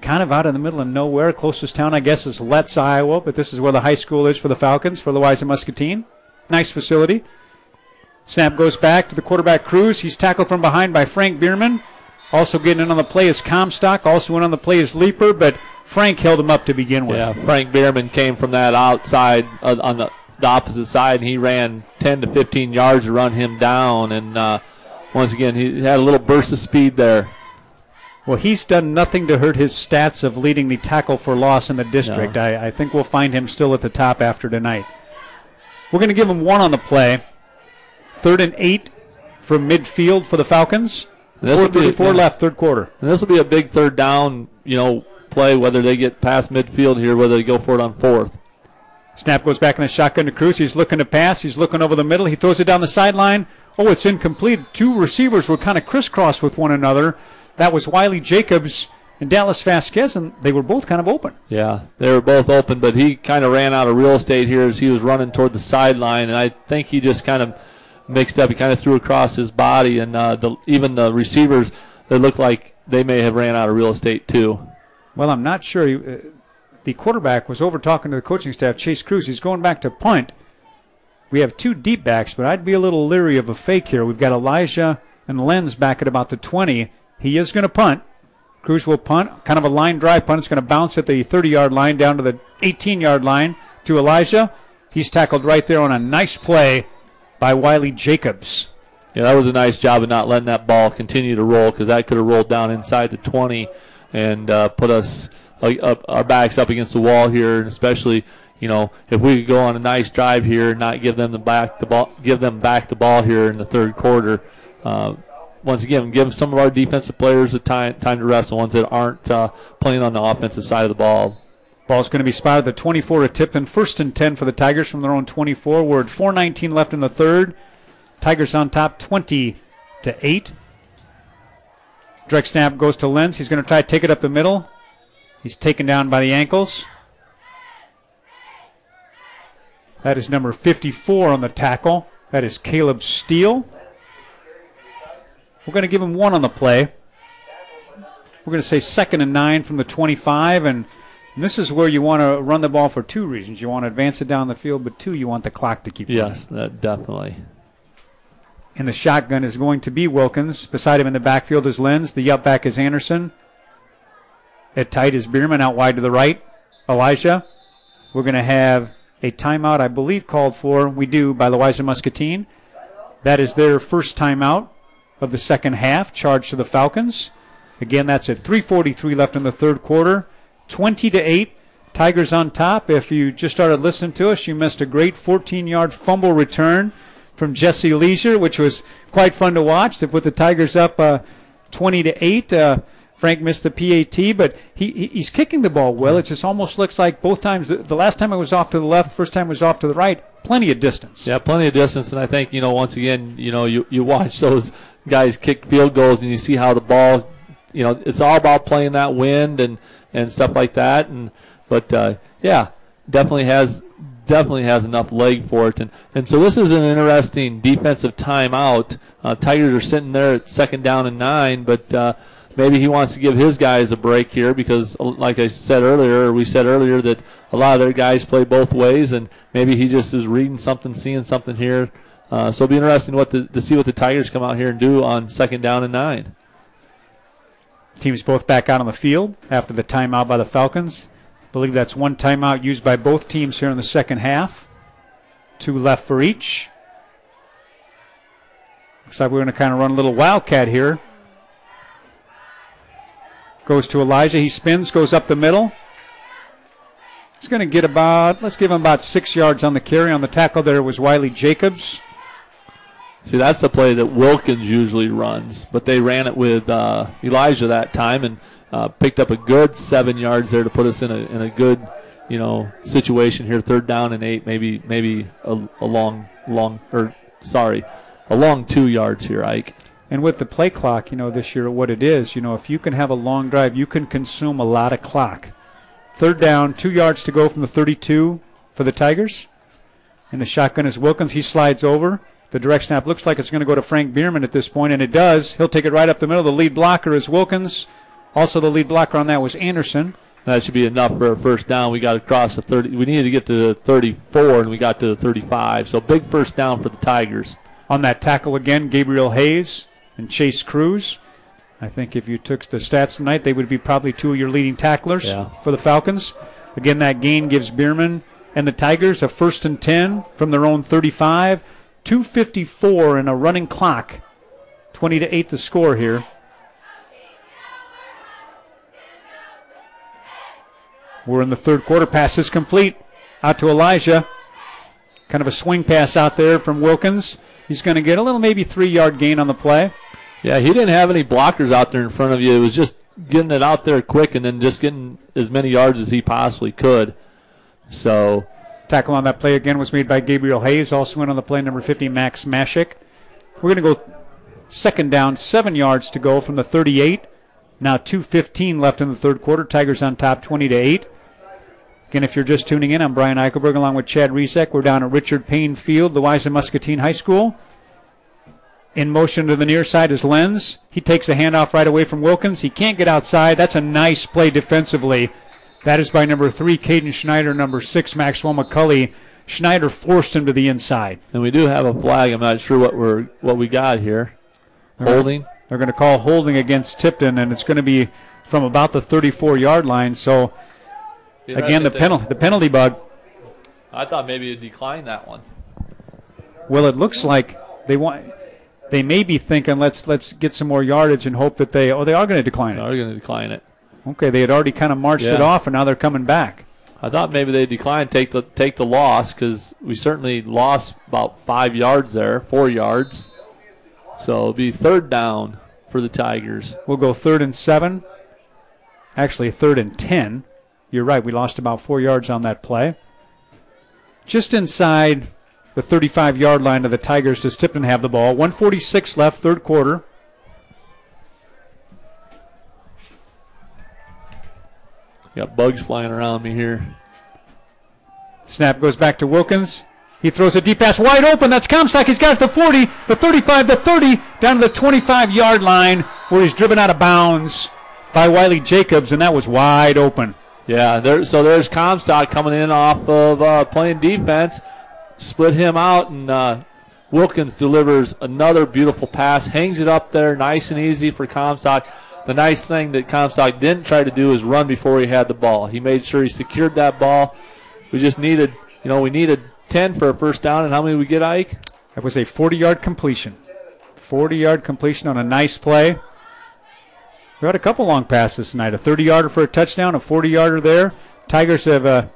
kind of out in the middle of nowhere. Closest town, I guess, is Letts, Iowa, but this is where the high school is for the Falcons, for Louisa Muscatine. Nice facility. Snap goes back to the quarterback Cruz. He's tackled from behind by Frank Bierman. Also getting in on the play is Comstock. Also in on the play is Leeper, but Frank held him up to begin with. Yeah, Frank Bierman came from that outside uh, on the, the opposite side, and he ran 10 to 15 yards to run him down. And uh, once again, he had a little burst of speed there. Well, he's done nothing to hurt his stats of leading the tackle for loss in the district. No. I, I think we'll find him still at the top after tonight. We're going to give him one on the play. Third and eight from midfield for the Falcons. This will be- 434 yeah. left, third quarter. And this will be a big third down, you know, play whether they get past midfield here, whether they go for it on fourth. Snap goes back in the shotgun to Cruz. He's looking to pass. He's looking over the middle. He throws it down the sideline. Oh, it's incomplete. Two receivers were kind of crisscrossed with one another. That was Wiley Jacobs and Dallas Vasquez, and they were both kind of open. Yeah, they were both open, but he kind of ran out of real estate here as he was running toward the sideline, and I think he just kind of mixed up. He kind of threw across his body, and uh, the, even the receivers, they looked like they may have ran out of real estate too. Well, I'm not sure. He, uh, the quarterback was over talking to the coaching staff, Chase Cruz. He's going back to punt. We have two deep backs, but I'd be a little leery of a fake here. We've got Elijah and Lenz back at about the 20. He is going to punt. Cruz will punt, kind of a line drive punt. It's going to bounce at the 30 yard line down to the 18 yard line to Elijah. He's tackled right there on a nice play by Wiley Jacobs. Yeah, that was a nice job of not letting that ball continue to roll because that could have rolled down inside the 20 and uh, put us uh, our backs up against the wall here, and especially you know if we could go on a nice drive here and not give them the back the ball, give them back the ball here in the third quarter. Uh, once again, give some of our defensive players a time time to rest, the ones that aren't uh, playing on the offensive side of the ball. Ball's going to be spotted at the 24 at Tipton. First and 10 for the Tigers from their own 24. We're at 4:19 left in the third. Tigers on top, 20 to eight. Direct snap goes to Lenz. He's going to try to take it up the middle. He's taken down by the ankles. That is number 54 on the tackle. That is Caleb Steele. We're going to give him one on the play. We're going to say second and nine from the 25, and this is where you want to run the ball for two reasons. You want to advance it down the field, but two, you want the clock to keep Yes, that definitely. And the shotgun is going to be Wilkins. Beside him in the backfield is Lenz. The up back is Anderson. At tight is Bierman out wide to the right. Elijah. We're going to have a timeout, I believe, called for. We do by Louisa Muscatine. That is their first timeout of the second half, charged to the Falcons. Again, that's at 3:43 left in the third quarter. 20 to 8. Tigers on top. If you just started listening to us, you missed a great 14-yard fumble return from Jesse Leisure, which was quite fun to watch. They put the Tigers up uh, 20 to 8. Uh, Frank missed the PAT, but he, he's kicking the ball well. It just almost looks like both times. The last time it was off to the left, first time was off to the right. Plenty of distance. Yeah, plenty of distance, and I think you know once again, you know, you you watch those guys kick field goals, and you see how the ball, you know, it's all about playing that wind and and stuff like that. And but uh, yeah, definitely has definitely has enough leg for it. And, and so this is an interesting defensive timeout. Uh, Tigers are sitting there at second down and nine, but uh, maybe he wants to give his guys a break here because, like I said earlier, we said earlier that a lot of their guys play both ways, and maybe he just is reading something, seeing something here. Uh, so it'll be interesting what the, to see what the Tigers come out here and do on second down and nine. Teams both back out on the field after the timeout by the Falcons. I believe that's one timeout used by both teams here in the second half. Two left for each. Looks like we're going to kind of run a little wildcat here. Goes to Elijah. He spins, goes up the middle. He's going to get about, let's give him about six yards on the carry. On the tackle there was Wiley Jacobs. See, that's the play that Wilkins usually runs, but they ran it with uh, Elijah that time and uh, picked up a good seven yards there to put us in a in a good, you know, situation here. Third down and eight, maybe maybe a, a long long or sorry, a long two yards here, Ike. And with the play clock, you know, this year, what it is, you know, if you can have a long drive, you can consume a lot of clock. Third down, two yards to go from the 32 for the Tigers. And the shotgun is Wilkins. He slides over. The direct snap looks like it's going to go to Frank Bierman at this point, and it does. He'll take it right up the middle. The lead blocker is Wilkins. Also, the lead blocker on that was Anderson. That should be enough for a first down. We got across the 30. We needed to get to the 34, and we got to the 35. So big first down for the Tigers. On that tackle again, Gabriel Hayes and Chase Cruz. I think if you took the stats tonight, they would be probably two of your leading tacklers yeah. for the Falcons. Again, that gain gives Bierman and the Tigers a first and 10 from their own 35. 254 and a running clock. 20 to 8 the score here. We're in the third quarter. Pass is complete. Out to Elijah. Kind of a swing pass out there from Wilkins. He's going to get a little maybe three yard gain on the play. Yeah, he didn't have any blockers out there in front of you. It was just getting it out there quick and then just getting as many yards as he possibly could. So Tackle on that play again was made by Gabriel Hayes. Also in on the play, number 50, Max Mashik. We're going to go second down, seven yards to go from the 38. Now 2.15 left in the third quarter. Tigers on top 20 to 8. Again, if you're just tuning in, I'm Brian Eichelberg along with Chad Rizek. We're down at Richard Payne Field, Louisa Muscatine High School. In motion to the near side is Lenz. He takes a handoff right away from Wilkins. He can't get outside. That's a nice play defensively that is by number three, Caden Schneider, number six, Maxwell McCulley. Schneider forced him to the inside. And we do have a flag. I'm not sure what we're what we got here. Holding. They're going to call holding against Tipton, and it's going to be from about the 34-yard line. So yeah, again, the penalty the penalty bug. I thought maybe you'd decline that one. Well, it looks like they want. They may be thinking let's let's get some more yardage and hope that they oh they are going to decline it. They are going to decline it. Okay, they had already kind of marched yeah. it off, and now they're coming back. I thought maybe they declined take the take the loss because we certainly lost about five yards there, four yards. So it'll be third down for the Tigers. We'll go third and seven. Actually, third and ten. You're right. We lost about four yards on that play. Just inside the 35 yard line of the Tigers does Tipton have the ball. 146 left, third quarter. Got bugs flying around me here. Snap goes back to Wilkins. He throws a deep pass wide open. That's Comstock. He's got it to 40, the 35, the 30, down to the 25 yard line where he's driven out of bounds by Wiley Jacobs, and that was wide open. Yeah, there, so there's Comstock coming in off of uh, playing defense. Split him out, and uh, Wilkins delivers another beautiful pass, hangs it up there nice and easy for Comstock. The nice thing that Comstock didn't try to do is run before he had the ball. He made sure he secured that ball. We just needed, you know, we needed 10 for a first down. And how many we get, Ike? That was a 40 yard completion. 40 yard completion on a nice play. We had a couple long passes tonight a 30 yarder for a touchdown, a 40 yarder there. Tigers have uh,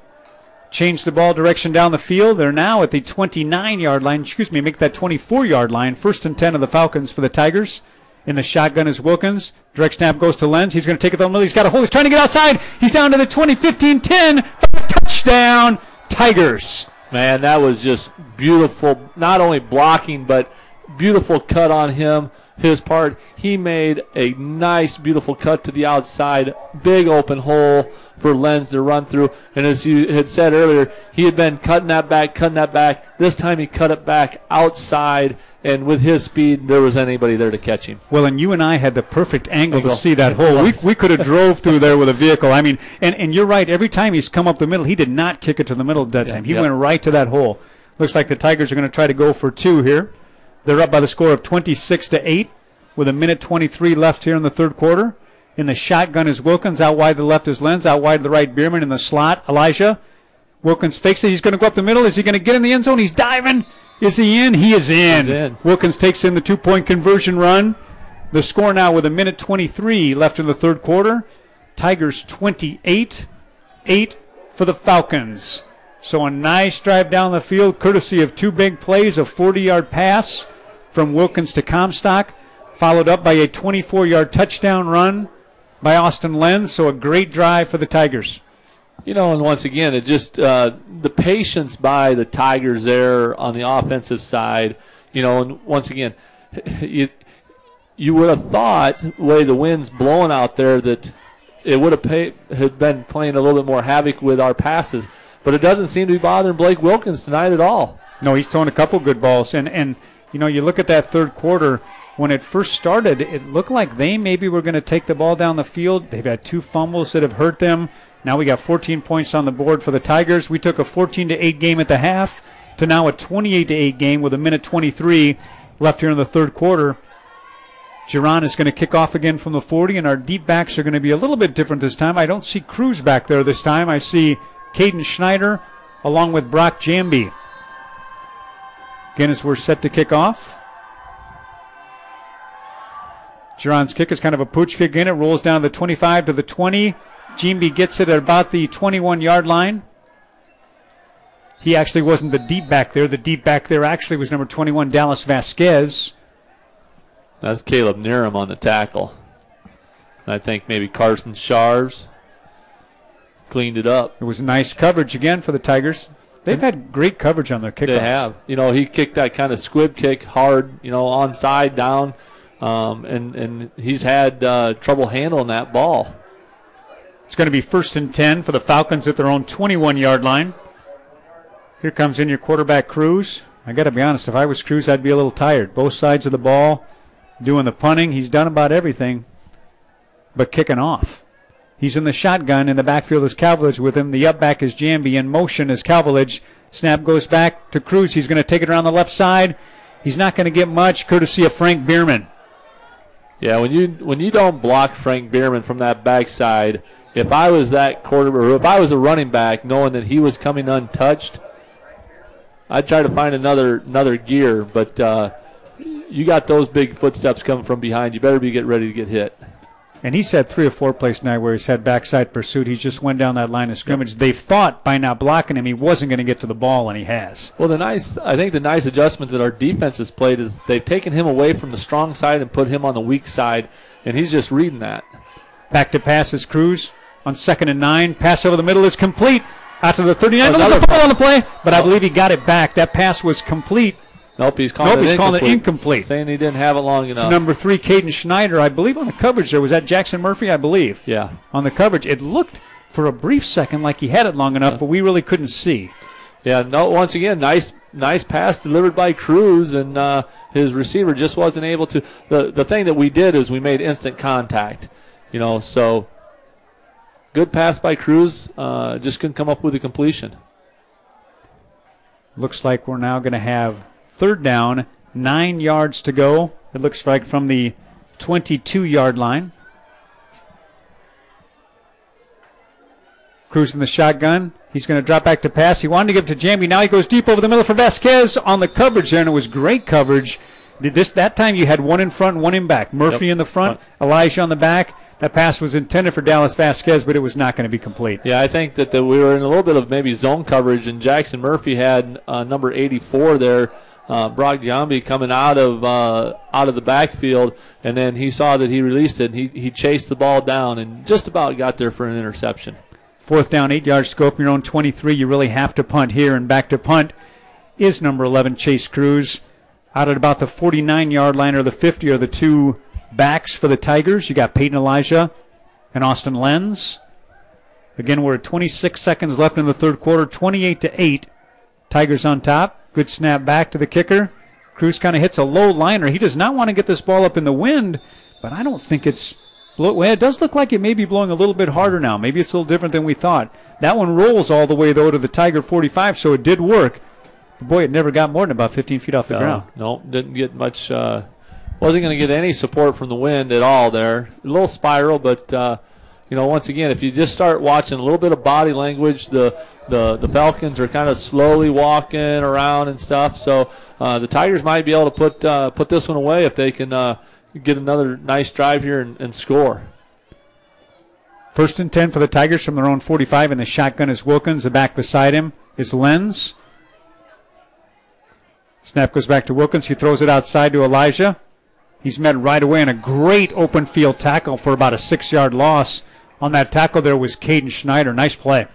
changed the ball direction down the field. They're now at the 29 yard line. Excuse me, make that 24 yard line. First and 10 of the Falcons for the Tigers. In the shotgun is Wilkins. Direct snap goes to Lenz. He's going to take it the middle. He's got a hold. He's trying to get outside. He's down to the 20, 15, 10. Touchdown, Tigers. Man, that was just beautiful. Not only blocking, but beautiful cut on him his part. He made a nice, beautiful cut to the outside, big open hole for Lenz to run through. And as you had said earlier, he had been cutting that back, cutting that back. This time he cut it back outside, and with his speed, there was anybody there to catch him. Well, and you and I had the perfect angle, angle. to see that hole. We, we could have drove through there with a vehicle. I mean, and, and you're right. Every time he's come up the middle, he did not kick it to the middle that time. He yep. went right to that hole. Looks like the Tigers are going to try to go for two here. They're up by the score of 26 to 8 with a minute 23 left here in the third quarter. In the shotgun is Wilkins. Out wide to the left is Lenz. Out wide to the right, Bierman. In the slot, Elijah. Wilkins fakes it. He's going to go up the middle. Is he going to get in the end zone? He's diving. Is he in? He is in. in. Wilkins takes in the two point conversion run. The score now with a minute 23 left in the third quarter. Tigers 28, 8 for the Falcons. So a nice drive down the field, courtesy of two big plays, a 40 yard pass from Wilkins to Comstock, followed up by a 24 yard touchdown run by Austin Lenz. So a great drive for the Tigers. You know, and once again, it just uh, the patience by the Tigers there on the offensive side. You know, and once again, you you would have thought the way the wind's blowing out there that it would have pay, had been playing a little bit more havoc with our passes but it doesn't seem to be bothering Blake Wilkins tonight at all. No, he's throwing a couple good balls, and and you know you look at that third quarter when it first started, it looked like they maybe were going to take the ball down the field. They've had two fumbles that have hurt them. Now we got 14 points on the board for the Tigers. We took a 14 to 8 game at the half to now a 28 to 8 game with a minute 23 left here in the third quarter. Giron is going to kick off again from the 40, and our deep backs are going to be a little bit different this time. I don't see Cruz back there this time. I see Caden Schneider, along with Brock Jamby. Again, as we're set to kick off. Giron's kick is kind of a pooch kick in. It rolls down to the 25 to the 20. Jamby gets it at about the 21 yard line. He actually wasn't the deep back there. The deep back there actually was number 21, Dallas Vasquez. That's Caleb Narum on the tackle. I think maybe Carson Sharves cleaned it up. It was nice coverage again for the Tigers. They've had great coverage on their kickoffs. They have. You know, he kicked that kind of squib kick hard, you know, onside down, um, and and he's had uh, trouble handling that ball. It's going to be first and 10 for the Falcons at their own 21 yard line. Here comes in your quarterback, Cruz. I got to be honest, if I was Cruz, I'd be a little tired. Both sides of the ball, doing the punting. He's done about everything but kicking off. He's in the shotgun. In the backfield is Calvilage with him. The up back is Jamby. In motion is Calvilage. Snap goes back to Cruz. He's going to take it around the left side. He's not going to get much, courtesy of Frank Bierman. Yeah, when you when you don't block Frank Bierman from that backside, if I was that quarterback, or if I was a running back, knowing that he was coming untouched, I'd try to find another another gear. But uh, you got those big footsteps coming from behind. You better be getting ready to get hit. And he's had three or four plays tonight where he's had backside pursuit. He just went down that line of scrimmage. They thought by not blocking him he wasn't going to get to the ball, and he has. Well, the nice, I think the nice adjustment that our defense has played is they've taken him away from the strong side and put him on the weak side, and he's just reading that. Back to pass is Cruz on second and nine. Pass over the middle is complete. After the 39, oh, there's a foul on the play, but I oh. believe he got it back. That pass was complete Nope, he's calling, nope, it, he's incomplete, calling it incomplete. Saying he didn't have it long enough. To number three, Caden Schneider, I believe on the coverage there. Was that Jackson Murphy? I believe. Yeah. On the coverage. It looked for a brief second like he had it long enough, yeah. but we really couldn't see. Yeah, no, once again, nice nice pass delivered by Cruz, and uh, his receiver just wasn't able to. The, the thing that we did is we made instant contact, you know, so good pass by Cruz, uh, just couldn't come up with a completion. Looks like we're now going to have third down Nine yards to go. It looks like from the 22 yard line. Cruising the shotgun. He's going to drop back to pass. He wanted to give it to Jamby. Now he goes deep over the middle for Vasquez on the coverage there, and it was great coverage. Did this that time you had one in front, one in back. Murphy yep. in the front, Elijah on the back. That pass was intended for Dallas Vasquez, but it was not going to be complete. Yeah, I think that the, we were in a little bit of maybe zone coverage, and Jackson Murphy had uh, number 84 there uh, Brock Jamby coming out of uh, out of the backfield, and then he saw that he released it. He he chased the ball down and just about got there for an interception. Fourth down, eight yards scope from your own 23. You really have to punt here, and back to punt is number 11 Chase Cruz. Out at about the 49 yard line or the 50 are the two backs for the Tigers. You got Peyton Elijah and Austin Lenz. Again, we're at 26 seconds left in the third quarter, 28 to 8. Tigers on top. Good snap back to the kicker. Cruz kind of hits a low liner. He does not want to get this ball up in the wind, but I don't think it's. Well, it does look like it may be blowing a little bit harder now. Maybe it's a little different than we thought. That one rolls all the way, though, to the Tiger 45, so it did work. But boy, it never got more than about 15 feet off the ground. No, didn't get much. Uh, wasn't going to get any support from the wind at all there. A little spiral, but. Uh, you know, once again, if you just start watching a little bit of body language, the the, the Falcons are kind of slowly walking around and stuff. So uh, the Tigers might be able to put uh, put this one away if they can uh, get another nice drive here and, and, score. First and 10 for the Tigers from their own 45, and the shotgun is Wilkins. The back beside him is Lenz. Snap goes back to Wilkins. He throws it outside to Elijah. He's met right away in a great open field tackle for about a six yard loss on that tackle there was Caden Schneider. Nice play.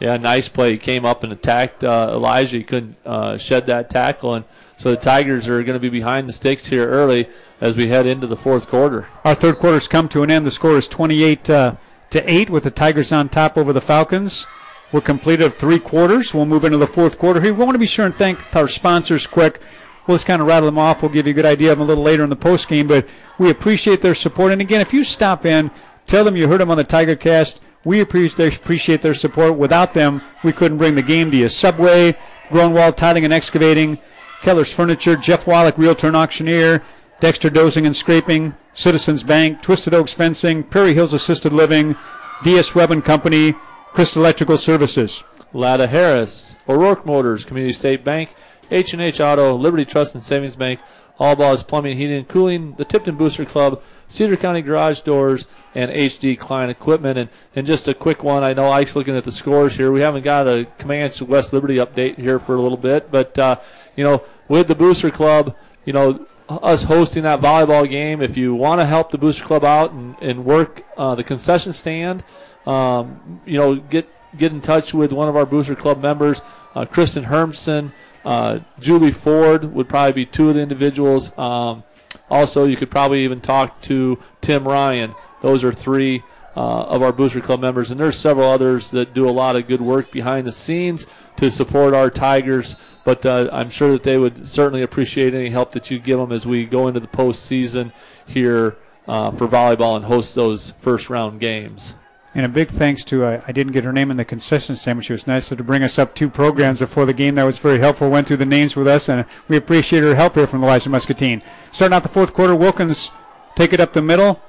Yeah, nice play. He came up and attacked uh, Elijah. He couldn't uh, shed that tackle, and so the Tigers are going to be behind the sticks here early as we head into the fourth quarter. Our third quarter's come to an end. The score is 28 uh, to eight, with the Tigers on top over the Falcons. We're completed three quarters. We'll move into the fourth quarter here. We want to be sure and thank our sponsors quick. We'll just kind of rattle them off. We'll give you a good idea of them a little later in the post game, but we appreciate their support. And again, if you stop in, Tell them you heard them on the Tiger Cast. We appreciate their support. Without them, we couldn't bring the game to you. Subway, Groenwald Tiling and Excavating, Keller's Furniture, Jeff Wallach, Realtor and Auctioneer, Dexter Dozing and Scraping, Citizens Bank, Twisted Oaks Fencing, Prairie Hills Assisted Living, DS Webb and Company, Crystal Electrical Services. Latta Harris, O'Rourke Motors, Community State Bank, H&H Auto, Liberty Trust and Savings Bank, All Balls Plumbing, Heating and Cooling, the Tipton Booster Club, Cedar County Garage Doors, and HD Klein Equipment. And, and just a quick one, I know Ike's looking at the scores here. We haven't got a Camanche West Liberty update here for a little bit, but, uh, you know, with the Booster Club, you know, us hosting that volleyball game. If you want to help the Booster Club out and, and work uh, the concession stand, um, you know, get get in touch with one of our Booster Club members, uh, Kristen Hermson, uh, Julie Ford would probably be two of the individuals. Um, also, you could probably even talk to Tim Ryan. Those are three uh, of our Booster Club members, and there's several others that do a lot of good work behind the scenes to support our Tigers. But uh, I'm sure that they would certainly appreciate any help that you give them as we go into the postseason here uh, for volleyball and host those first round games. And a big thanks to, uh, I didn't get her name in the concession stand, but she was nice to bring us up two programs before the game. That was very helpful. Went through the names with us, and we appreciate her help here from the Louisa Muscatine. Starting out the fourth quarter, Wilkins take it up the middle.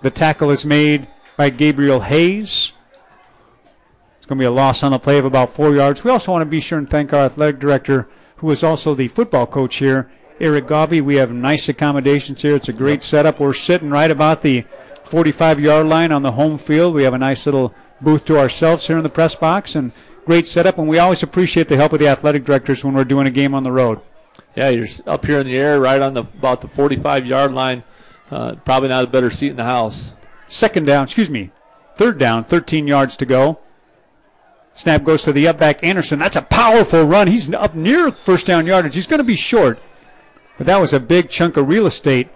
The tackle is made by Gabriel Hayes. It's going to be a loss on the play of about four yards. We also want to be sure and thank our athletic director, who is also the football coach here, Eric Gavi. We have nice accommodations here. It's a great setup. We're sitting right about the 45 yard line on the home field. We have a nice little booth to ourselves here in the press box and great setup. And we always appreciate the help of the athletic directors when we're doing a game on the road. Yeah, you're up here in the air, right on the about the 45 yard line. Uh, probably not a better seat in the house. Second down, excuse me, third down, 13 yards to go. Snap goes to the up back Anderson. That's a powerful run. He's up near first down yardage. He's going to be short, but that was a big chunk of real estate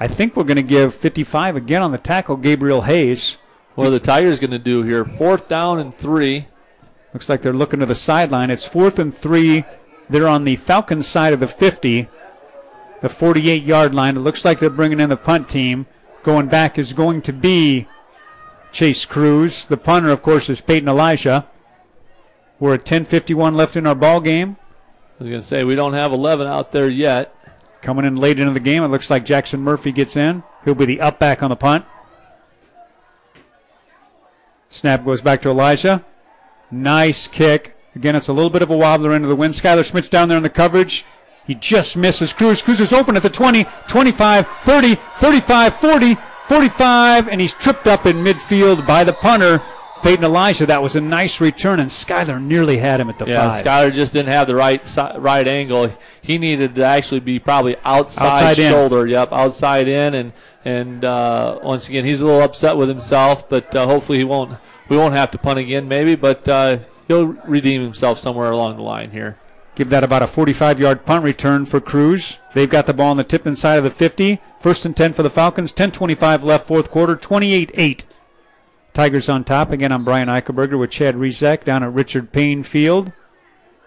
I think we're going to give 55 again on the tackle, Gabriel Hayes. What are the Tigers going to do here? Fourth down and three. Looks like they're looking to the sideline. It's fourth and three. They're on the Falcons side of the 50, the 48 yard line. It looks like they're bringing in the punt team. Going back is going to be Chase Cruz. The punter, of course, is Peyton Elijah. We're at 10:51 left in our ball game. I was going to say we don't have 11 out there yet. Coming in late into the game, it looks like Jackson Murphy gets in. He'll be the up back on the punt. Snap goes back to Elijah. Nice kick. Again, it's a little bit of a wobbler into the wind. Skylar Schmidt's down there in the coverage. He just misses Cruz. Cruz is open at the 20, 25, 30, 35, 40, 45, and he's tripped up in midfield by the punter. Peyton Elijah, that was a nice return, and Skyler nearly had him at the yeah, five. Skyler just didn't have the right right angle. He needed to actually be probably outside, outside shoulder. In. Yep, outside in, and and uh, once again he's a little upset with himself, but uh, hopefully he won't. We won't have to punt again, maybe, but uh, he'll redeem himself somewhere along the line here. Give that about a 45 yard punt return for Cruz. They've got the ball on the tip inside of the 50. First and 10 for the Falcons. 10.25 left, fourth quarter. 28 8 Tigers on top. Again, I'm Brian Eichelberger with Chad Rizek down at Richard Payne Field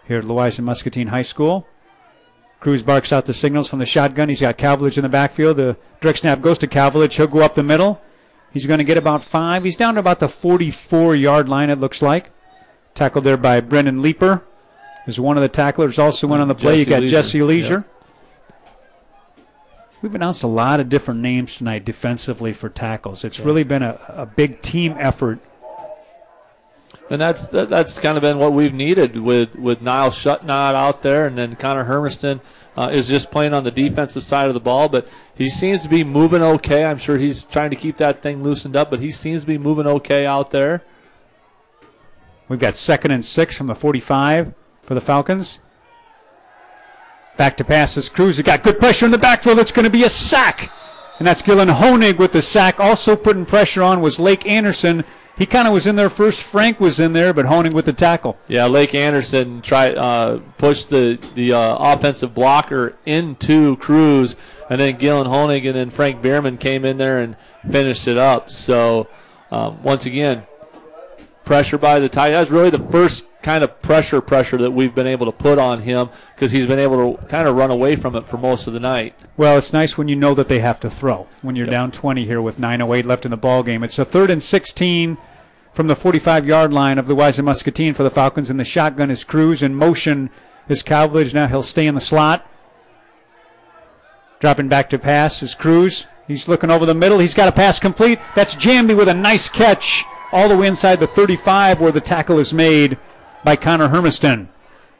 here at Louisa Muscatine High School. Cruz barks out the signals from the shotgun. He's got Calvilage in the backfield. The direct snap goes to Calvilage. He'll go up the middle. He's going to get about five. He's down to about the 44 yard line, it looks like. Tackled there by Brendan Leeper. Is one of the tacklers also went on the play. Jesse you got Leisure. Jesse Leisure. Yep. We've announced a lot of different names tonight defensively for tackles. It's yeah. really been a, a big team effort. And that's that, that's kind of been what we've needed with with Niall Shutnot out there, and then Connor Hermiston uh, is just playing on the defensive side of the ball. But he seems to be moving okay. I'm sure he's trying to keep that thing loosened up, but he seems to be moving okay out there. We've got second and six from the 45 for the Falcons. Back to passes. Cruz. He got good pressure in the backfield. It's going to be a sack. And that's Gillen Honig with the sack. Also putting pressure on was Lake Anderson. He kind of was in there first. Frank was in there, but Honig with the tackle. Yeah, Lake Anderson tried uh, pushed the the uh, offensive blocker into Cruz, and then Gillen Honig and then Frank Bierman came in there and finished it up. So um, once again, pressure by the tight. That was really the first kind of pressure pressure that we've been able to put on him because he's been able to kind of run away from it for most of the night. Well, it's nice when you know that they have to throw. When you're yep. down 20 here with 9:08 left in the ball game, it's a third and 16 from the 45-yard line of the Louisa Muscatine for the Falcons, and the shotgun is Cruz in motion is Calvilage. Now he'll stay in the slot. Dropping back to pass is Cruz. He's looking over the middle. He's got a pass complete. That's Jamby with a nice catch all the way inside the 35 where the tackle is made by Connor Hermiston.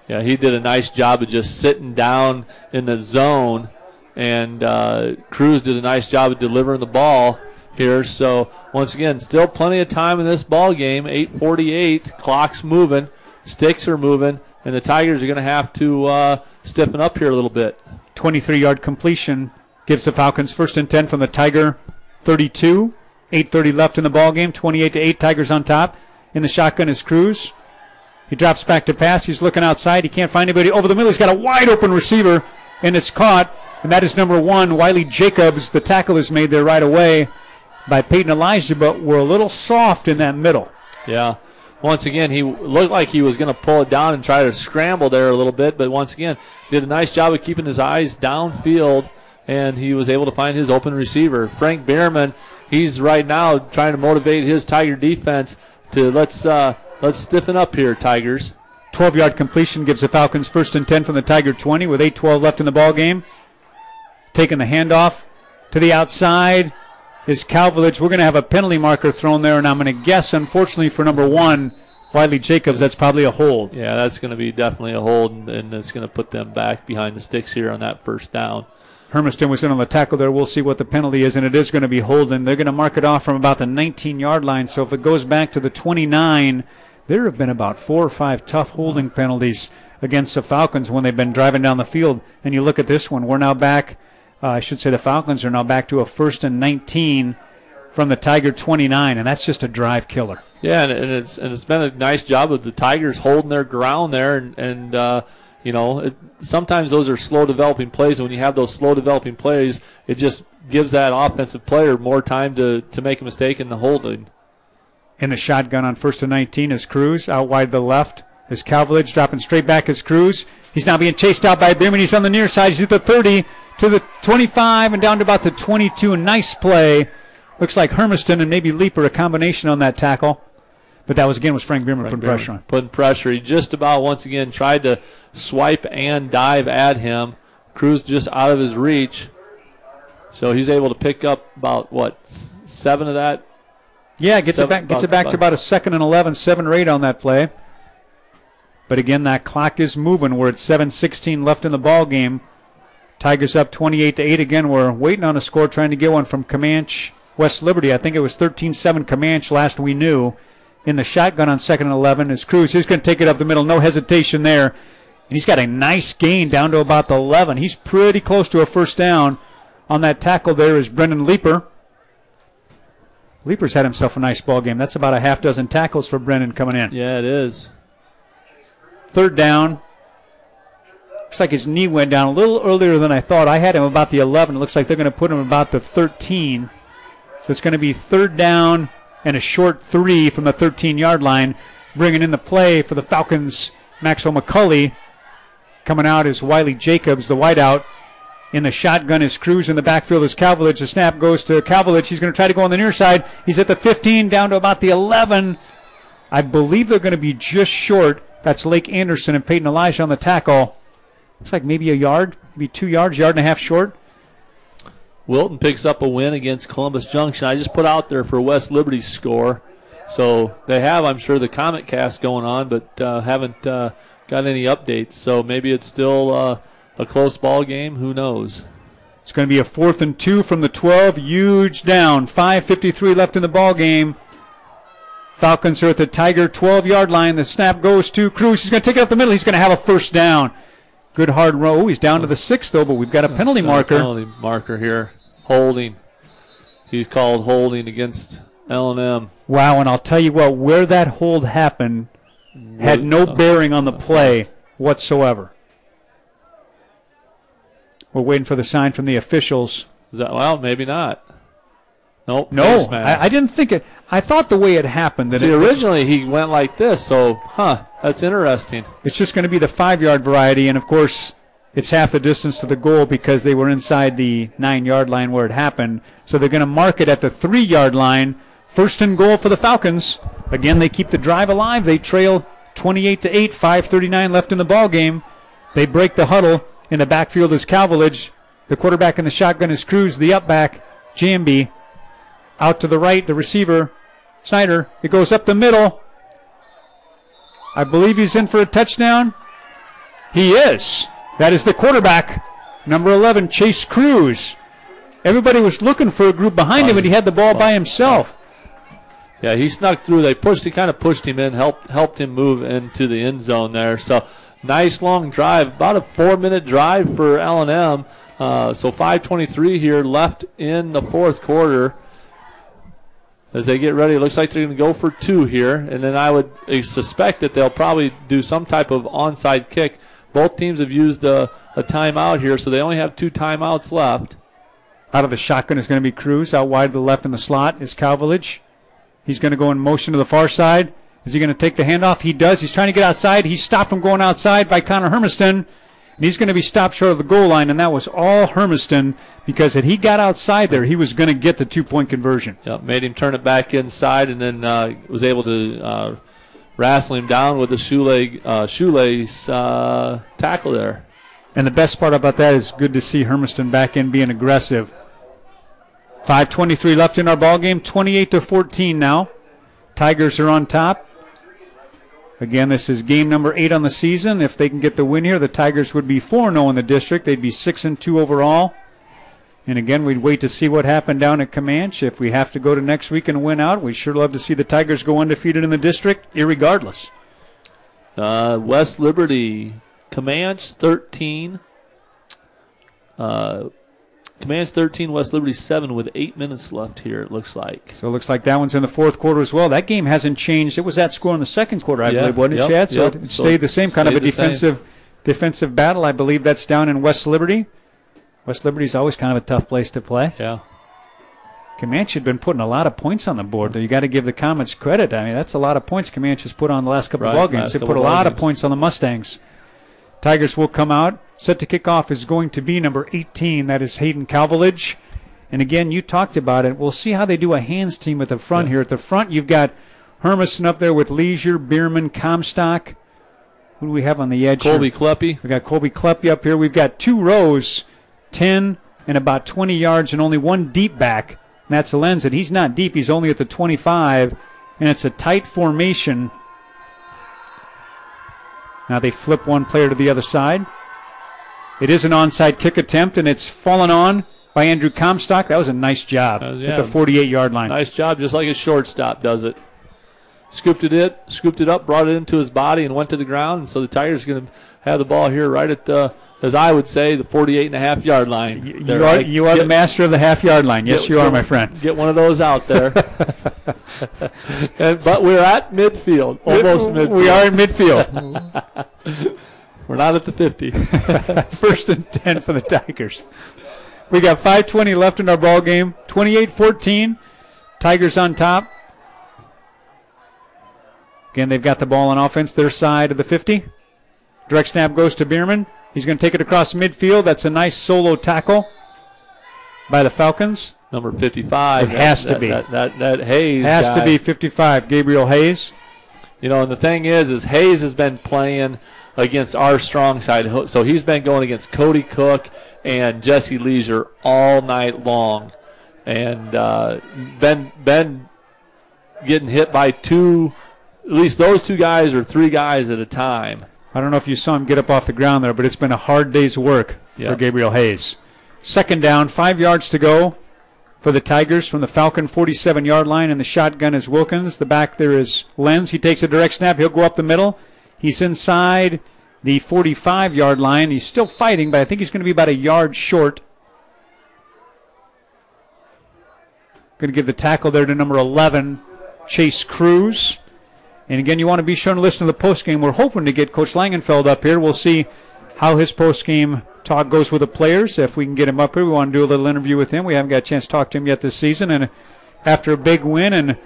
Yeah, he did a nice job of just sitting down in the zone, and uh, Cruz did a nice job of delivering the ball here. So once again, still plenty of time in this ball game. 8:48, clock's moving, sticks are moving, and the Tigers are going to have to uh, stiffen up here a little bit. 23 yard completion gives the Falcons first and 10 from the Tiger 32. 8.30 left in the ball game. 28 to 8. Tigers on top. In the shotgun is Cruz. He drops back to pass. He's looking outside. He can't find anybody over the middle. He's got a wide open receiver, and it's caught. And that is number one, Wiley Jacobs. The tackle is made there right away by Peyton Elijah, but we're a little soft in that middle. Yeah. Once again, he looked like he was going to pull it down and try to scramble there a little bit, but once again, did a nice job of keeping his eyes downfield, and he was able to find his open receiver. Frank Bierman, he's right now trying to motivate his Tiger defense to let's uh, let's stiffen up here, Tigers. 12 yard completion gives the Falcons first and 10 from the Tiger 20 with 8 12 left in the ball game. Taking the handoff to the outside is Calvilage. We're going to have a penalty marker thrown there, and I'm going to guess, unfortunately, for number one, Wiley Jacobs, that's probably a hold. Yeah, that's going to be definitely a hold, and, and it's going to put them back behind the sticks here on that first down. Hermiston was in on the tackle there. We'll see what the penalty is, and it is going to be holding. They're going to mark it off from about the 19 yard line. So if it goes back to the 29, there have been about four or five tough holding penalties against the Falcons when they've been driving down the field. And you look at this one, we're now back. Uh, I should say the Falcons are now back to a first and 19 from the Tiger 29, and that's just a drive killer. Yeah, and, and it's and it's been a nice job of the Tigers holding their ground there, and, and uh, you know it, sometimes those are slow developing plays. And when you have those slow developing plays, it just gives that offensive player more time to to make a mistake in the holding. In the shotgun on first and 19 is Cruz out wide to the left. Is Calvilage dropping straight back as Cruz. He's now being chased out by Bierman. He's on the near side. He's at the 30 to the 25 and down to about the 22. Nice play. Looks like Hermiston and maybe Leeper, a combination on that tackle. But that was again was Frank Bierman putting pressure on. Putting pressure. He just about once again tried to swipe and dive at him. Cruz just out of his reach. So he's able to pick up about what seven of that. Yeah, gets seven, it back. Gets it back to about a second and 11, seven or eight on that play. But again, that clock is moving. We're at 7:16 left in the ball game. Tigers up 28 to 8 again. We're waiting on a score, trying to get one from Camanche West Liberty. I think it was 13-7 Camanche last we knew. In the shotgun on second and 11 is Cruz. He's going to take it up the middle. No hesitation there. And he's got a nice gain down to about the 11. He's pretty close to a first down. On that tackle there is Brendan Leeper. Leeper's had himself a nice ball game. That's about a half dozen tackles for Brendan coming in. Yeah, it is. Third down. Looks like his knee went down a little earlier than I thought. I had him about the 11. It looks like they're going to put him about the 13. So it's going to be third down and a short three from the 13 yard line. Bringing in the play for the Falcons, Maxwell McCulley. Coming out is Wiley Jacobs, the wideout. In the shotgun is Cruz. In the backfield is Calvilage. The snap goes to Calvilage. He's going to try to go on the near side. He's at the 15, down to about the 11. I believe they're going to be just short. That's Lake Anderson and Peyton Elijah on the tackle. Looks like maybe a yard, maybe two yards, yard and a half short. Wilton picks up a win against Columbus Junction. I just put out there for West Liberty's score. So they have, I'm sure, the Comet cast going on, but uh, haven't uh, got any updates. So maybe it's still uh, a close ball game. Who knows? It's going to be a fourth and two from the 12. Huge down. 5.53 left in the ball game. Falcons are at the Tiger 12 yard line. The snap goes to Cruz. He's going to take it up the middle. He's going to have a first down. Good hard row. Oh, he's down to the sixth, though, but we've got a penalty marker. Penalty marker here. Holding. He's called holding against L&M. Wow, and I'll tell you what, where that hold happened had no bearing on the play whatsoever. We're waiting for the sign from the officials. Is that well? Maybe not. Nope. No, I, I, didn't think it. I thought the way it happened that See, it, originally he went like this. So, huh? That's interesting. It's just going to be the five-yard variety, and of course, it's half the distance to the goal because they were inside the nine-yard line where it happened. So they're going to mark it at the three-yard line. First and goal for the Falcons. Again, they keep the drive alive. They trail 28 to 8. 5:39 left in the ball game. They break the huddle. In the backfield is Calvilage. The quarterback in the shotgun is Cruz. The up back, Jamby. Out to the right, the receiver, Snyder. It goes up the middle. I believe he's in for a touchdown. He is. That is the quarterback, number 11, Chase Cruz. Everybody was looking for a group behind him, and he had the ball by himself. Yeah, he snuck through. They pushed. He kind of pushed him in, helped helped him move into the end zone there. So nice long drive, about a four-minute drive for L&M. Uh, so 5:23 here left in the fourth quarter. As they get ready, it looks like they're going to go for two here, and then I would suspect that they'll probably do some type of onside kick. Both teams have used a, a timeout here, so they only have two timeouts left. Out of the shotgun is going to be Cruz. Out wide to the left in the slot is Calvilage. He's going to go in motion to the far side. Is he going to take the handoff? He does. He's trying to get outside. He's stopped from going outside by Connor Hermiston. And he's going to be stopped short of the goal line, and that was all Hermiston because had he got outside there, he was going to get the two point conversion. Yep, made him turn it back inside, and then uh, was able to uh, wrestle him down with the shoelace, uh, shoelace uh, tackle there. And the best part about that is good to see Hermiston back in being aggressive. 5:23 left in our ball game, 28 to 14 now. Tigers are on top. Again, this is game number eight on the season. If they can get the win here, the Tigers would be 4 0 in the district. They'd be 6 and 2 overall. And again, we'd wait to see what happened down at Camanche. If we have to go to next week and win out, we'd sure love to see the Tigers go undefeated in the district, irregardless. Uh, West Liberty, Camanche 13. Uh, Camanche 13, West Liberty 7 with eight minutes left here, it looks like. So it looks like that one's in the fourth quarter as well. That game hasn't changed. It was that score in the second quarter, I Yeah, believe, wasn't it, yep, Chad? So yep. it stayed the same, kind of a the same. defensive defensive battle. I believe that's down in West Liberty. West Liberty's always kind of a tough place to play. Yeah. Camanche had been putting a lot of points on the board, though. You got to give the Comets credit. I mean, that's a lot of points Camanche's put on the last couple Right, of ball games. They put a lot of points on the Mustangs. Tigers will come out. Set to kick off is going to be number 18. That is Hayden Calvilage. And again, you talked about it. We'll see how they do a hands team at the front Yeah. here. At the front, you've got Hermiston up there with Leisure, Bierman, Comstock. Who do we have on the edge? here? Colby Kleppy. We got Colby Kleppy up here. We've got two rows, 10 and about 20 yards, and only one deep back. And that's Lenz. And he's not deep. He's only at the 25. And it's a tight formation. Now they flip one player to the other side. It is an onside kick attempt, and it's fallen on by Andrew Comstock. That was a nice job Uh, yeah. at the 48 yard line. Nice job, just like a shortstop does it. Scooped it, it, scooped it up, brought it into his body, and went to the ground. And so the Tigers are going to have the ball here right at the, as I would say, the 48 and a half yard line. You There. are, Like, you are the master of the half yard line. Yes, get- you are, get- my friend. Get one of those out there. and, but we're at midfield, almost midfield. We are in midfield. We're not at the 50. First and 10 for the Tigers. We got 5.20 left in our ball game. 28 14. Tigers on top. Again, they've got the ball on offense, their side of the 50. Direct snap goes to Bierman. He's going to take it across midfield. That's a nice solo tackle by the Falcons. Number 55. It has to be. That, that, that Hayes Has to be 55, Gabriel Hayes. You know, and the thing is, is Hayes has been playing against our strong side, so he's been going against Cody Cook and Jesse Leisure all night long, and uh, been been getting hit by two, at least those two guys or three guys at a time. I don't know if you saw him get up off the ground there, but it's been a hard day's work for Gabriel Hayes. Second down, five yards to go for the Tigers from the Falcon 47 yard line, and the shotgun is Wilkins. The back there is Lenz. He takes a direct snap. He'll go up the middle. He's inside the 45 yard line. He's still fighting, but I think he's going to be about a yard short. Going to give the tackle there to number 11, Chase Cruz. And again, you want to be sure and listen to the post game. We're hoping to get Coach Langenfeld up here. We'll see how his post talk goes with the players. If we can get him up here, we want to do a little interview with him. We haven't got a chance to talk to him yet this season. And after a big win, and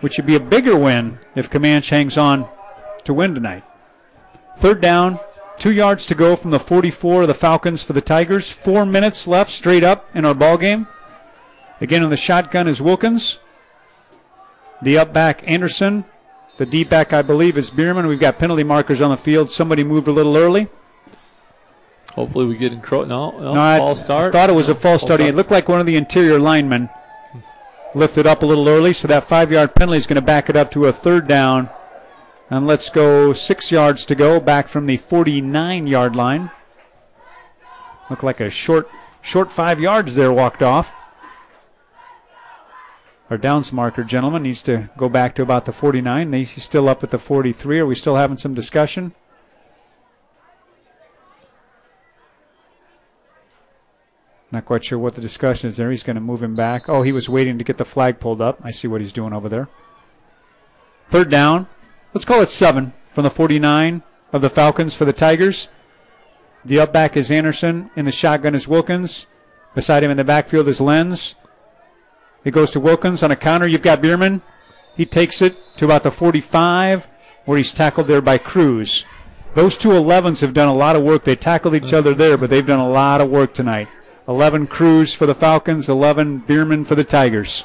which would be a bigger win if Camanche hangs on to win tonight. Third down, two yards to go from the 44 of the Falcons for the Tigers. Four minutes left straight up in our ball game. Again, in the shotgun is Wilkins. The up back, Anderson. The deep back, I believe, is Bierman. We've got penalty markers on the field. Somebody moved a little early. Hopefully, we get in. Cro- no, no, No, I false start. thought it was a false start. It looked like one of the interior linemen lifted up a little early, so that five yard penalty is going to back it up to a third down. And let's go six yards to go back from the 49 yard line. Looked like a short, short five yards there walked off. Our downs marker, gentlemen, needs to go back to about the 49. He's still up at the 43. Are we still having some discussion? Not quite sure what the discussion is there. He's going to move him back. Oh, he was waiting to get the flag pulled up. I see what he's doing over there. Third down. Let's call it seven from the 49 of the Falcons for the Tigers. The up back is Anderson. In the shotgun is Wilkins. Beside him in the backfield is Lenz. It goes to Wilkins on a counter. You've got Bierman. He takes it to about the 45, where he's tackled there by Cruz. Those two 11s have done a lot of work. They tackled each uh-huh. other there, but they've done a lot of work tonight. 11 Cruz for the Falcons, 11 Bierman for the Tigers.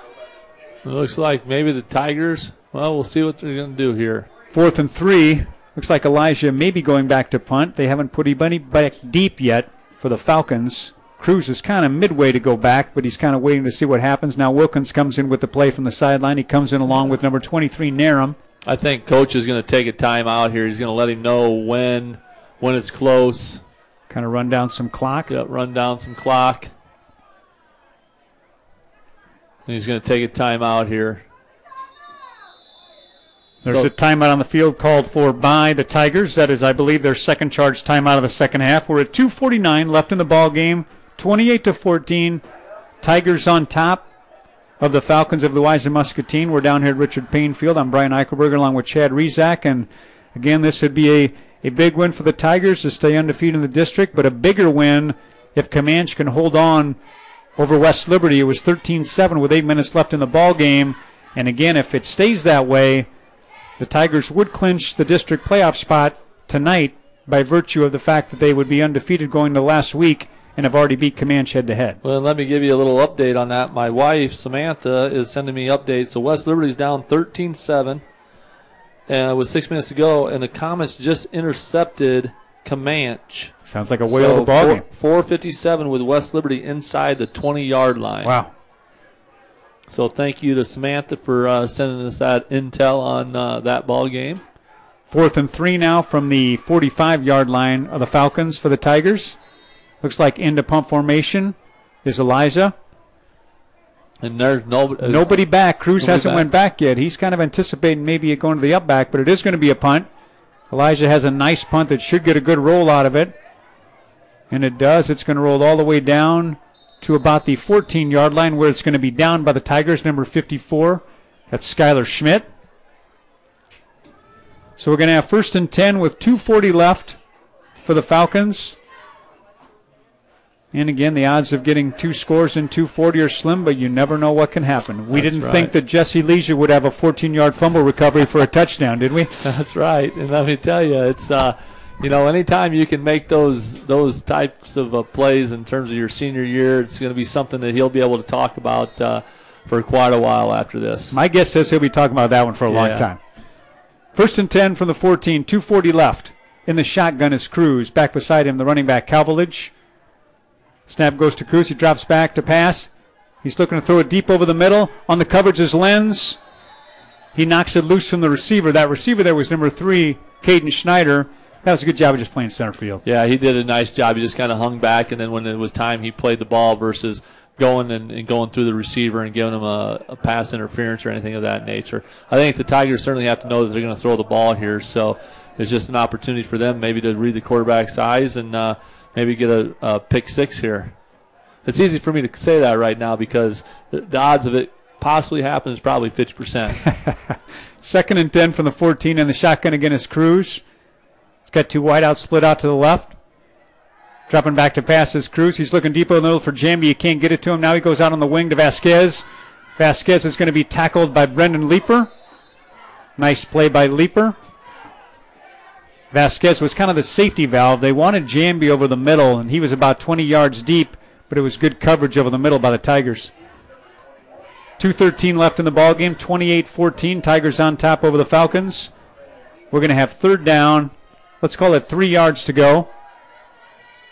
It looks like maybe the Tigers. Well, we'll see what they're going to do here. Fourth and three. Looks like Elijah may be going back to punt. They haven't put anybody back deep yet for the Falcons. Cruz is kind of midway to go back, but he's kind of waiting to see what happens. Now Wilkins comes in with the play from the sideline. He comes in along with number 23 Narum. I think coach is going to take a time out here. He's going to let him know when when it's close. Kind of run down some clock. Yep, run down some clock. And he's going to take a time out here. There's So- a timeout on the field called for by the Tigers. That is, I believe, their second charge timeout of the second half. We're at 2:49 left in the ball game, 28 to 14. Tigers on top of the Falcons of the Wise Muscatine. We're down here at Richard Payne Field. I'm Brian Eichelberger along with Chad Rezak, and again, this would be a a big win for the Tigers to stay undefeated in the district, but a bigger win if Camanche can hold on over West Liberty. It was 13-7 with eight minutes left in the ball game, and again, if it stays that way the Tigers would clinch the district playoff spot tonight by virtue of the fact that they would be undefeated going to last week and have already beat Camanche head to head. Well, let me give you a little update on that. My wife, Samantha, is sending me updates. So West Liberty's down 13 7 uh, with six minutes to go, and the Comets just intercepted Camanche. Sounds like a whale so of a ball four- game. 457 with West Liberty inside the 20 yard line. Wow. So thank you to Samantha for uh, sending us that intel on uh, that ball game. Fourth and three now from the 45 yard line of the Falcons for the Tigers. Looks like into pump formation is Elijah. And there's no, uh, Nobody back. Cruz Nobody hasn't back. went back yet. He's kind of anticipating maybe it going to the up back, but it is going to be a punt. Elijah has a nice punt that should get a good roll out of it. And it does. It's going to roll all the way down to about the 14 yard line where it's going to be down by the Tigers, number 54. That's Skylar Schmidt. So we're going to have first and 10 with 2.40 left for the Falcons. And again, the odds of getting two scores in 240 are slim, but you never know what can happen. We That's didn't right. think that Jesse Leisure would have a 14 yard fumble recovery for a touchdown, did we? That's right. And let me tell you, it's uh, you know, anytime you can make those those types of uh, plays in terms of your senior year, it's going to be something that he'll be able to talk about uh, for quite a while after this. My guess is he'll be talking about that one for a long time. First and 10 from the 14, 240 left. In the shotgun is Cruz. Back beside him, the running back, Calvilage. Snap goes to Cruz. He drops back to pass. He's looking to throw it deep over the middle. On the coverage is Lenz. He knocks it loose from the receiver. That receiver there was number three, Caden Schneider. That was a good job of just playing center field. Yeah, he did a nice job. He just kind of hung back, and then when it was time, he played the ball versus going and, and going through the receiver and giving him a, a pass interference or anything of that nature. I think the Tigers certainly have to know that they're going to throw the ball here, so it's just an opportunity for them maybe to read the quarterback's eyes and uh, maybe get a, a pick six here. It's easy for me to say that right now because the, odds of it possibly happening is probably 50%. Second and 10 from the 14, and the shotgun again is Cruz. He's got two wideouts split out to the left. Dropping back to pass is Cruz. He's looking deep in the middle for Jamby. You can't get it to him. Now he goes out on the wing to Vasquez. Vasquez is going to be tackled by Brendan Leeper. Nice play by Leeper. Vasquez was kind of the safety valve. They wanted Jamby over the middle, and he was about 20 yards deep, but it was good coverage over the middle by the Tigers. 2.13 left in the ball game. 28-14. Tigers on top over the Falcons. We're going to have third down. Let's call it three yards to go.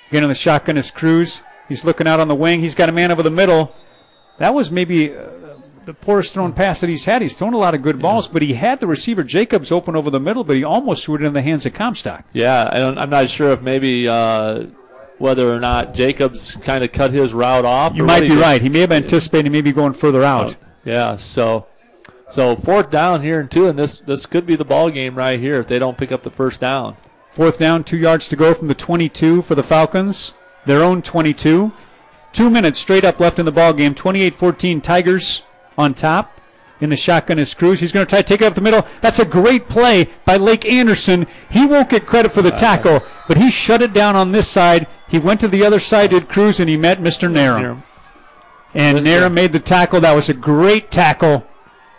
Again on the shotgun is Cruz. He's looking out on the wing. He's got a man over the middle. That was maybe uh, the poorest thrown pass that he's had. He's thrown a lot of good balls, but he had the receiver Jacobs open over the middle, but he almost threw it in the hands of Comstock. Yeah, and I'm not sure if maybe uh, whether or not Jacobs kind of cut his route off. You might be did. right. He may have anticipated maybe going further out. Yeah, so so fourth down here and two, and this this could be the ball game right here if they don't pick up the first down. Fourth down, two yards to go from the 22 for the Falcons. Their own 22. Two minutes straight up left in the ball game. 28-14 Tigers on top. In the shotgun is Cruz. He's going to try to take it up the middle. That's a great play by Lake Anderson. He won't get credit for the tackle, but he shut it down on this side. He went to the other side, did Cruz, and he met Mr. Narum. And Narum made the tackle. That was a great tackle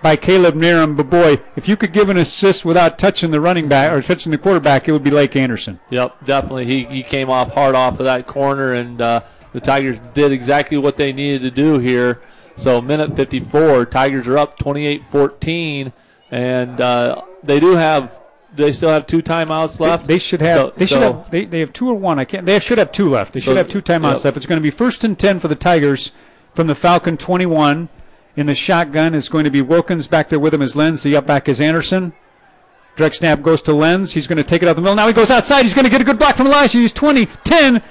by Caleb Narum. But boy, if you could give an assist without touching the running back or touching the quarterback, it would be Lake Anderson. Yep, definitely. He, he came off hard off of that corner, and uh, the Tigers did exactly what they needed to do here. So, minute 54, Tigers are up 28 14, and uh, they do have. They still have two timeouts left. They, they should have. So- they should so- have. They, they have two or one. I can't. They should have two left. They should So- have two timeouts yep. left. It's going to be first and ten for the Tigers from the Falcon 21. In the shotgun is going to be Wilkins. Back there with him is Lenz. The up back is Anderson. Direct snap goes to Lenz. He's going to take it out the middle. Now he goes outside. He's going to get a good block from Elijah. He's 20, 10.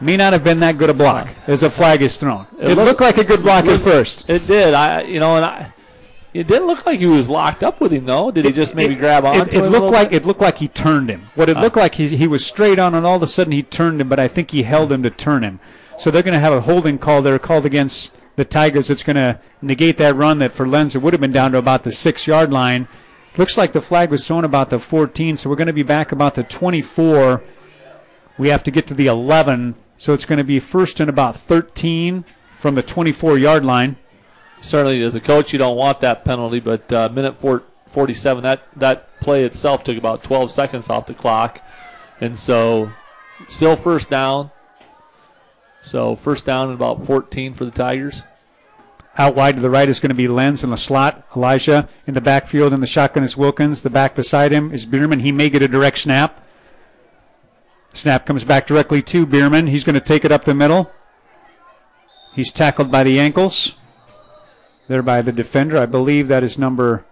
May not have been that good a block as a flag is thrown. It, It looked looked- like a good block at first. It did. I, you know, and I. It didn't look like he was locked up with him, though. Did he just maybe It- grab on? It, it looked like it looked like he turned him. What it uh. looked like he he was straight on, and all of a sudden he turned him. But I think he held him to turn him. So they're going to have a holding call there called against the Tigers. It's going to negate that run that for Lenz it would have been down to about the six yard line. Looks like the flag was thrown about the 14, so we're going to be back about the 24. We have to get to the 11, so it's going to be first and about 13 from the 24 yard line. certainly as a coach you don't want that penalty, but uh, minute four, 47 that that play itself took about 12 seconds off the clock, and so still first down. So first down and about 14 for the Tigers. Out wide to the right is going to be Lenz in the slot. Elijah in the backfield in the shotgun is Wilkins. The back beside him is Bierman. He may get a direct snap. Snap comes back directly to Bierman. He's going to take it up the middle. He's tackled by the ankles. There by the defender. I believe that is number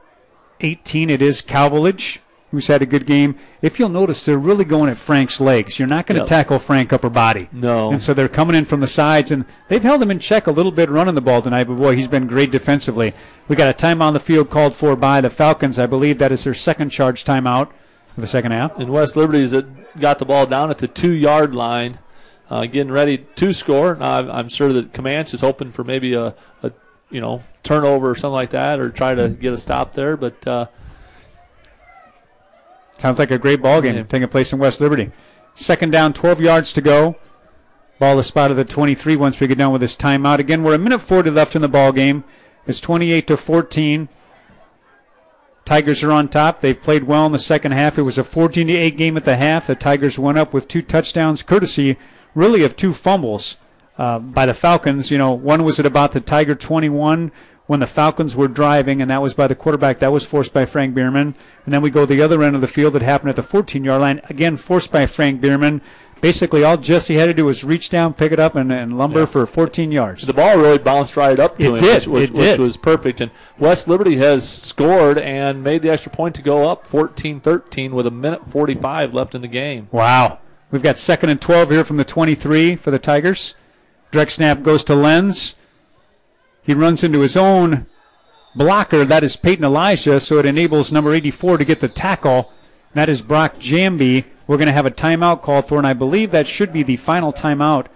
18. It is Calvilage, who's had a good game. If you'll notice, they're really going at Frank's legs. You're not going to tackle Frank upper body. No. And so they're coming in from the sides, and they've held him in check a little bit running the ball tonight, but boy, he's been great defensively. We got a time on the field called for by the Falcons. I believe that is their second charge timeout the second half. And West Liberty's that got the ball down at the two yard line, uh, getting ready to score. Now, I'm, I'm sure that Camanche is hoping for maybe a, a you know turnover or something like that, or try to get a stop there. But uh, Sounds like a great ball game Yeah. taking place in West Liberty. Second down, 12 yards to go. Ball is spotted at 23 once we get done with this timeout. Again, we're a minute 40 left in the ball game. It's 28 to 14. Tigers are on top. They've played well in the second half. It was a 14 to 8 game at the half. The Tigers went up with two touchdowns, courtesy really of two fumbles uh, by the Falcons. You know, one was at about the Tiger 21 when the Falcons were driving, and that was by the quarterback. That was forced by Frank Bierman. And then we go the other end of the field that happened at the 14 yard line, again forced by Frank Bierman. Basically, all Jesse had to do was reach down, pick it up, and, and lumber Yeah. for 14 yards. the ball really bounced right up to It him, did, Which, which, it did. which was perfect. And West Liberty has scored and made the extra point to go up 14-13 with a minute 45 left in the game. Wow. We've got second and 12 here from the 23 for the Tigers. Direct snap goes to Lenz. He runs into his own blocker. That is Peyton Elijah, so it enables number 84 to get the tackle. That is Brock Jamby. We're going to have a timeout called for, and I believe that should be the final timeout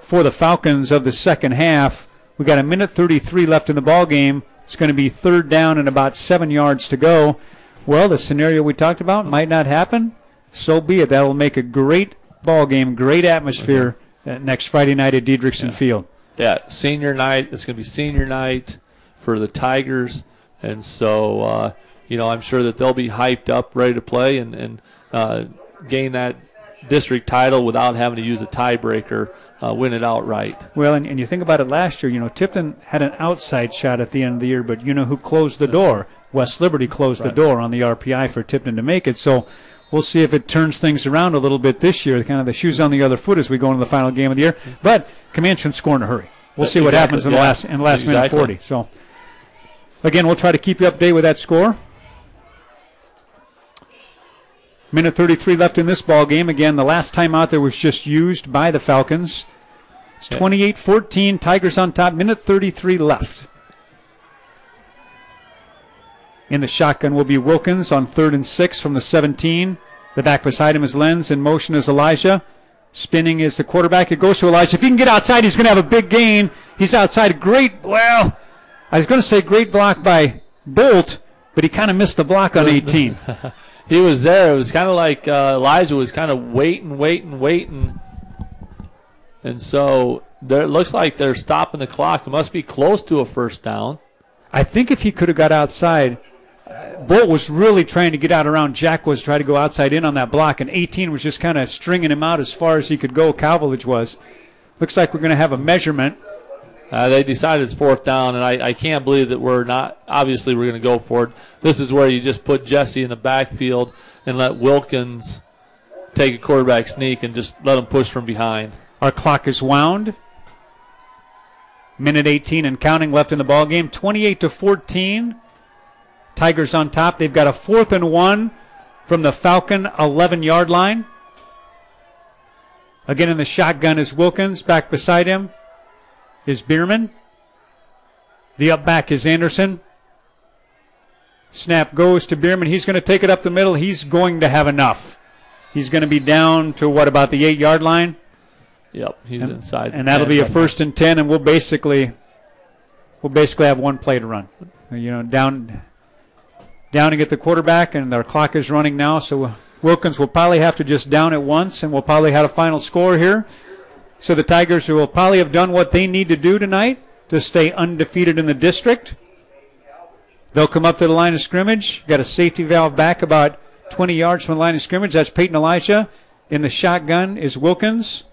for the Falcons of the second half. We got a minute 33 left in the ball game. It's going to be third down and about seven yards to go. Well, the scenario we talked about might not happen. So be it. That will make a great ball game, great atmosphere uh, next Friday night at Diedrichson Field. Yeah, senior night. It's going to be senior night for the Tigers, and so uh, you know I'm sure that they'll be hyped up, ready to play, and and uh, gain that district title without having to use a tiebreaker, uh, win it outright. Well, and, and you think about it last year, you know, Tipton had an outside shot at the end of the year, but you know who closed the door? West Liberty closed the door on the RPI for Tipton to make it. So we'll see if it turns things around a little bit this year, kind of the shoes on the other foot as we go into the final game of the year. But Camanche can score in a hurry. We'll see what Exactly, happens in the last in the last minute 40. So again, we'll try to keep you up to date with that score. Minute 33 left in this ball game. Again, the last time out there was just used by the Falcons. It's 28-14. Tigers on top. Minute 33 left. In the shotgun will be Wilkins on third and six from the 17. The back beside him is Lenz. In motion is Elijah. Spinning is the quarterback. It goes to Elijah. If he can get outside, he's going to have a big gain. He's outside. Great. Well, I was going to say great block by Bolt, but he kind of missed the block on 18. he was there. It was kind of like uh, Elijah was kind of waiting, waiting, waiting. And so there, it looks like they're stopping the clock. It must be close to a first down. I think if he could have got outside, Bolt was really trying to get out around Jack was trying to go outside in on that block, and 18 was just kind of stringing him out as far as he could go. Calvilage was. Looks like we're going to have a measurement. Uh, they decided it's fourth down, and I, I can't believe that we're not. Obviously, we're going to go for it. This is where you just put Jesse in the backfield and let Wilkins take a quarterback sneak and just let him push from behind. Our clock is wound. Minute 18 and counting left in the ball game. 28 to 14. Tigers on top. They've got a fourth and one from the Falcon 11 yard line. Again in the shotgun is Wilkins. Back beside him is Bierman. The up back is Anderson. Snap goes to Bierman. He's going to take it up the middle. He's going to have enough. He's going to be down to what about the eight yard line? Yep, he's and, inside. And that'll be a first and ten, and we'll basically we'll basically have one play to run. You know, down down to get the quarterback, and our clock is running now. So Wilkins will probably have to just down it once, and we'll probably have a final score here. So the Tigers will probably have done what they need to do tonight to stay undefeated in the district. They'll come up to the line of scrimmage. Got a safety valve back about 20 yards from the line of scrimmage. That's Peyton Elijah. In the shotgun is Wilkins.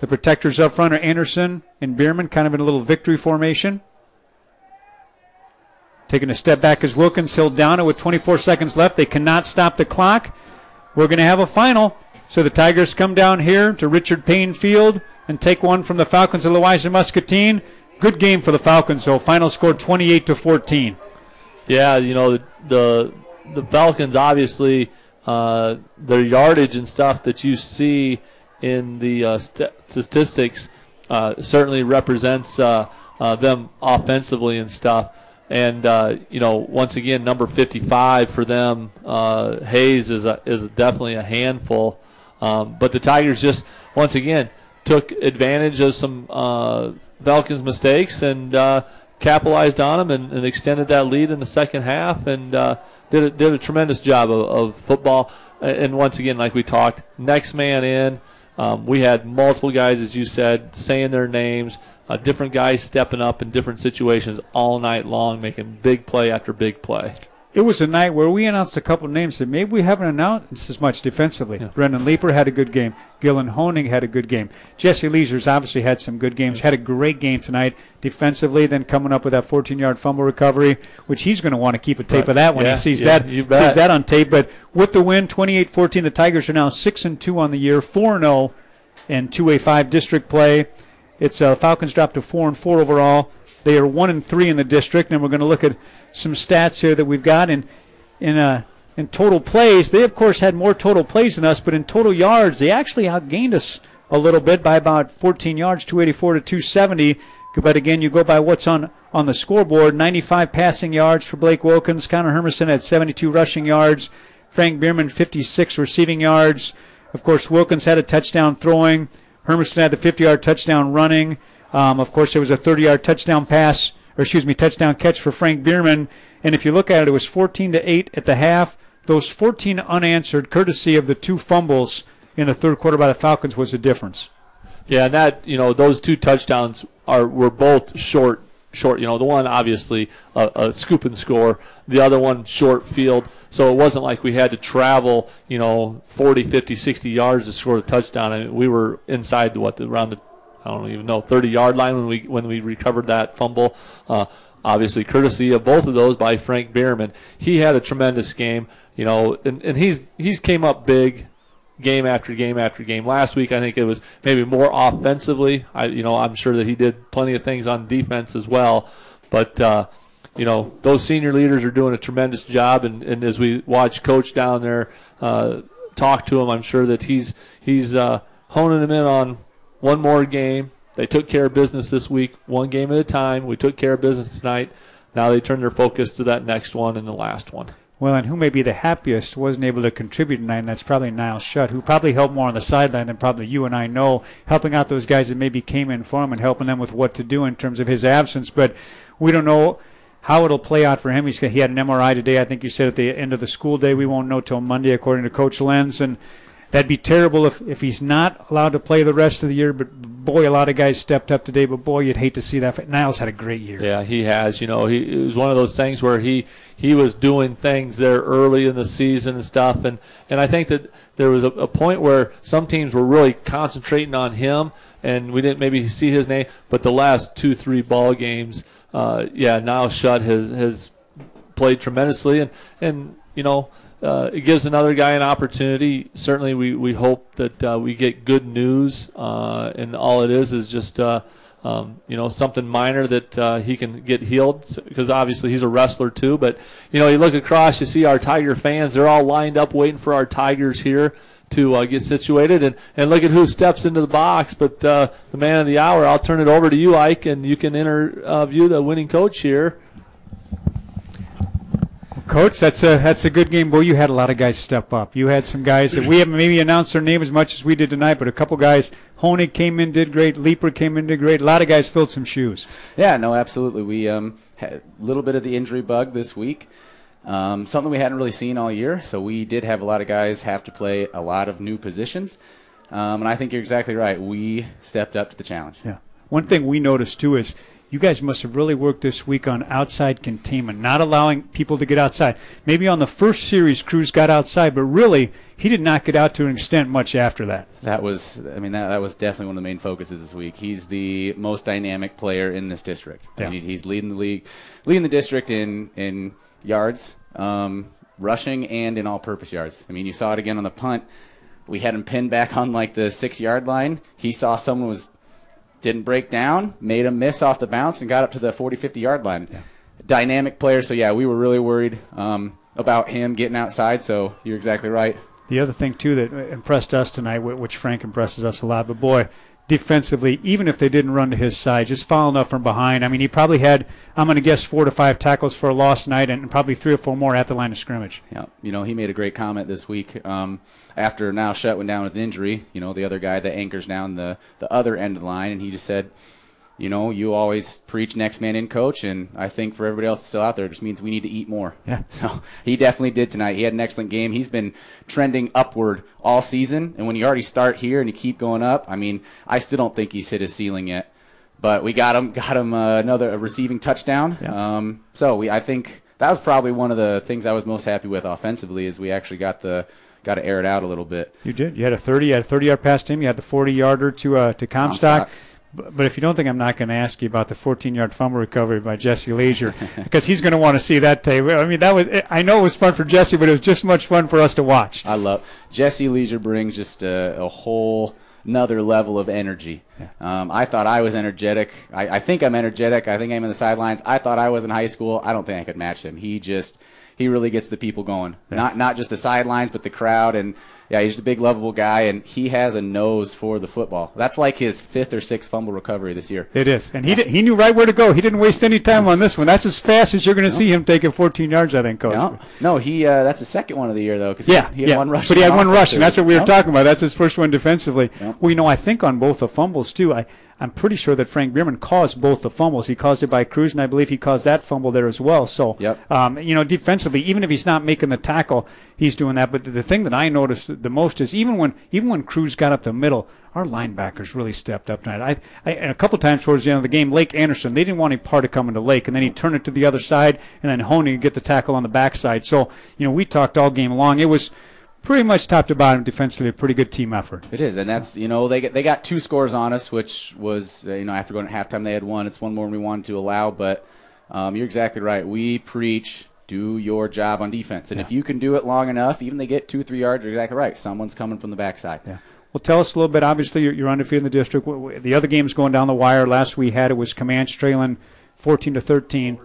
The protectors up front are Anderson and Bierman, kind of in a little victory formation. Taking a step back is Wilkins. He'll down it with 24 seconds left. They cannot stop the clock. We're going to have a final. So the Tigers come down here to Richard Payne Field and take one from the Falcons of Louisa Muscatine. Good game for the Falcons, though. Final score 28 to 14. Yeah, you know the the, the Falcons obviously uh, their yardage and stuff that you see in the uh, st- statistics uh, certainly represents uh, uh, them offensively and stuff. And uh, you know, once again, number 55 for them, Hayes is a, is definitely a handful. Um, but the Tigers just once again took advantage of some uh, Falcons' mistakes and uh, capitalized on them and, and, extended that lead in the second half and uh, did a, did a tremendous job of, of, football. And once again, like we talked, next man in. Um, we had multiple guys, as you said, saying their names, uh, different guys stepping up in different situations all night long, making big play after big play. It was a night where we announced a couple names that maybe we haven't announced as much defensively. Yeah. Brendan Leeper had a good game. Gillen Honig had a good game. Jesse Leisures obviously had some good games. Had a great game tonight defensively. Then coming up with that 14-yard fumble recovery, which he's going to want to keep a tape right. of that when yeah, he sees that sees that on tape. But with the win, 28-14, the Tigers are now six and two on the year, four and zero, in 2A5 district play. It's uh, Falcons dropped to four and four overall. They are one and three in the district, and we're going to look at some stats here that we've got in in uh, in total plays. They of course had more total plays than us, but in total yards, they actually outgained us a little bit by about 14 yards, 284 to 270. But again, you go by what's on on the scoreboard: 95 passing yards for Blake Wilkins. Connor Hermiston had 72 rushing yards. Frank Bierman 56 receiving yards. Of course, Wilkins had a touchdown throwing. Hermiston had the 50 yard touchdown running. Um, of course, there was a 30 yard touchdown pass, or excuse me, touchdown catch for Frank Bierman. And if you look at it, it was 14 to 8 at the half. Those 14 unanswered, courtesy of the two fumbles in the third quarter by the Falcons, was the difference. Yeah, and that you know those two touchdowns are were both short short. You know, the one obviously a, a, scoop and score, the other one short field. So it wasn't like we had to travel, you know, 40, 50, 60 yards to score a touchdown. I mean, we were inside the, what the, around the I don't even know 30 yard line when we when we recovered that fumble. Uh, obviously, courtesy of both of those by Frank Bierman. He had a tremendous game. You know, and, and he's he's came up big game after game after game. Last week, I think it was maybe more offensively. I, you know, I'm sure that he did plenty of things on defense as well. But uh, you know, those senior leaders are doing a tremendous job. And, and as we watch Coach down there uh, talk to him, I'm sure that he's he's uh, honing him in on one more game. They took care of business this week, one game at a time. We took care of business tonight. Now they turn their focus to that next one and the last one. Well, and who may be the happiest wasn't able to contribute tonight, and that's probably Niles Shutt, who probably helped more on the sideline than probably you and I know, helping out those guys that maybe came in for him and helping them with what to do in terms of his absence. But we don't know how it'll play out for him. He's he had an MRI today. I think you said at the end of the school day. We won't know till Monday, according to Coach Lenz, and that'd be terrible if, if he's not allowed to play the rest of the year. But boy, a lot of guys stepped up today. But boy, you'd hate to see that. Niles had a great year. Yeah, he has. You know, he it was one of those things where he he was doing things there early in the season and stuff, and and I think that there was a, a point where some teams were really concentrating on him, and we didn't maybe see his name. But the last two three ball games, uh, yeah, Niles shut has has played tremendously, and and you know uh, it gives another guy an opportunity. Certainly, we, we hope that uh, we get good news, uh, and all it is is just uh, um, you know something minor that uh, he can get healed because obviously he's a wrestler too. But you know, you look across, you see our Tiger fans; they're all lined up waiting for our Tigers here to uh, get situated. And, and look at who steps into the box. But the man of the hour, I'll turn it over to you, Ike, and you can interview the winning coach here. Coach, that's a that's a good game. Boy, you had a lot of guys step up. You had some guys that we haven't maybe announced their name as much as we did tonight, but a couple guys. Honig came in, did great. Leeper came in, did great. A lot of guys filled some shoes. Yeah, no, absolutely. We um, had a little bit of the injury bug this week. Um, something we hadn't really seen all year. So we did have a lot of guys have to play a lot of new positions. Um, and I think you're exactly right. We stepped up to the challenge. Yeah. One thing we noticed too is you guys must have really worked this week on outside containment, not allowing people to get outside. Maybe on the first series, Cruz got outside, but really, he did not get out to an extent much after that. That was, I mean, that, that was definitely one of the main focuses this week. He's the most dynamic player in this district. Yeah. He's, he's leading the league, leading the district in in yards, um, rushing, and in all-purpose yards. I mean, you saw it again on the punt. We had him pinned back on like the six-yard line. He saw someone was didn't break down, made a miss off the bounce, and got up to the 40, 50 yard line. Yeah. Dynamic player. So, yeah, we were really worried um, about him getting outside. So, you're exactly right. The other thing, too, that impressed us tonight, which Frank impresses us a lot, but boy, defensively, even if they didn't run to his side, just following up from behind. I mean, he probably had, I'm going to guess, four to five tackles for a loss night and probably three or four more at the line of scrimmage. Yeah, you know, he made a great comment this week um, after now Shutt went down with an injury. You know, the other guy that anchors down the, the other end of the line, and he just said, you know, you always preach next man in coach, and I think for everybody else still out there, it just means we need to eat more. Yeah. So he definitely did tonight. He had an excellent game. He's been trending upward all season, and when you already start here and you keep going up, I mean, I still don't think he's hit his ceiling yet. But we got him, got him uh, another receiving touchdown. Yeah. Um, so we, I think that was probably one of the things I was most happy with offensively is we actually got the got to air it out a little bit. You did. You had a 30, you had a 30 yard pass to him. You had the 40 yarder to uh, to Comstock. Comstock. But but if you don't think I'm not going to ask you about the 14-yard fumble recovery by Jesse Leisure, because he's going to want to see that tape. I mean, that was I know it was fun for Jesse, but it was just much fun for us to watch. I love Jesse Leisure brings just a, a whole another level of energy. Um, I thought I was energetic. I, I think I'm energetic. I think I'm in the sidelines. I thought I was in high school. I don't think I could match him. He just he really gets the people going. Not not just the sidelines, but the crowd. And yeah, he's a big, lovable guy, and he has a nose for the football. That's like his fifth or sixth fumble recovery this year. It is, and he did, he knew right where to go. He didn't waste any time on this one. That's as fast as you're going to see him take it 14 yards, I think, coach. No, no, he uh, that's the second one of the year though. Cause Yeah, he, he had yeah. one rush. but he had one rush, and that's what we were Yep. talking about. That's his first one defensively. Yep. Well, you know, I think on both the fumbles too. I I'm pretty sure that Frank Bierman caused both the fumbles. He caused it by Cruz, and I believe he caused that fumble there as well. So, Yep. um, you know, defensively, even if he's not making the tackle, he's doing that. But the, the thing that I noticed the most is even when even when Cruz got up the middle, our linebackers really stepped up tonight. I, I and a couple times towards the end of the game, Lake Anderson, they didn't want any part of coming to Lake, and then he turned it to the other side, and then Honig get the tackle on the backside. So, you know, we talked all game long. It was pretty much top to bottom defensively a pretty good team effort. It is, and that's you know they get, they got two scores on us, which was uh, you know after going at halftime they had one. It's one more than we wanted to allow, but um, you're exactly right. We preach do your job on defense, and if you can do it long enough, even they get two three yards, you're exactly right. Someone's coming from the backside. Yeah. Well, tell us a little bit. Obviously, you're, you're undefeated in the district. The other games going down the wire. Last we had it was Camanche trailing 14 to 13.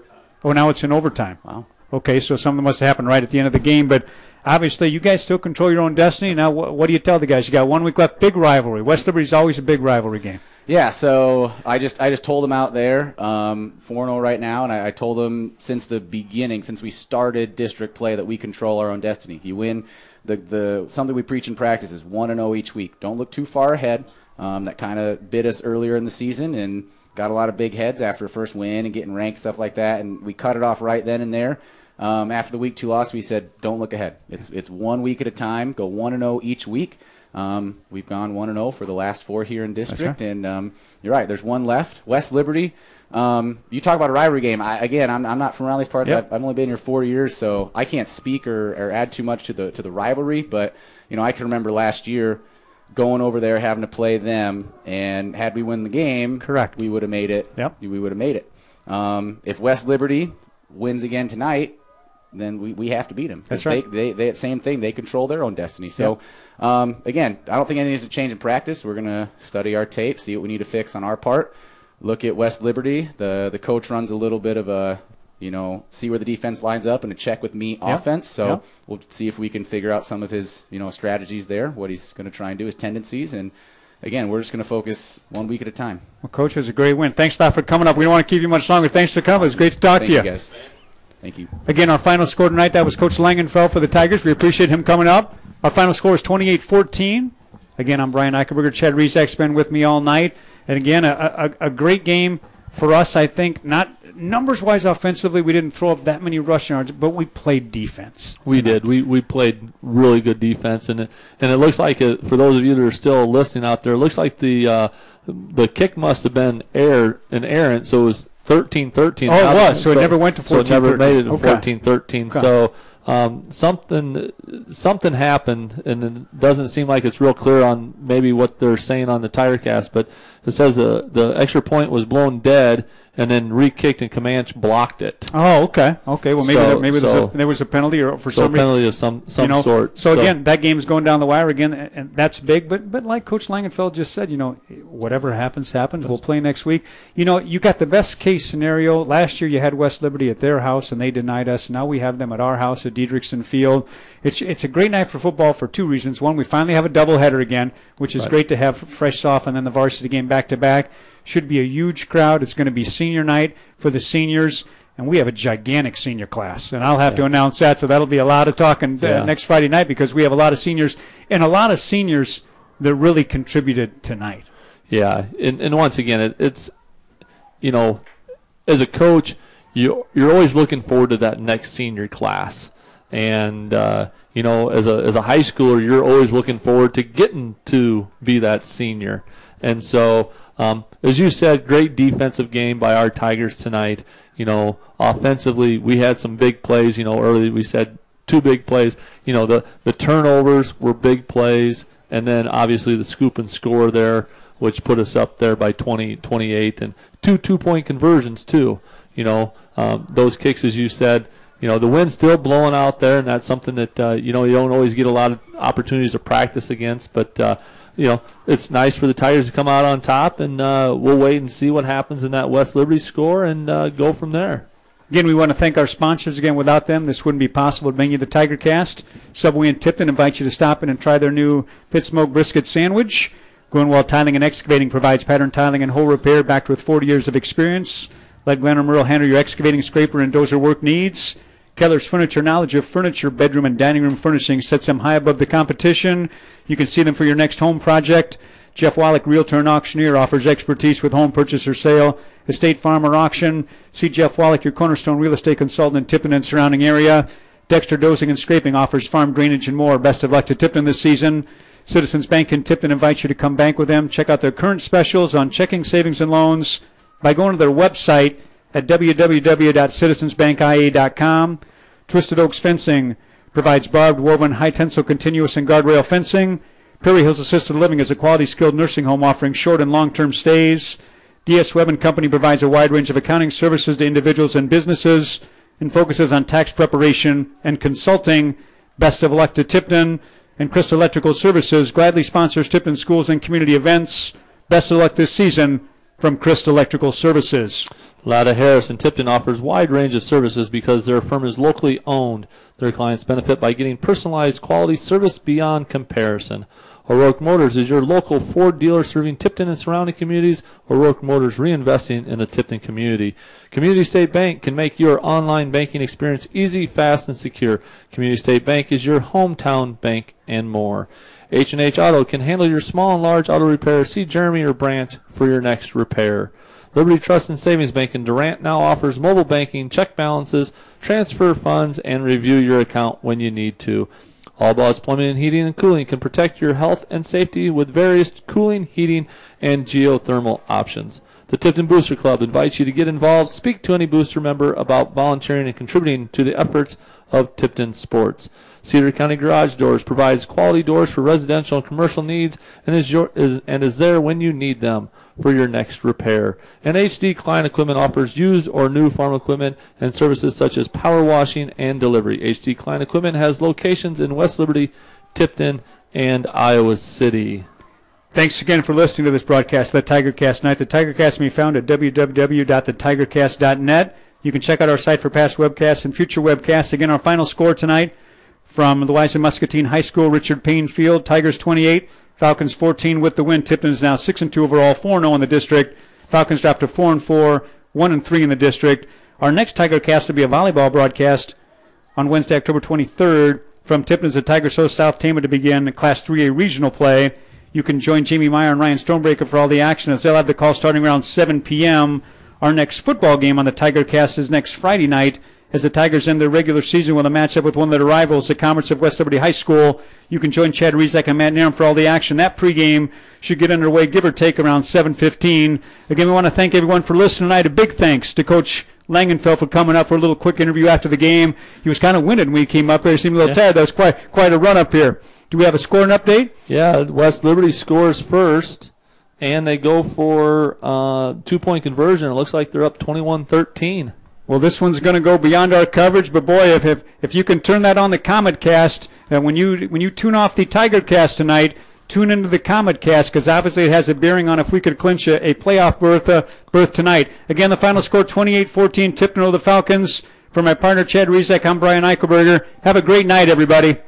Oh, now it's in overtime. Wow. Okay, so something must have happened right at the end of the game, but obviously you guys still control your own destiny. Now, what, what do you tell the guys? You got one week left. Big rivalry. West Liberty's always a big rivalry game. Yeah, so I just I just told them out there, um, 4-0 right now, and I, I told them since the beginning, since we started district play, that we control our own destiny. If you win, the the something we preach in practice is one and zero each week. Don't look too far ahead. Um, that kind of bit us earlier in the season and got a lot of big heads after a first win and getting ranked stuff like that, and we cut it off right then and there. Um, after the week two loss, we said don't look ahead. It's it's one week at a time. Go one and zero each week. Um, we've gone one and zero for the last four here in district, right. and um, you're right. There's one left. West Liberty. Um, you talk about a rivalry game. I, again, I'm, I'm not from around these parts. Yep. I've, I've only been here four years, so I can't speak or, or add too much to the to the rivalry. But you know, I can remember last year going over there having to play them, and had we win the game, Correct. we would have made it. Yep. we would have made it. Um, if West Liberty wins again tonight, then we, we have to beat them. That's they, right. They, they, same thing. They control their own destiny. So, um, again, I don't think anything needs to change in practice. We're going to study our tape, see what we need to fix on our part. Look at West Liberty. The the coach runs a little bit of a, you know, see where the defense lines up and a check with me offense. So we'll see if we can figure out some of his, you know, strategies there, what he's going to try and do, his tendencies. And, again, we're just going to focus one week at a time. Well, Coach, it was a great win. Thanks a lot for coming up. We don't want to keep you much longer. Thanks for coming. It was great to talk Thank to you, guys. Thank you. Again, our final score tonight, that was Coach Langenfeld for the Tigers. We appreciate him coming up. Our final score is 28-14. Again, I'm Brian Eichelberger. Chad Rizek's been with me all night. And again, a, a, a great game for us, I think. Not numbers-wise offensively, we didn't throw up that many rushing yards, but we played defense. We did. We we played really good defense, and it, and it looks like it, for those of you that are still listening out there, it looks like the uh, the kick must have been air an errant, so it was 13-13. Oh, it was, so it never went to fourteen. So it never 14-13. made it to Okay. 14-13. Okay. So um, something something happened, and it doesn't seem like it's real clear on maybe what they're saying on the tire cast, but it says the the extra point was blown dead, and then re-kicked, and Camanche blocked it. Oh, okay. Okay, well, maybe, So- there, maybe so- a, there was a penalty or for So some reason. penalty of some some you know, sort. So, again, that game's going down the wire again, and, and that's big. But but like Coach Langenfeld just said, you know, whatever happens, happens. We'll play next week. You know, you got the best case scenario. Last year, you had West Liberty at their house, and they denied us. Now we have them at our house at Diedrichson Field. It's it's a great night for football for two reasons. One, we finally have a doubleheader again, which is Right. great to have fresh off, and then the varsity game back to back. Should be a huge crowd. It's going to be senior night for the seniors. And we have a gigantic senior class, and I'll have to announce that. So that'll be a lot of talking uh, Yeah. next Friday night because we have a lot of seniors and a lot of seniors that really contributed tonight. Yeah, and, and once again, it, it's you know, as a coach, you you're always looking forward to that next senior class, and uh, you know, as a as a high schooler, you're always looking forward to getting to be that senior, and so. Um, as you said, great defensive game by our Tigers tonight. You know, offensively, we had some big plays. You know, early we said two big plays. You know, the the turnovers were big plays, and then obviously the scoop and score there, which put us up there by 20, 28, and two two point conversions too. You know, um, those kicks, as you said. You know, the wind's still blowing out there, and that's something that uh, you know you don't always get a lot of opportunities to practice against. But uh, you know, it's nice for the Tigers to come out on top, and uh, we'll wait and see what happens in that West Liberty score and uh, go from there. Again, we want to thank our sponsors. Again, without them, this wouldn't be possible to bring you the Tiger Cast. Subway and Tipton invite you to stop in and try their new pit smoke brisket sandwich. Grunwald Tiling and Excavating provides pattern tiling and hole repair backed with 40 years of experience. Let Glenn or Merle handle your excavating, scraper, and dozer work needs. Keller's Furniture knowledge of furniture, bedroom, and dining room furnishing sets them high above the competition. You can see them for your next home project. Jeff Wallach, Realtor and Auctioneer, offers expertise with home purchase or sale, estate farm or auction. See Jeff Wallach, your cornerstone real estate consultant in Tipton and surrounding area. Dexter Dozing and Scraping offers farm drainage and more. Best of luck to Tipton this season. Citizens Bank in Tipton invites you to come bank with them. Check out their current specials on checking, savings, and loans by going to their website at www.citizensbankia.com. Twisted Oaks Fencing provides barbed, woven, high tensile, continuous, and guardrail fencing. Perry Hills Assisted Living is a quality skilled nursing home offering short and long term stays. DS Webb and Company provides a wide range of accounting services to individuals and businesses and focuses on tax preparation and consulting. Best of luck to Tipton and Crystal Electrical Services gladly sponsors Tipton schools and community events. Best of luck this season from Christ Electrical Services. Latta Harris in Tipton offers wide range of services because their firm is locally owned. Their clients benefit by getting personalized quality service beyond comparison. O'Rourke Motors is your local Ford dealer serving Tipton and surrounding communities. O'Rourke Motors reinvesting in the Tipton community. Community State Bank can make your online banking experience easy, fast, and secure. Community State Bank is your hometown bank and more. H&H Auto can handle your small and large auto repair. See Jeremy or Branch for your next repair. Liberty Trust and Savings Bank in Durant now offers mobile banking, check balances, transfer funds, and review your account when you need to. All Boss Plumbing and Heating and Cooling can protect your health and safety with various cooling, heating, and geothermal options. The Tipton Booster Club invites you to get involved. Speak to any booster member about volunteering and contributing to the efforts of Tipton Sports. Cedar County Garage Doors provides quality doors for residential and commercial needs and is, your, is, and is there when you need them for your next repair. And HD Klein Equipment offers used or new farm equipment and services such as power washing and delivery. HD Klein Equipment has locations in West Liberty, Tipton, and Iowa City. Thanks again for listening to this broadcast the TigerCast Tonight. The TigerCast can be found at www.thetigercast.net. You can check out our site for past webcasts and future webcasts. Again, our final score tonight from the Louisa Muscatine High School, Richard Payne Field, Tigers 28, Falcons 14 with the win. Tipton is now 6 and 2 overall, 4 0 in the district. Falcons dropped to 4 and 4, 1 and 3 in the district. Our next TigerCast will be a volleyball broadcast on Wednesday, October 23rd from Tipton as the Tigers host South Tama to begin Class 3A regional play. You can join Jamie Meyer and Ryan Stonebreaker for all the action as they'll have the call starting around 7 p.m. Our next football game on the Tiger Cast is next Friday night as the Tigers end their regular season with a matchup with one of their rivals, the Comets of West Liberty High School. You can join Chad Rizek and Matt Narum for all the action. That pregame should get underway, give or take, around 7.15. Again, we want to thank everyone for listening tonight. A big thanks to Coach Langenfeld for coming up for a little quick interview after the game. He was kind of winded when he came up here. He seemed a little yeah. tired. That was quite, quite a run up here. Do we have a scoring update? Yeah, West Liberty scores first, and they go for uh, two point conversion. It looks like they're up 21 13. Well, this one's going to go beyond our coverage, but boy, if, if, if you can turn that on the Comet Cast, and when you when you tune off the Tiger Cast tonight, tune into the Comet Cast because obviously it has a bearing on if we could clinch a, a playoff berth uh, berth tonight. Again, the final score 28-14, Tipton over the Falcons. For my partner Chad Rizek, I'm Brian Eichelberger. Have a great night, everybody.